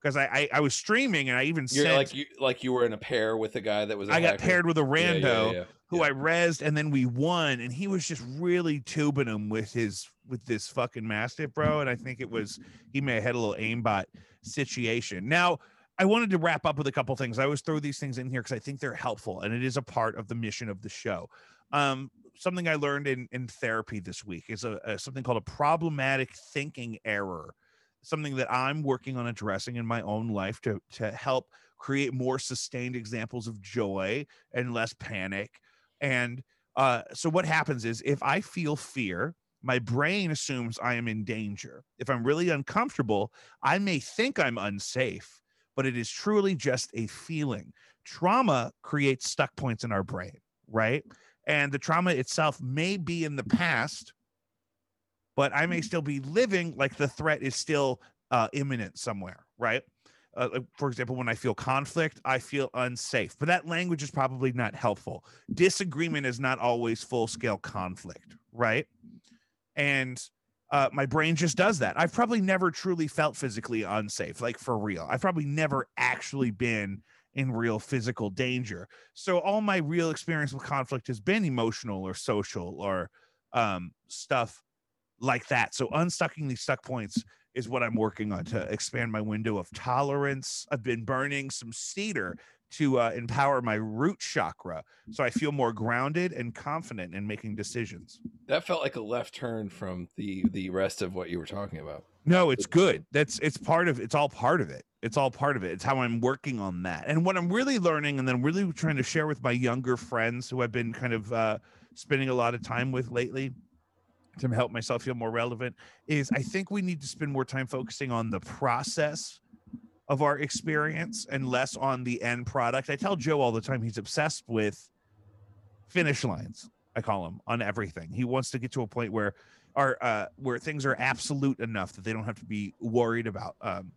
because I, I i was streaming and i even You're sent like you like you were in a pair with a guy that was. I i got paired with a rando who yeah. I rezzed and then we won and he was just really tubing him with his with this fucking mastiff bro and I think it was he may have had a little aimbot situation. Now I wanted to wrap up with a couple things. I always throw these things in here because I think they're helpful and it is a part of the mission of the show. Um, something I learned in in therapy this week is a, a something called a problematic thinking error. Something that I'm working on addressing in my own life to to help create more sustained examples of joy and less panic and uh, so what happens is if I feel fear, my brain assumes I am in danger. If I'm really uncomfortable, I may think I'm unsafe, but it is truly just a feeling. Trauma creates stuck points in our brain, right? And the trauma itself may be in the past, but I may still be living like the threat is still uh, imminent somewhere, right? uh, for example, when I feel conflict, I feel unsafe. But that language is probably not helpful. Disagreement is not always full scale conflict, right? And uh, my brain just does that. I've probably never truly felt physically unsafe, like for real. I've probably never actually been in real physical danger. So all my real experience with conflict has been emotional or social or um, stuff like that. So unstucking these stuck points is what I'm working on to expand my window of tolerance. I've been burning some cedar to uh, empower my root chakra so I feel more grounded and confident in making decisions. That felt like a left turn from the the rest of what you were talking about. No, it's good. That's it's part of it's all part of it. It's all part of it. It's how I'm working on that. And what I'm really learning and then really trying to share with my younger friends who I've been kind of uh, spending a lot of time with lately to help myself feel more relevant is I think we need to spend more time focusing on the process of our experience and less on the end product. I tell Joe all the time he's obsessed with finish lines. I call him on everything. He wants to get to a point where are uh where things are absolute enough that they don't have to be worried about um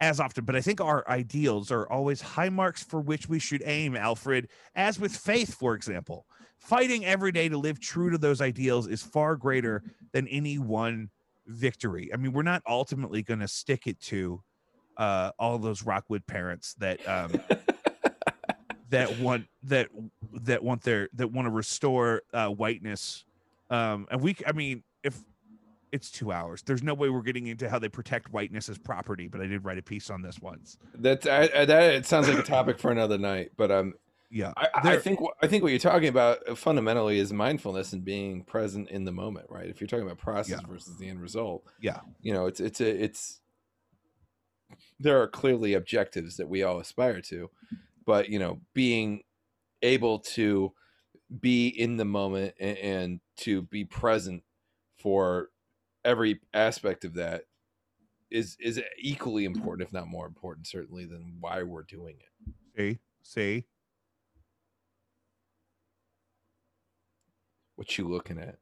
as often but i think our ideals are always high marks for which we should aim alfred as with faith for example fighting every day to live true to those ideals is far greater than any one victory i mean we're not ultimately going to stick it to uh all those rockwood parents that um [laughs] that want that that want their that want to restore uh whiteness um and we i mean if it's two hours there's no way we're getting into how they protect whiteness as property but i did write a piece on this once That's I, I, that. It sounds like a topic for another night. But um, yeah I, I think what- I think what you're talking about uh, fundamentally is mindfulness and being present in the moment, right? If you're talking about process Yeah. versus the end result, Yeah. you know, it's it's a it's there are clearly objectives that we all aspire to, but you know, being able to be in the moment and, and to be present for every aspect of that is is equally important, if not more important, certainly than why we're doing it. see See? What you looking at?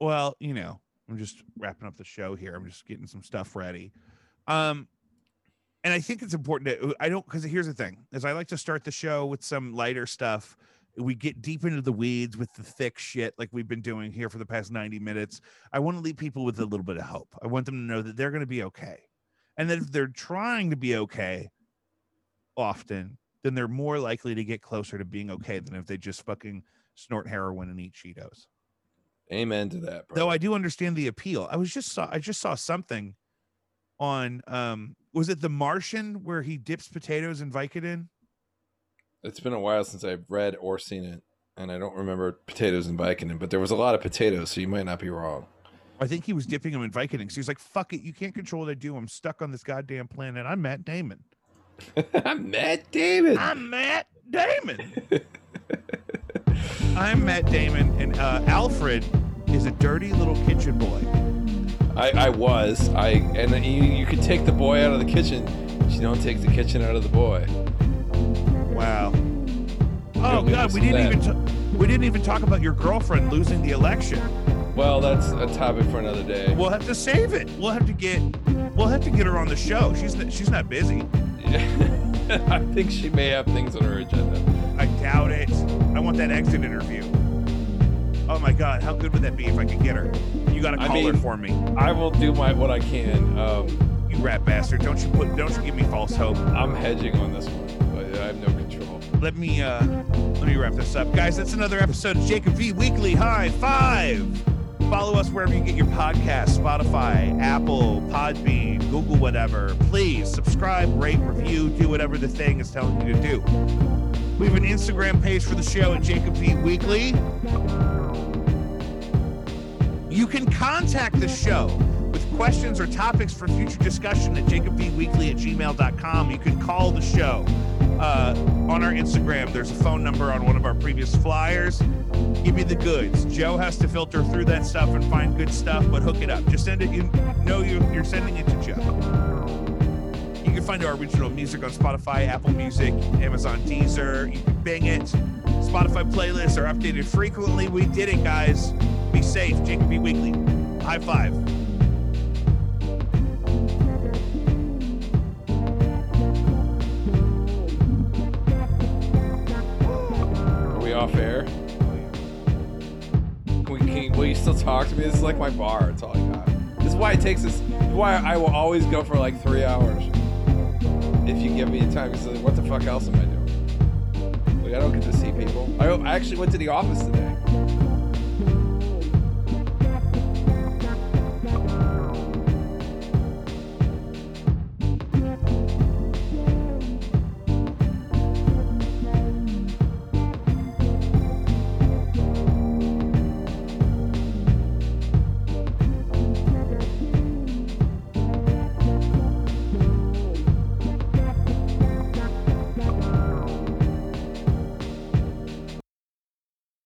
Well, you know, I'm just wrapping up the show here. I'm just getting some stuff ready. Um, and I think it's important to I don't because here's the thing is I like to start the show with some lighter stuff. We get deep into the weeds with the thick shit like we've been doing here for the past 90 minutes. I want to leave people with a little bit of hope. I want them to know that they're going to be okay. And that if they're trying to be okay often, then they're more likely to get closer to being okay than if they just fucking snort heroin and eat Cheetos. Amen to that. Bro. Though I do understand the appeal. I was just saw I just saw something on um was it The Martian where he dips potatoes in Vicodin? It's been a while since I've read or seen it, and I don't remember potatoes and Vicodin, but there was a lot of potatoes, so you might not be wrong. I think he was dipping them in Vicodin. So he was like, "Fuck it, you can't control what I do. I'm stuck on this goddamn planet. I'm Matt Damon. [laughs] I'm Matt Damon. I'm Matt Damon. [laughs] I'm Matt Damon, and uh, Alfred is a dirty little kitchen boy. I, I was. I and you, you could take the boy out of the kitchen, but you don't take the kitchen out of the boy. Wow. Oh God, we didn't that. even t- we didn't even talk about your girlfriend losing the election. Well, that's a topic for another day. We'll have to save it. We'll have to get we'll have to get her on the show. She's not, she's not busy. [laughs] I think she may have things on her agenda. I doubt it. I want that exit interview. Oh my God, how good would that be if I could get her? You got to I call her for me. I will do my what I can. Um, You rat bastard! Don't you put don't you give me false hope. I'm hedging on this one, but I have no control. Let me uh let me wrap this up, guys. That's another episode of Jacob V Weekly High Five. Follow us wherever you get your podcasts Spotify, Apple, Podbean, Google, whatever. Please subscribe, rate, review, do whatever the thing is telling you to do. We have an Instagram page for the show at Jacob V Weekly. You can contact the show with questions or topics for future discussion at jacobvweekly at gmail.com. You can call the show uh, on our Instagram. There's a phone number on one of our previous flyers. Give me the goods. Joe has to filter through that stuff and find good stuff, but hook it up. Just send it. You know you, you're sending it to Joe. You can find our original music on Spotify, Apple Music, Amazon Deezer. You can bing it. Spotify playlists are updated frequently. We did it, guys. Be safe. Jacob V Weekly. High five. Are we off air? Can we, can, will you still talk to me? This is like my bar. It's all I got. This is why it takes us. Why I will always go for like three hours. If you give me time, because what the fuck else am I doing? Like, I don't get to see people. I, I actually went to the office today.